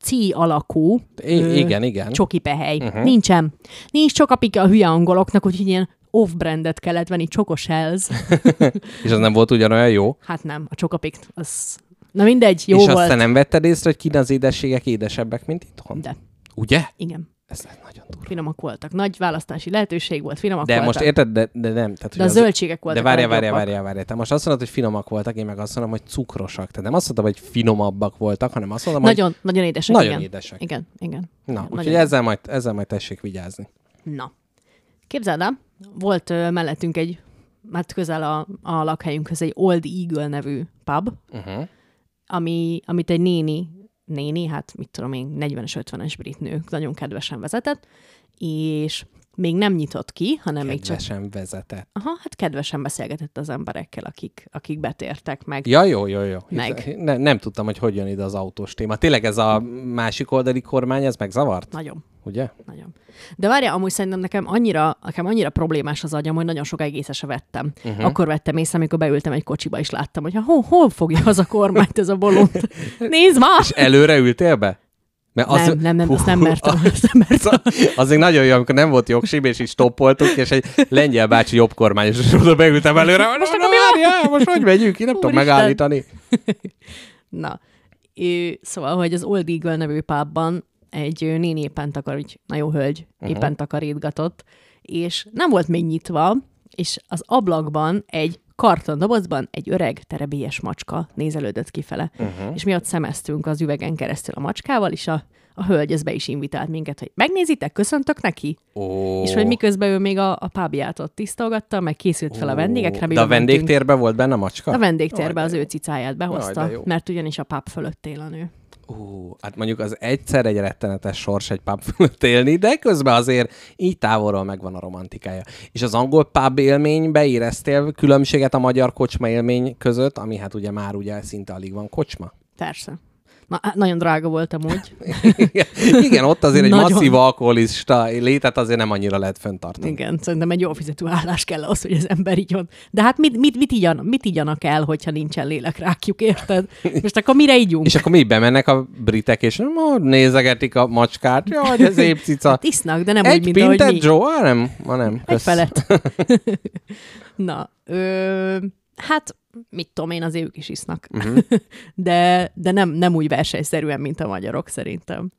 cí alakú I- ö, igen, igen. csoki pehely. Uh-huh. Nincsen. Nincs csokapik a hülye angoloknak, úgyhogy ilyen off-brandet kellett venni, csokos hells. És az nem volt ugyanolyan jó? Hát nem, a csokapik az... Na mindegy, jó és volt. azt te nem vetted észre, hogy kint az édességek édesebbek, mint itthon? De, Ugye? igen. Ez nagyon durva. Finomak voltak. Nagy választási lehetőség volt, finomak De voltak. most érted, de, de nem. Tehát, De a az- zöldségek De voltak várjál, a várjál, legjobbak. várjál, várjál. Te most azt mondod, hogy finomak voltak, én meg azt mondom, hogy cukrosak. Tehát nem azt mondtam, hogy finomabbak voltak, hanem azt mondom, hogy Nagyon, nagyon édesek, nagyon igen. édesek. Igen, igen. Na, igen, úgyhogy nagyon. ezzel majd, ezzel majd tessék vigyázni. Na. Képzeld el, volt ö, mellettünk egy, hát közel a, a lakhelyünkhöz egy Old Eagle nevű pub, Uh-huh. ami, amit egy néni, néni, hát mit tudom én, 40-es, 50-es brit nő nagyon kedvesen vezetett, és még nem nyitott ki, hanem még csak Kedvesen vezetett. Aha, hát kedvesen beszélgetett az emberekkel, akik, akik betértek meg. Ja, jó, jó, jó. Meg. Ne, nem tudtam, hogy hogy jön ide az autós téma. Tényleg ez a másik oldali kormány, ez megzavart? Nagyon, Ugye? nagyon. De várjál, amúgy szerintem nekem annyira, nekem annyira problémás az agyam, hogy nagyon sokáig észre se vettem. Uh-huh. Akkor vettem észre, amikor beültem egy kocsiba, és láttam, hogy hol, hol fogja az a kormányt ez a bolond. Nézd már! Előre ültél be? Mert Nem, nem, nem, azt nem mertem. Azt nem mertem. Az még nagyon jó, amikor nem volt jogsim, és így stoppoltuk, és egy lengyel bácsi jobb kormányos, és oda beültem előre. Most akkor mi várjál, most hogy megyünk ki? Nem tudom megállítani. Na, ő, szóval, hogy az Old Eagle nevű pubban egy néni éppen takarít, na jó hölgy, uh-huh. éppen takarítgatott, és nem volt még nyitva, és az ablakban egy kartondobozban egy öreg, terebélyes macska nézelődött kifele. Uh-huh. És mi ott szemeztünk az üvegen keresztül a macskával, és a, a hölgy ez be is invitált minket, hogy megnézitek, köszöntök neki? Ó, És hogy miközben ő még a, a pubját ott tisztogatta, meg készült fel a vendégekre. De a mivel mentünk- volt benne a macska? A vendégtérbe Jaj, az ő cicáját behozta, mert ugyanis a pub fölött él a nő. Ú, hát mondjuk az egyszer egy rettenetes sors egy pub fölött élni, de közben azért így távolról megvan a romantikája. És az angol pub élménybe éreztél különbséget a magyar kocsma élmény között, ami hát ugye már ugye szinte alig van kocsma? Persze. Na, hát nagyon drága volt amúgy. Igen, Igen ott azért egy Nagyon. masszív alkoholista létet azért nem annyira lehet fenntartani. Igen, szerintem egy jól fizető állás kell ahhoz, hogy az ember igyon. De hát mit, mit, mit, igyan, mit igyanak el, hogyha nincsen lélekrákjuk, érted? Most akkor mire ígyunk? És akkor mi bemennek a britek, és ma nézegetik a macskát. Jaj, de szép cica. Hát isznak, de nem Egy úgy, mint ahogy pintet, mi. Joe? Ah, nem, ma nem. Egy Kösz. felett. Na, ö, hát mit tudom én, az ők is isznak. Uh-huh. de de nem, nem úgy versenyszerűen, mint a magyarok szerintem.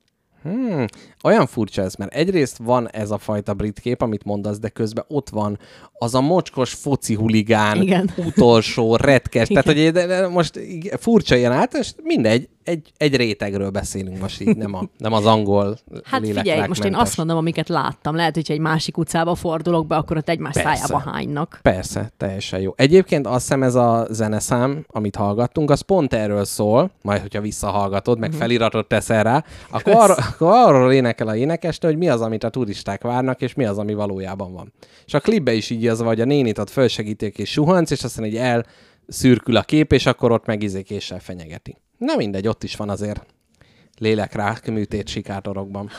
Hmm, olyan furcsa ez, mert egyrészt van ez a fajta brit kép, amit mondasz, de közben ott van az a mocskos foci huligán, Igen. utolsó, retkes, tehát hogy de, de most furcsa ilyen át, és mindegy, egy, egy rétegről beszélünk most így, nem, a, nem az angol Hát figyelj, most én azt mondom, amiket láttam. Lehet, hogyha egy másik utcába fordulok be, akkor ott egymás Persze. szájába hánynak. Persze, teljesen jó. Egyébként azt hiszem ez a zeneszám, amit hallgattunk, az pont erről szól, majd hogyha visszahallgatod, meg feliratot teszel rá, akkor, arra, akkor arról énekel a énekesnő, hogy mi az, amit a turisták várnak, és mi az, ami valójában van. És a klipbe is így az, vagy a nénit ott fölsegítik és suhanc, és aztán így elszürkül a kép, és akkor ott meg izékéssel fenyegeti. Na mindegy, ott is van azért lélekrák műtét sikátorokban.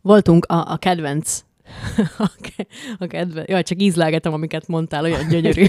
Voltunk a, a kedvenc a, ke- a kedvenc. Jaj, csak ízlelgetem, amiket mondtál, olyan gyönyörű.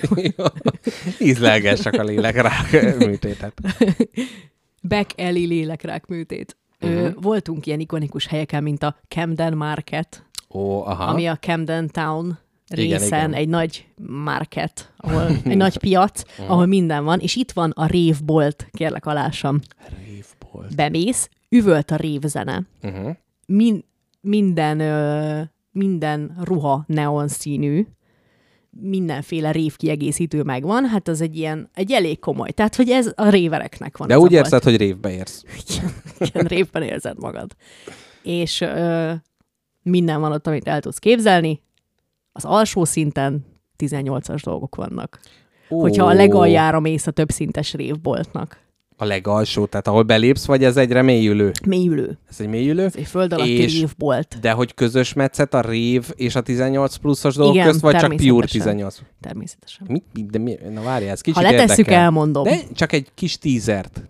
Ízlelgess csak a lélekrák műtétet. Back Alley lélekrák műtét. Mhm. Uh-huh. Voltunk ilyen ikonikus helyeken, mint a Camden Market, Ó, aha. ami a Camden Town Igen, részen igen. egy nagy market, ahol, egy nagy piac, ahol minden van, és itt van a révbolt, kérlek alásam. Révbolt. Bemész, üvölt a révzene, Uh-huh. min, minden, ö, minden ruha neon színű, mindenféle rév kiegészítő megvan, hát az egy ilyen, egy elég komoly. Tehát, hogy ez a révereknek van. De úgy érzed, hogy révbe érsz. ilyen révben érzed magad. És ö, minden van ott, amit el tudsz képzelni. Az alsó szinten 18-as dolgok vannak. Ó, Hogyha a legaljára mész a többszintes révboltnak. A legalsó, tehát ahol belépsz, vagy ez egyre mélyülő? Mélyülő. Ez egy mélyülő? Ez egy föld alatti És- révbolt. De hogy közös metszet a rév és a 18 pluszos dolgok Igen, közt, vagy csak pure természetesen. 18? Természetesen. Mi- De mi? Na várjál, ez kicsit Ha letesszük, érdekel. elmondom. De csak egy kis tízert.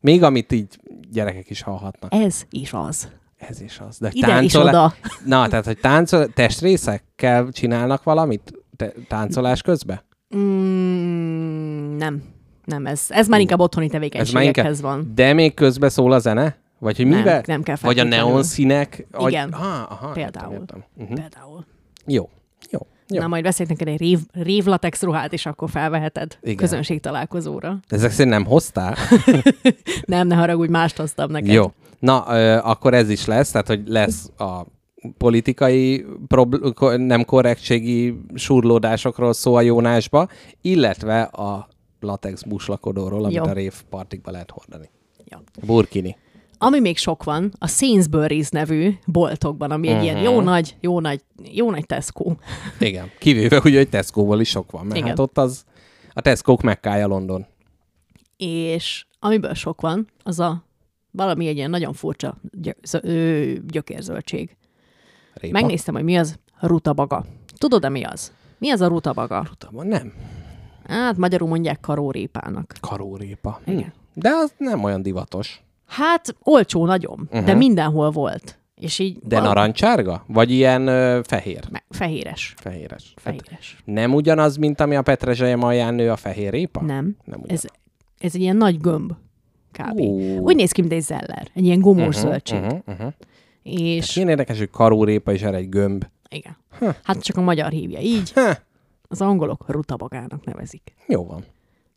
Még amit így gyerekek is hallhatnak. Ez is az. Ez is az. De Ide és oda. Na, tehát, hogy táncol... testrészekkel csinálnak valamit te- táncolás közben? Mm, nem. Nem, ez, ez már inkább otthoni Ez már inkább... tevékenységekhez van. De még közben szól a zene? Vagy hogy Nem, mivel? nem kell Vagy a neon színek? Igen. Aha, aha, Például. Értem. Uh-huh. Például. Jó, jó. Jó. Na, majd veszek neked egy rév, révlatex ruhát, és akkor felveheted Igen. közönség találkozóra. Ezek szerint nem hoztál? Nem, ne haragudj, mást hoztam neked. Jó. Na, ö, akkor ez is lesz, tehát hogy lesz a politikai probl- nem korrektségi surlódásokról szó a Jónásba, illetve a latex buslakodóról, amit Jó. a rév partikba lehet hordani. Jó. Burkini. Ami még sok van, a Sainsbury's nevű boltokban, ami egy Mhm. ilyen jó nagy, jó nagy, jó nagy Tesco. Igen. Kivéve ugye, hogy Tesco-ból is sok van, mert Igen. hát ott az a Tesco-k mekkája London. És amiből sok van, az a valami egy ilyen nagyon furcsa ö, gyökérzöldség. Répa. Megnéztem, hogy mi az rutabaga. Tudod-e mi az? Mi az a rutabaga? Tudom, Nem. Hát magyarul mondják karórépának. Karórépa. Hm. Igen. De az nem olyan divatos. Hát olcsó nagyon, uh-huh. de mindenhol volt. És így De val- narancsárga? Vagy ilyen ö, fehér? Me- fehéres. Fehéres. Hát Fehéres. nem ugyanaz, mint ami a petrezselyem alján nő a fehér répa? Nem. Nem Ez, ez egy ilyen nagy gömb. Kb. Ó. Úgy néz ki, mint egy zeller. Egy ilyen gumós uh-huh, zöldség. Uh-huh. Uh-huh. És Milyen érdekes, hogy karórépa is erre egy gömb. igen. Hát csak a magyar hívja így. Ha, Az angolok rutabagának nevezik. jó van.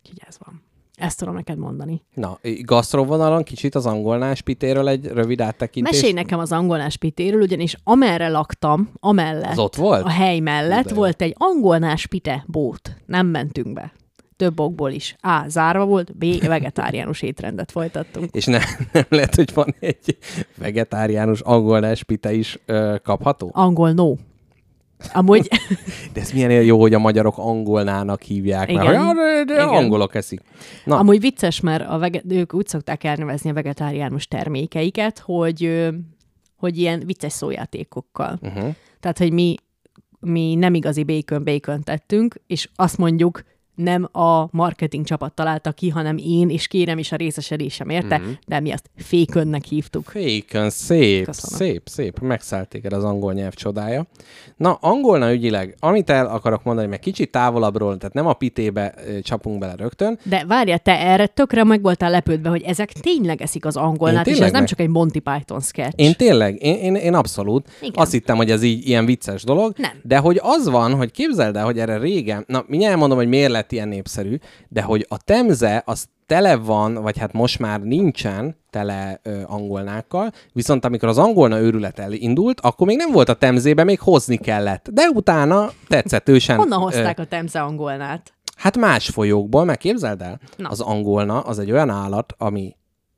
Úgyhogy ez van. Ezt tudom neked mondani. Na, gasztrovonalon kicsit az angolnál spitéről egy rövid áttekintés. Mesélj nekem az angolnás pitéről, ugyanis amerre laktam, amellett, Az ott volt? a hely mellett de volt egy angolnás pite bót. Nem mentünk be. Több okból is. A. Zárva volt, B. Vegetáriánus étrendet folytattunk. És ne, nem lehet, hogy van egy vegetáriánus angol spite is ö, kapható? Angol no. Amúgy, De ez milyen jó, hogy a magyarok angolnának hívják, Igen. "Ja, de, de Igen. angolok eszik. Na, amúgy vicces, mert a vege- ők úgy szokták elnevezni a vegetáriánus termékeiket, hogy, hogy ilyen vicces szójátékokkal. uh-huh. Tehát, hogy mi, mi nem igazi bacon bacon tettünk, és azt mondjuk, nem a marketing csapat találta ki, hanem én, és kérem is a részesedésem érte, Mhm. mm-hmm. de mi azt fékönnek hívtuk. Fékön, szép, Köszönöm. szép, szép. Megszállt téged az angol nyelv csodája. Na, angolna ügyileg, amit el akarok mondani, meg kicsit távolabbról, tehát nem a pitébe csapunk bele rögtön, De várja, te erre tökre meg voltál lepődve, hogy ezek tényleg eszik az angolnát, és ez nem meg- csak egy Monty Python sketch. Én tényleg, én, én, én abszolút Igen. azt hittem, hogy ez így ilyen vicces dolog, Nem. de hogy az van, hogy képzeld el, hogy erre régen, na mindjárt mondom, hogy miért lett ilyen népszerű, de hogy a temze az tele van, vagy hát most már nincsen tele ö, angolnákkal, viszont amikor az angolna őrület elindult, akkor még nem volt a temzébe, még hozni kellett. De utána tetszetősen... Honnan ö, hozták a temze angolnát? Hát más folyókból, meg képzeld el, Na. az angolna az egy olyan állat, ami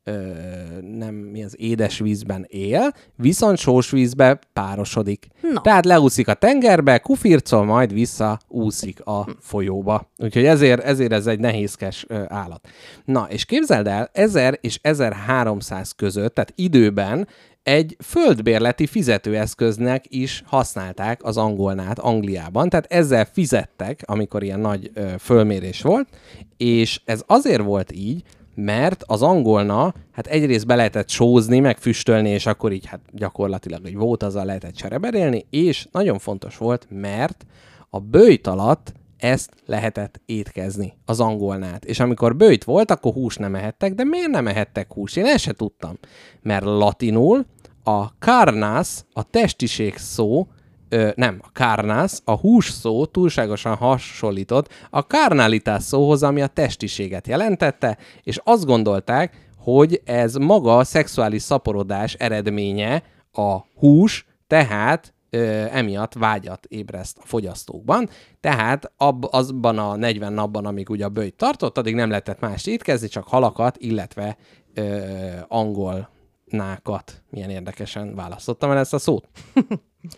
ö, nem mi az édes vízben él, viszont sós vízbe párosodik. Na. Tehát leúszik a tengerbe, kufircol, majd vissza úszik a folyóba. Úgyhogy ezért, ezért ez egy nehézkes ö, állat. Na, és képzeld el, 1000 és 1300 között, tehát időben egy földbérleti fizetőeszköznek is használták az angolnát Angliában, tehát ezzel fizettek, amikor ilyen nagy ö, fölmérés volt, és ez azért volt így, mert az angolna, hát egyrészt be lehetett sózni, meg füstölni, és akkor így hát gyakorlatilag egy volt azzal lehetett csereberélni, és nagyon fontos volt, mert a bőjt alatt ezt lehetett étkezni, az angolnát. És amikor bőjt volt, akkor hús nem ehettek, de miért nem ehettek hús? Én ezt se tudtam. Mert latinul a carnas, a testiség szó, ö, nem, a carnas, a hús szó túlságosan hasonlított a carnalitás szóhoz, ami a testiséget jelentette, és azt gondolták, hogy ez maga a szexuális szaporodás eredménye a hús, tehát ö, emiatt vágyat ébreszt a fogyasztókban. Tehát ab, azban a 40 napban, amíg ugye a bőjt tartott, addig nem lehetett más étkezni, csak halakat, illetve ö, angol nákat. Milyen érdekesen választottam el ezt a szót.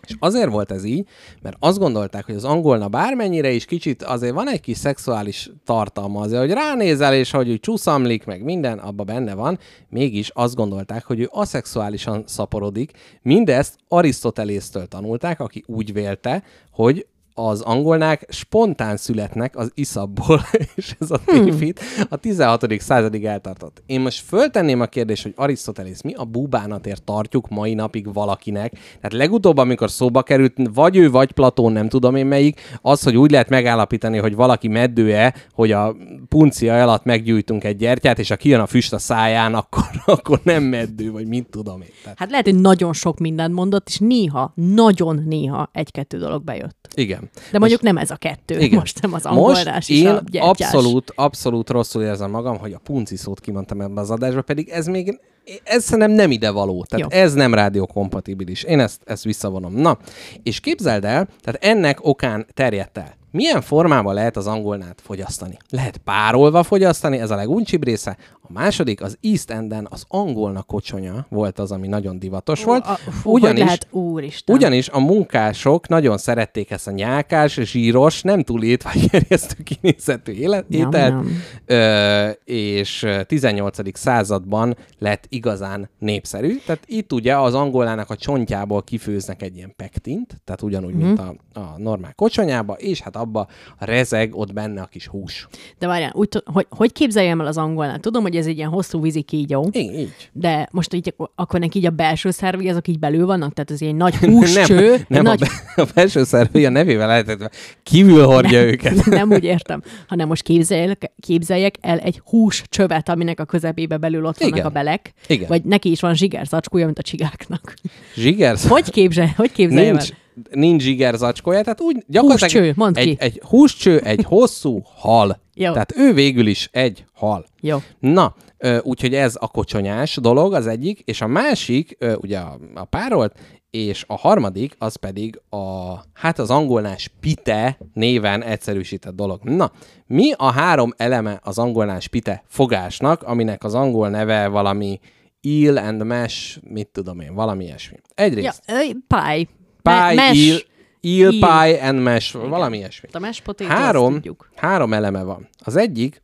És azért volt ez így, mert azt gondolták, hogy az angolna bármennyire is kicsit azért van egy kis szexuális tartalma, azért, hogy ránézel, és hogy úgy csúszamlik, meg minden, abban benne van, mégis azt gondolták, hogy ő aszexuálisan szaporodik. Mindezt Arisztotelésztől tanulták, aki úgy vélte, hogy az angolnák spontán születnek az iszabból, és ez a tévhit a 16. századig eltartott. Én most föltenném a kérdést, hogy Arisztotelész mi a búbánatért tartjuk mai napig valakinek. Tehát legutóbb, amikor szóba került, vagy ő, vagy Platón, nem tudom én melyik, az, hogy úgy lehet megállapítani, hogy valaki meddő-e, hogy a puncia alatt meggyújtunk egy gyertyát, és ha kijön a füst a száján, akkor, akkor nem meddő, vagy mit tudom én. Tehát, Hát lehet, hogy nagyon sok mindent mondott, és néha, nagyon néha egy-kettő dolog bejött. igen. De mondjuk nem ez a kettő, Igen. most nem az angolás Most én a gyertyás. abszolút, abszolút rosszul érzem magam, hogy a punci szót kimondtam ebbe az adásba, pedig ez még, ez szerintem nem ide való. Tehát Jó. ez nem rádiókompatibilis. Én ezt, ezt visszavonom. Na, és képzeld el, tehát ennek okán terjedt el. Milyen formában lehet az angolnát fogyasztani? Lehet párolva fogyasztani, ez a leguncsibb része. A második, az East Enden az angolna kocsonya volt az, ami nagyon divatos volt. A, fú, ugyanis, lehet, úristen. Ugyanis a munkások nagyon szerették ezt a nyálkás, zsíros, nem túl étvágygerjesztő kinézetű élet, Nyam, ételt. Ö, és ö, 18. században lett igazán népszerű. Tehát itt ugye az angolának a csontjából kifőznek egy ilyen pektint, tehát ugyanúgy, Mhm. mint a, a normál kocsonyába, és hát abba rezeg ott benne a kis hús. De várjál, úgy, hogy, hogy képzeljem el az angolnál? Tudom, hogy ez egy ilyen hosszú vízi kígyó, Így, így. de most így, akkor neki így a belső szervei azok így belül vannak? Tehát ez egy nagy húscső, nem, nem nagy... a, be, a belső szervei a nevével lehetetve kívül hordja őket. nem úgy értem, hanem most képzeljek, képzeljek el egy húscsövet, aminek a közepébe belül ott vannak Igen. a belek, Igen. vagy neki is van zsigerzacskója, mint a csigáknak. Zsigersz? Hogy képzelj, hogy képzeljem Nincs, el? Nincs zsiger zacskója, tehát úgy gyakorlatilag Húscső, mondd egy, ki. egy húscső, egy hosszú hal. Jó. Tehát ő végül is egy hal. Jó. Na, úgyhogy ez a kocsonyás dolog az egyik, és a másik, ugye a, a párolt, és a harmadik, az pedig a, hát az angolnás pite néven egyszerűsített dolog. Na, mi a három eleme az angolnás pite fogásnak, aminek az angol neve valami eel and mash, mit tudom én, valami ilyesmi. Ja, Egyrészt ö, pie. Pie, Me- mesh. eel, eel, Eel. pie and mash, valami ilyesmi. A mashed potato, Három, három eleme van. Az egyik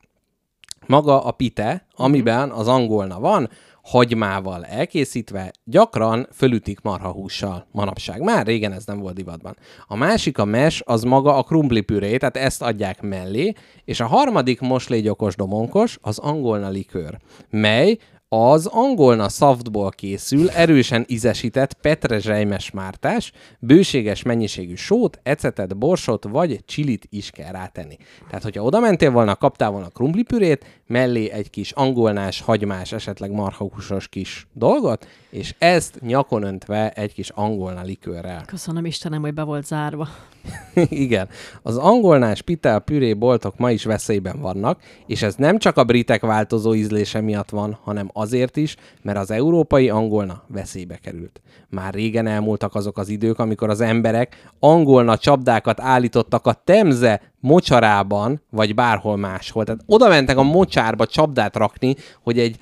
maga a pite, amiben az angolna van, hagymával elkészítve, gyakran fölütik marhahússal manapság. Már régen ez nem volt divatban. A másik a mes, az maga a krumpli püré, tehát ezt adják mellé, és a harmadik moslégyokos domonkos az angolna likőr, mely az angolna szaftból készül, erősen ízesített petrezselymes mártás, bőséges mennyiségű sót, ecetet, borsot vagy csilit is kell rátenni. Tehát, hogyha oda mentél volna, kaptál volna krumplipürét, mellé egy kis angolnás, hagymás, esetleg marhahúsos kis dolgot, és ezt nyakon öntve egy kis angolna likőrrel. Köszönöm Istenem, hogy be volt zárva. Igen. Az angolnás pitel püré boltok ma is veszélyben vannak, és ez nem csak a britek változó ízlése miatt van, hanem azért is, mert az európai angolna veszélybe került. Már régen elmúltak azok az idők, amikor az emberek angolna csapdákat állítottak a temze mocsarában, vagy bárhol máshol. Tehát oda mentek a mocsárba csapdát rakni, hogy egy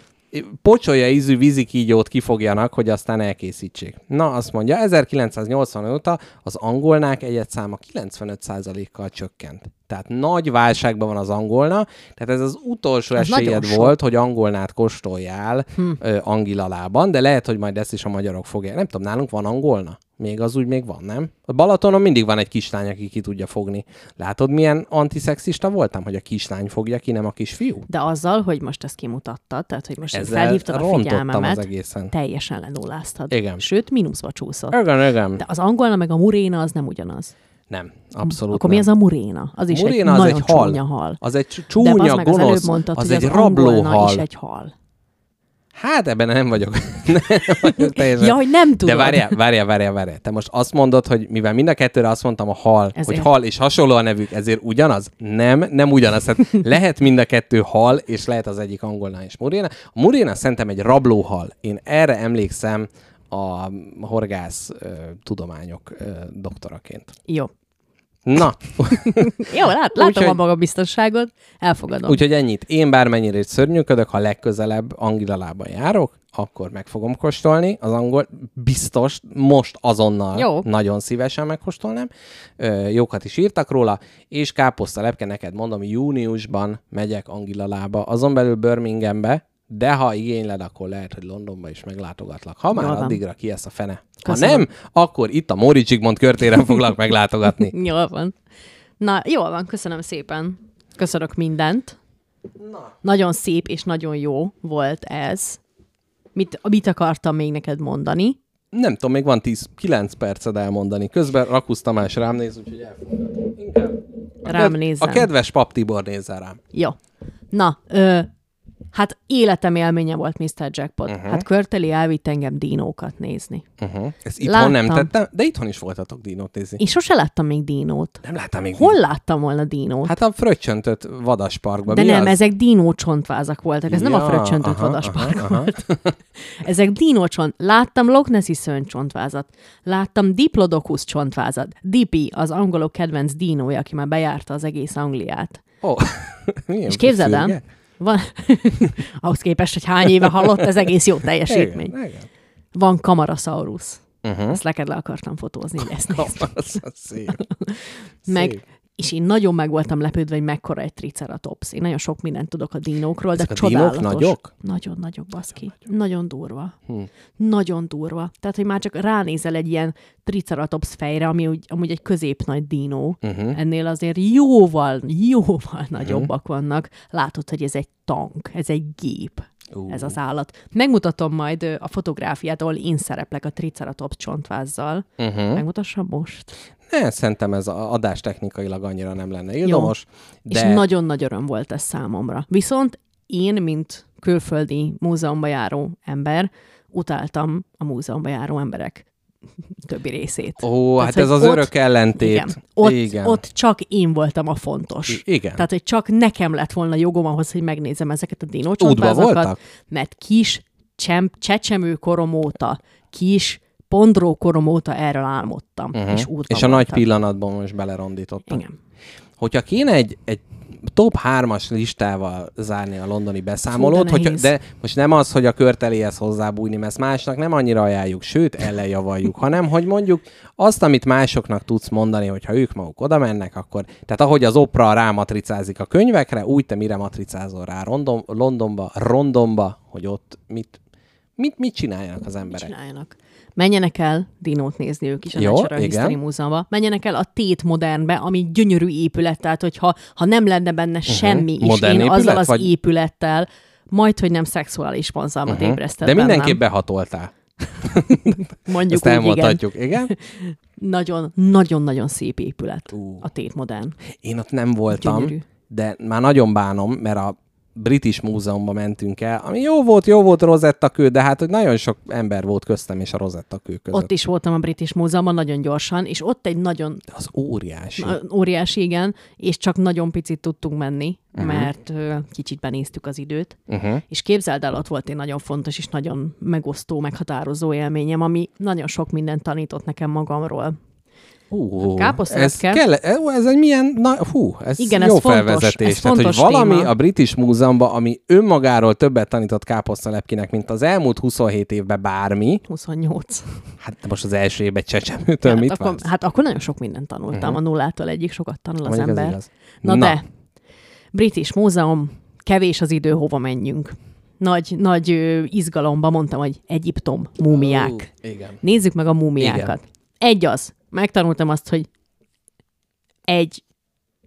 pocsolya ízű vízikígyót kifogjanak, hogy aztán elkészítsék. Na, azt mondja, 1980 óta az angolnák egyetszáma 95%-kal csökkent. Tehát nagy válságban van az angolna, tehát ez az utolsó Ez esélyed volt, hogy angolnát kóstoljál hm. angilalában, de lehet, hogy majd ezt is a magyarok fogják. Nem tudom, nálunk van angolna? Még az úgy még van, nem? A Balatonon mindig van egy kislány, aki ki tudja fogni. Látod, milyen antiszexista voltam, hogy a kislány fogja ki, nem a kisfiú? De azzal, hogy most ezt kimutattad, tehát hogy most Ezzel felhívtad a figyelmemet, az egészen. teljesen lenuláztad. Igen. Sőt, mínuszba csúszott. Igen, igen. De az angolna meg a muréna az nem ugyanaz. Nem, abszolút Akkor nem. mi az a muréna? Az is Muréna egy az nagyon egy hal. csúnya hal. Az egy De csúnya, meg, az előbb gonosz, mondtad, az egy az angolna rablóhal. is egy hal. Hát ebben nem vagyok. nem vagyok teljesen. Ja, hogy nem tudod. De várjál, várjál, várjál, várjál. Te most azt mondod, hogy mivel mind a kettőre azt mondtam a hal, Ezért. hogy hal és hasonló a nevük, ezért ugyanaz? Nem, nem ugyanaz. Hát lehet mind a kettő hal, és lehet az egyik angolnál is muréna. A muréna szerintem egy rablóhal. Én erre emlékszem a horgász ö, tudományok ö, doktoraként. Jó. Na, Jó, lát, látom Úgyhogy- a magabiztosságot, elfogadom. úgyhogy ennyit. Én bármennyire is szörnyűködök, ha legközelebb Angilalában járok, akkor meg fogom kóstolni. Az angol biztos, most azonnal Jó. nagyon szívesen megkóstolnám. Ö, jókat is írtak róla, és káposzta lepke, neked mondom, júniusban megyek Angilalába, azon belül Birminghambe, de ha igényled, akkor lehet, hogy Londonba is meglátogatlak. Ha már Jól addigra ki ezt a fene. Köszönöm. Ha nem, akkor itt a Móri Zsigmond körtéren foglak meglátogatni. Jól van. Na, jól van, köszönöm szépen. Köszönök mindent. Na. Nagyon szép és nagyon jó volt ez. Mit, mit akartam még neked mondani? Nem tudom, még van 10, 9 perced elmondani. Közben Rakusz Tamás rám néz, úgyhogy elfogadom. Inkább. Rám nézzen. A kedves pap Tibor nézzen rám. Jó. Na, ö, hát életem élménye volt Mr. Jackpot. Uh-huh. Hát Körteli elvitt engem dinókat nézni. Uh-huh. Ezt itthon nem Láttam. tettem, de itthon is voltatok dinót nézni. Én sose láttam még dinót. Nem láttam még. Hol láttam volna dinót? Hát, Hát a fröccsöntött vadasparkban. De Mi nem, az? ezek dinó csontvázak voltak. Ez nem a Ja, fröccsöntött aha, vadaspark aha, aha. volt. ezek dinó csont. Láttam Loch Nessi szörny csontvázat. Láttam Diplodocus csontvázat. Dipi, az angolok kedvenc dinója, aki már bejárta az egész Angliát. Milyen És képzeld el. Van, ahhoz képest, hogy hány éve halott, ez egész jó teljesítmény. Igen, igen. Van Kamarasaurus. Uh-huh. Ezt leked le akartam fotózni, de ezt nézd. Meg, Szép. És én nagyon meg voltam lepődve, hogy mekkora egy triceratops. Én nagyon sok mindent tudok a dinókról, de Ezek a dinók csodálatos. nagyok? Nagyon nagyok, baszki. Nagyon durva. Hm. Nagyon durva. Tehát, hogy már csak ránézel egy ilyen triceratops fejre, ami úgy, amúgy egy középnagy dinó. Uh-huh. Ennél azért jóval, jóval nagyobbak vannak. Látod, hogy ez egy tank, ez egy gép. Ú. Ez az állat. Megmutatom majd a fotográfiát, ahol én szereplek a triceratops csontvázzal. Uh-huh. Megmutassam most? Ne, szerintem ez a adás technikailag annyira nem lenne ildomos. De... De És nagyon nagy öröm volt ez számomra. Viszont én, mint külföldi múzeumba járó ember, utáltam a múzeumba járó emberek többi részét. Ó, Tehát, hát ez az ott- örök ellentét. Igen. Ott, Igen. ott csak én voltam a fontos. I- igen. Tehát, hogy csak nekem lett volna jogom ahhoz, hogy megnézem ezeket a dinócsontvázakat, voltak? mert kis csem, csecsemő korom óta, kis pondró korom óta erről álmodtam, uh-huh. és És a nagy pillanatban most belerondítottak. Igen. Hogyha kéne egy, egy top 3-as listával zárni a londoni beszámolót, Fú, de nehéz. de most nem az, hogy a körteléhez hozzábújni, mert másnak nem annyira ajánljuk, sőt, ellenjavaljuk, hanem hogy mondjuk azt, amit másoknak tudsz mondani, hogyha ők maguk oda mennek, akkor, tehát ahogy az opera rámatricázik a könyvekre, úgy te mire matricázol rá Rondon, Londonba, Rondonba, hogy ott mit, mit, mit csináljanak az emberek. Csináljanak. Menjenek el dinót nézni ők is a Jó, Natural igen. History Múzeumban. Menjenek el a Tét Modernbe, ami gyönyörű épület, tehát hogyha ha nem lenne benne uh-huh. semmi, és Mhm. Modern én épület, azzal az vagy- épülettel majd, hogy nem szexuális vonzalmat uh-huh. ébresztett De bennem. mindenképp behatoltál. Mondjuk Ezt úgy, igen. elmondhatjuk, igen? Nagyon, nagyon-nagyon szép épület Ú. a Tét Modern. Én ott nem voltam, Gyönyörű. de már nagyon bánom, mert a British Múzeumban mentünk el, ami jó volt, jó volt Rosetta kő, de hát hogy nagyon sok ember volt köztem és a Rosetta kő között. Ott is voltam a British Múzeumban nagyon gyorsan, és ott egy nagyon De az óriási. Na, óriási, igen, és csak nagyon picit tudtunk menni, uh-huh. mert ö, kicsit benéztük az időt. Uh-huh. És képzeld el, ott volt egy nagyon fontos és nagyon megosztó, meghatározó élményem, ami nagyon sok mindent tanított nekem magamról. Ú, ez, káposztelepke. kell, ez egy milyen, na, hú, ez Igen, ez jó fontos, felvezetés. ez Tehát, hogy fontos valami téma. a British Múzeumban, ami önmagáról többet tanított káposztalepkinek, mint az elmúlt 27 évben bármi, 28. hát most az első évben csecsemőtől mit hát, akkor, vársz? hát akkor nagyon sok mindent tanultam. Uh-huh. A nullától egyik sokat tanul az Mondjuk ez ember. igaz. Na, Na. de, British Múzeum, kevés az idő, hova menjünk. Nagy, nagy ö, izgalomba mondtam, hogy Egyiptom, múmiák. Ú, igen. Nézzük meg a múmiákat. Egy az, megtanultam azt, hogy egy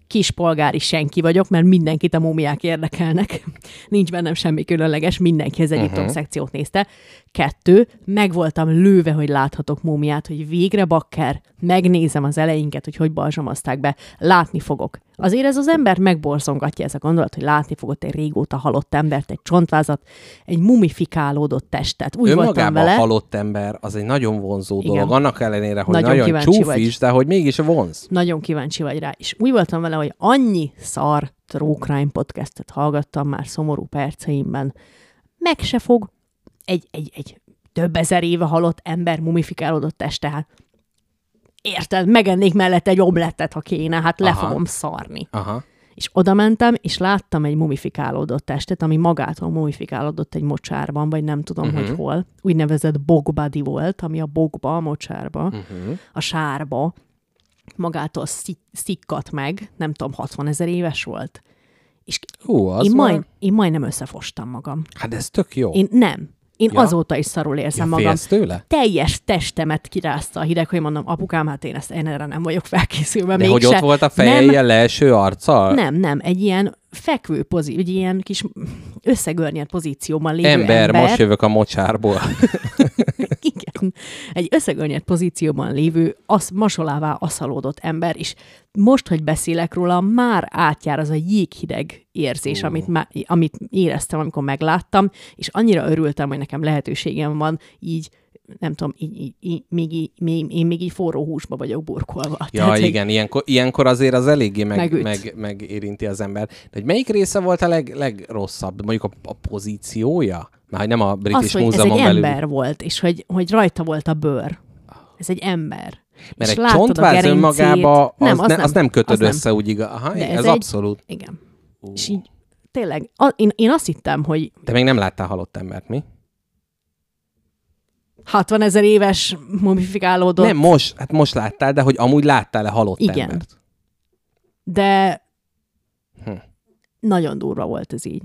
kis polgári senki vagyok, mert mindenkit a múmiák érdekelnek. Nincs bennem semmi különleges, mindenki az Egyiptom uh-huh. szekciót nézte. Kettő, meg voltam lőve, hogy láthatok múmiát, hogy végre bakker, megnézem az eleinket, hogy hogy balzsamozták be, látni fogok. Azért ez az ember megborzongatja ez a gondolat, hogy látni fogott egy régóta halott embert, egy csontvázat, egy mumifikálódott testet. Úgy voltam Önmagában vele. a halott ember az egy nagyon vonzó Igen. dolog, annak ellenére, hogy Nagyon nagyon, nagyon vagy. csúfis, de hogy mégis vonz. Nagyon kíváncsi vagy rá. És úgy voltam vele, hogy annyi szar True Crime podcastet hallgattam már szomorú perceimben. Meg se fog egy, egy, egy több ezer éve halott ember mumifikálódott teste. Hát érted, megennék mellett egy omlettet, ha kéne, hát le Aha. fogom szarni. Aha. És oda mentem, és láttam egy mumifikálódott testet, ami magától mumifikálódott egy mocsárban, vagy nem tudom, uh-huh. hogy hol. Úgynevezett bogbadi volt, ami a bogba, a mocsárba, uh-huh. a sárba magától szik- szikkat meg, nem tudom, 60 ezer éves volt. És Hú, az én, majd, én majdnem összefostam magam. Hát ez tök jó. Én nem. Én Ja. azóta is szarul érzem ja, magam. tőle? Teljes testemet kirázta a hideg, hogy mondom, apukám, hát én, ezt, én erre nem vagyok felkészülve. De mégse. hogy ott volt a feje nem, ilyen leeső arccal? nem, nem, egy ilyen fekvő pozíció, egy ilyen kis összegörnyed pozícióban lévő Ember, ember. most jövök a mocsárból. Igen. Egy összegörnyed pozícióban lévő, az, masolává aszalódott ember, és most, hogy beszélek róla, már átjár az a jéghideg érzés, Ó. amit, má, amit éreztem, amikor megláttam, és annyira örültem, hogy nekem lehetőségem van így nem tudom, így, így, még, így, még, én még így forró húsba vagyok burkolva. Ja, Tehát, igen, ilyenkor, ilyenkor azért az eléggé meg, Megüt. meg, megérinti az ember. De hogy melyik része volt a leg, legrosszabb? Mondjuk a, a pozíciója? Már hogy nem a Az, British hogy ez egy belül. ember volt, és hogy, hogy rajta volt a bőr. Ez egy ember. Mert És egy csontváz önmagába, az, Nem, ne, az az, nem. nem kötöd Az nem. össze úgy igaz. Aha, De ez, ez egy- abszolút. Igen. És így tényleg, a, én, én azt hittem, hogy Te még nem láttál halott embert, mi? 60 ezer éves mumifikálódott, Nem, most, hát most láttál, de hogy amúgy láttál-e halott Igen. embert? de Hm. nagyon durva volt ez így.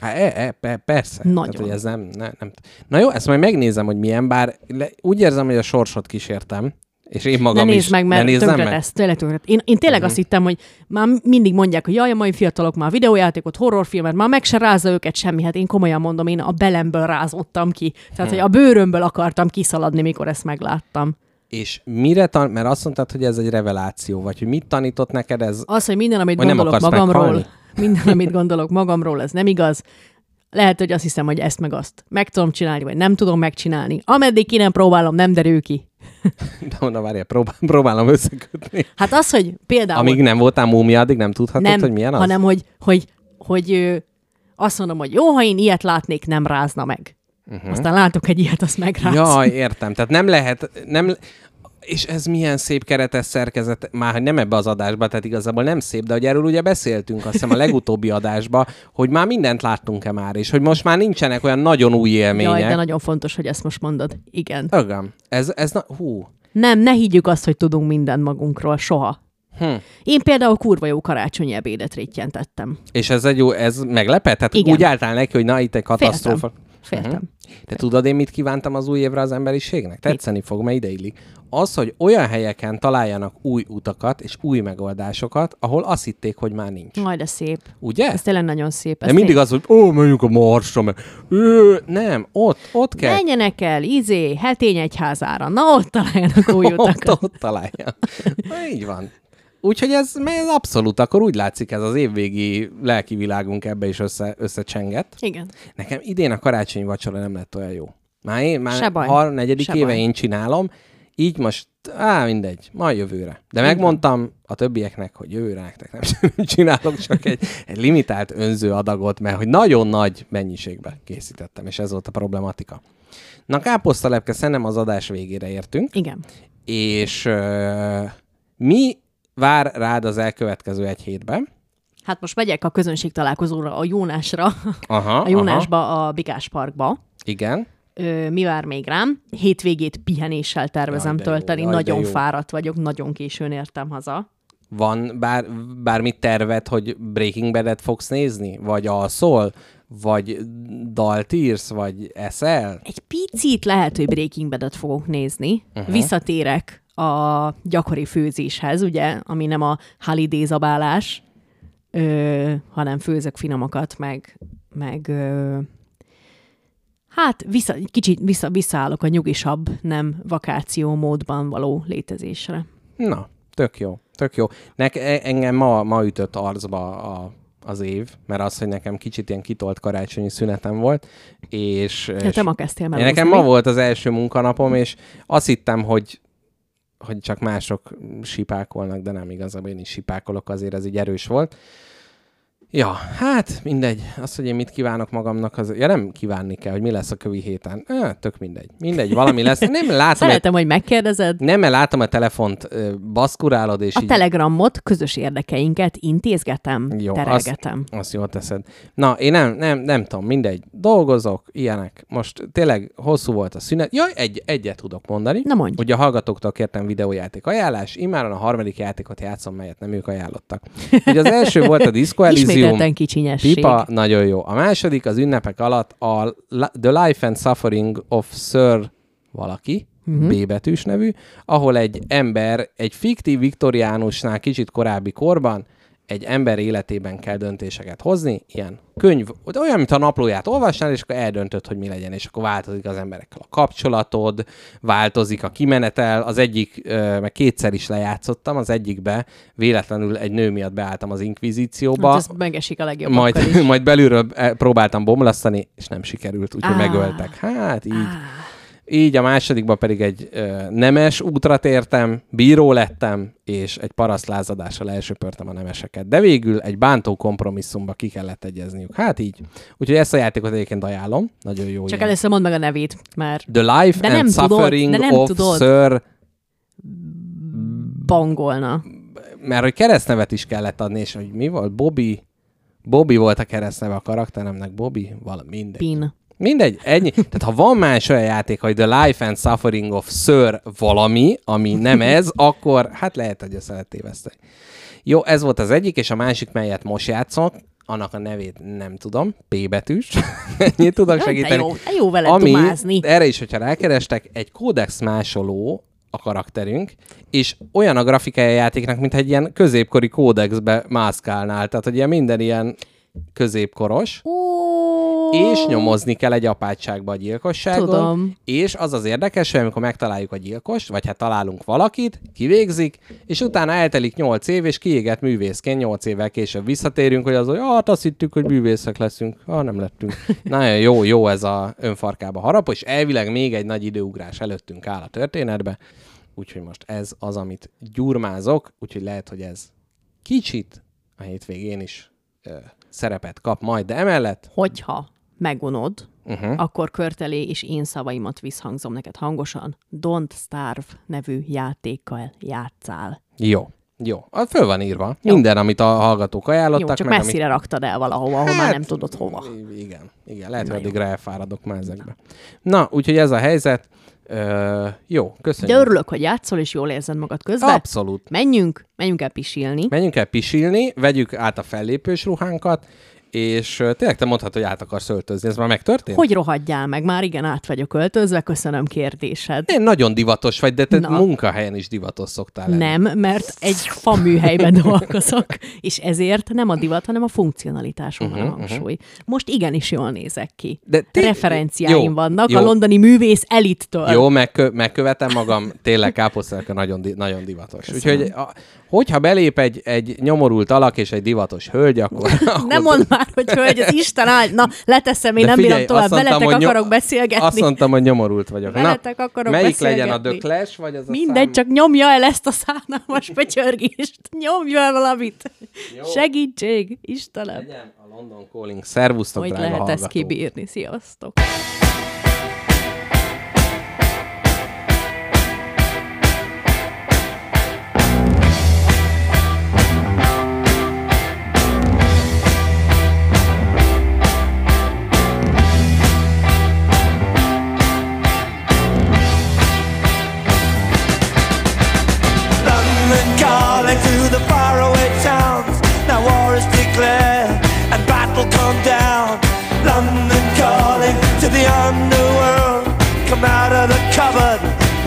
Hát, e, e, pe, persze. Nagyon. Tehát, hogy ez nem, ne, nem. Na jó, ezt majd megnézem, hogy milyen, bár le, úgy érzem, hogy a sorsot kísértem, és én magam ne is. nézd meg, mert ne tönkre meg? tesz, tényleg tönkre. Én, én tényleg Mhm. azt hittem, hogy már mindig mondják, hogy jaj, a mai fiatalok már videójátékot, horrorfilmet, már meg se rázza őket semmi. Hát én komolyan mondom, én a belemből rázottam ki. Tehát, Hm. hogy a bőrömből akartam kiszaladni, mikor ezt megláttam. És mire tan... Mert azt mondtad, hogy ez egy reveláció, vagy hogy mit tanított neked ez? Az, hogy minden, amit gondolok magamról, meghalni? minden, amit gondolok magamról, ez nem igaz. Lehet, hogy azt hiszem, hogy ezt meg azt meg tudom csinálni, vagy nem tudom megcsinálni. Ameddig ki nem próbálom, nem derül ki. De na várjál, próbál, próbálom összekötni. Hát az, hogy például... Amíg nem voltál múmia, addig nem tudhatod, nem, hogy milyen az? hanem hogy, hogy, hogy ö, azt mondom, hogy jó, ha én ilyet látnék, nem rázna meg. Uh-huh. Aztán látok egy ilyet, azt megráz. Jaj, értem. Tehát nem lehet, nem, és ez milyen szép keretes szerkezet, már hogy nem ebbe az adásba, tehát igazából nem szép, de hogy erről ugye beszéltünk, azt hiszem a legutóbbi adásba, hogy már mindent láttunk-e már, és hogy most már nincsenek olyan nagyon új élmények. Jaj, de nagyon fontos, hogy ezt most mondod. Igen. Ögem. Ez, ez na, hú. Nem, ne higgyük azt, hogy tudunk mindent magunkról, soha. Hm. Én például kurva jó karácsonyi ebédet rétjentettem. És ez egy jó, ez meglepett? Tehát Igen. úgy álltál neki, hogy na, itt egy katasztrófa. Féltem. Mhm. De tudod én mit kívántam az új évre az emberiségnek? Tetszeni fog, mert ide illik. Az, hogy olyan helyeken találjanak új utakat és új megoldásokat, ahol azt hitték, hogy már nincs. Majd de szép. Ugye? Ez tényleg nagyon szép. De Ez mindig tény- az, hogy ó, menjünk a Marsra, mert ő, nem, ott, ott kell. Menjenek el, izé, hetény egyházára. Na, ott találjanak új ott, utakat. ott találja. Na, így van. Úgyhogy ez, ez abszolút, akkor úgy látszik ez az évvégi lelki világunk ebbe is össze, összecsengett. Igen. Nekem idén a karácsonyi vacsora nem lett olyan jó. Már én, már Se baj. har, negyedik Se éve baj. én csinálom, így most, á, mindegy, majd jövőre. De megmondtam a többieknek, hogy jövőre nektek nem csinálok, csak egy, egy limitált önző adagot, mert hogy nagyon nagy mennyiségbe készítettem, és ez volt a problematika. Na, káposztalepke, szerintem az adás végére értünk, Igen. és uh, mi vár rád az elkövetkező egy hétben? Hát most megyek a közönség találkozóra, a Jónásra, Aha, a Jónásba, a Bikás Parkba. Igen. Ö, mi vár még rám? Hétvégét pihenéssel tervezem Jaj, de jó, tölteni. jaj, nagyon fáradt vagyok, nagyon későn értem haza. Van bár, bármit terved, hogy Breaking Bad-et fogsz nézni? Vagy alszol? Vagy dalt írsz? Vagy eszel? Egy picit lehet, hogy Breaking Bad-et fogok nézni. Uh-huh. Visszatérek a gyakori főzéshez, ugye, ami nem a holiday zabálás, ö, hanem főzök finomakat, meg, meg ö, hát vissza, kicsit vissza, visszaállok a nyugisabb, nem vakáció módban való létezésre. Na, tök jó, tök jó. Nek, e- engem ma, ma ütött arcba a, az év, mert az, hogy nekem kicsit ilyen kitolt karácsonyi szünetem volt, és... Ja, és te ma kezdtél nekem ma volt az első munkanapom, és azt hittem, hogy hogy csak mások sipákolnak, de nem igazából én is sipákolok, azért ez így erős volt. Ja, hát mindegy. Az, hogy én mit kívánok magamnak, az... Ja, nem kívánni kell, hogy mi lesz a kövi héten. Ö, tök mindegy. Mindegy, valami lesz. Nem látom, Szeretem, hogy megkérdezed. nem, mert látom a telefont, baszkurálod, és A így... telegramot, közös érdekeinket intézgetem, Jó, terelgetem. Azt jól teszed. Na, én nem, nem, nem tudom, mindegy. Dolgozok, ilyenek. Most tényleg hosszú volt a szünet. Jaj, egy, egyet tudok mondani. Na mondj. Ugye a hallgatóktól kértem videójáték ajánlás, immáron a harmadik játékot játszom, melyet nem ők ajánlottak. Ugye az első volt a Disco Elysium. Ismételten kicsinyesség. Pipa, nagyon jó. A második az ünnepek alatt a The Life and Suffering of Sir valaki, uh-huh. B betűs nevű, ahol egy ember egy fiktív viktoriánusnál kicsit korábbi korban egy ember életében kell döntéseket hozni, ilyen könyv, olyan, mint a naplóját olvasnál, és akkor eldöntöd, hogy mi legyen, és akkor változik az emberekkel a kapcsolatod, változik a kimenetel, az egyik, meg kétszer is lejátszottam, az egyikbe véletlenül egy nő miatt beálltam az inkvizícióba, Hát ez megesik a legjobb majd, majd belülről eh, próbáltam bomlasztani, és nem sikerült, úgyhogy Á. megöltek. Hát így. Így a másodikba pedig egy ö, nemes útra tértem, bíró lettem, és egy parasztlázadással elsöpörtem a nemeseket. De végül egy bántó kompromisszumba ki kellett egyezniük. Hát így. Úgyhogy ezt a játékot egyébként ajánlom. Nagyon jó. Csak ilyen. először mondd meg a nevét, mert The Life De and nem tudod, Suffering de nem of tudod. Sir bangolna. mert hogy keresztnevet is kellett adni, és hogy mi volt? Bobby? Bobby volt a keresztneve a karakteremnek, Bobby? Valami mindegy. Pin. Mindegy, ennyi. Tehát ha van más olyan játék, hogy The Life and Suffering of Sir valami, ami nem ez, akkor hát lehet, hogy ezt el téveszteni. Jó, ez volt az egyik, és a másik, melyet most játszok, annak a nevét nem tudom, P betűs. Ennyit tudok De segíteni. jó, jó veled Ami, dumázni. erre is, hogyha rákerestek, egy kódex másoló a karakterünk, és olyan a grafikája játéknak, mint egy ilyen középkori kódexbe mászkálnál. Tehát, hogy ilyen minden ilyen középkoros. Ó, és nyomozni kell egy apátságba a gyilkosságon, Tudom. és az az érdekes, hogy amikor megtaláljuk a gyilkost, vagy hát találunk valakit, kivégzik, és utána eltelik 8 év, és kiégett művészként 8 évvel később visszatérünk, hogy az, hogy ah, hát azt hittük, hogy művészek leszünk. Ah, nem lettünk. Nagyon jó, jó ez a önfarkába harap, és elvileg még egy nagy időugrás előttünk áll a történetbe, úgyhogy most ez az, amit gyurmázok, úgyhogy lehet, hogy ez kicsit a hétvégén is ö, szerepet kap majd, de emellett Hogyha megunod, uh-huh. akkor körtelé és én szavaimat visszhangzom neked hangosan. Don't Starve nevű játékkal játszál. jó. Jó, az föl van írva. Jó. Minden, amit a hallgatók ajánlottak. Jó, csak meg, messzire raktad el valahova, ahol már nem tudod hova. Igen, igen, lehet, hogy addigra elfáradok már ezekbe. Na, úgyhogy ez a helyzet. Ö, jó, De köszönjük. örülök, hogy játszol, és jól érzed magad közben. Abszolút. Menjünk, menjünk el pisilni. Menjünk el pisilni, vegyük át a fellépős ruhánkat, és tényleg te mondhatod, hogy át akarsz öltözni. Ez már megtörtént? Hogy rohadjál meg? Már igen, át vagyok öltözve, köszönöm kérdésed. Én nagyon divatos vagy, de te Na. munkahelyen is divatos szoktál lenni. Nem, mert egy fa műhelyben dolgozok, és ezért nem a divat, hanem a funkcionalitáson van a hangsúly. Most igenis jól nézek ki. De ti- Referenciáim jó, vannak jó. a londoni művész elittől. Jó, megkö- megkövetem magam, tényleg káposztelka nagyon, di- nagyon divatos. Köszönöm. Úgyhogy, a, hogyha belép egy, egy nyomorult alak és egy divatos hölgy, akkor... akkor Nem mondd már, hogy hölgy, az Isten áld. Na, leteszem, én De nem figyelj, bírom tovább. azt mondtam, Veletek hogy nyom- akarok beszélgetni. Azt mondtam, hogy nyomorult vagyok. Veletek Na, akarok melyik legyen a Clash, vagy az a Mindegy, szám? csak nyomja el ezt a szánalmas pöcsörgést. Nyomja el valamit. Segítség, Istenem. Legyen a London Calling. Szervusztok, Hogy lehet ezt hallgatók. kibírni. Sziasztok.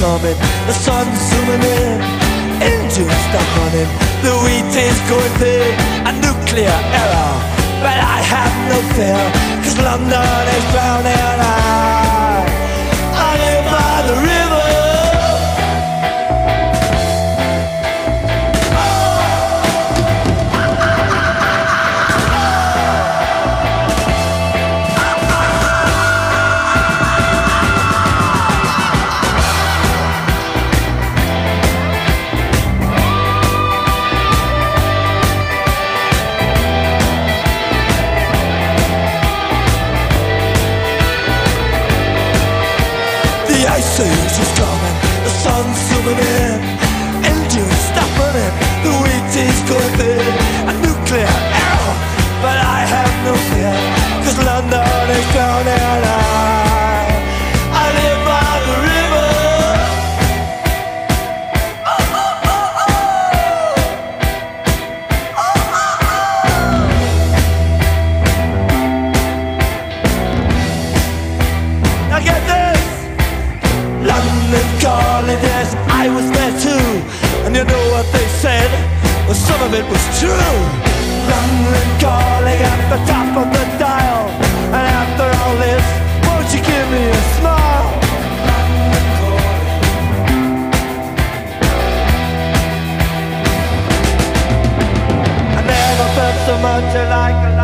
coming, the sun's zooming in, engines stop running, the wheat is going thin, a nuclear error. But I have no fear, cause London is drowning. I, I live by the river. over there. Of it was true. London calling at the top of the dial. And after all this, won't you give me a smile? I never felt so much like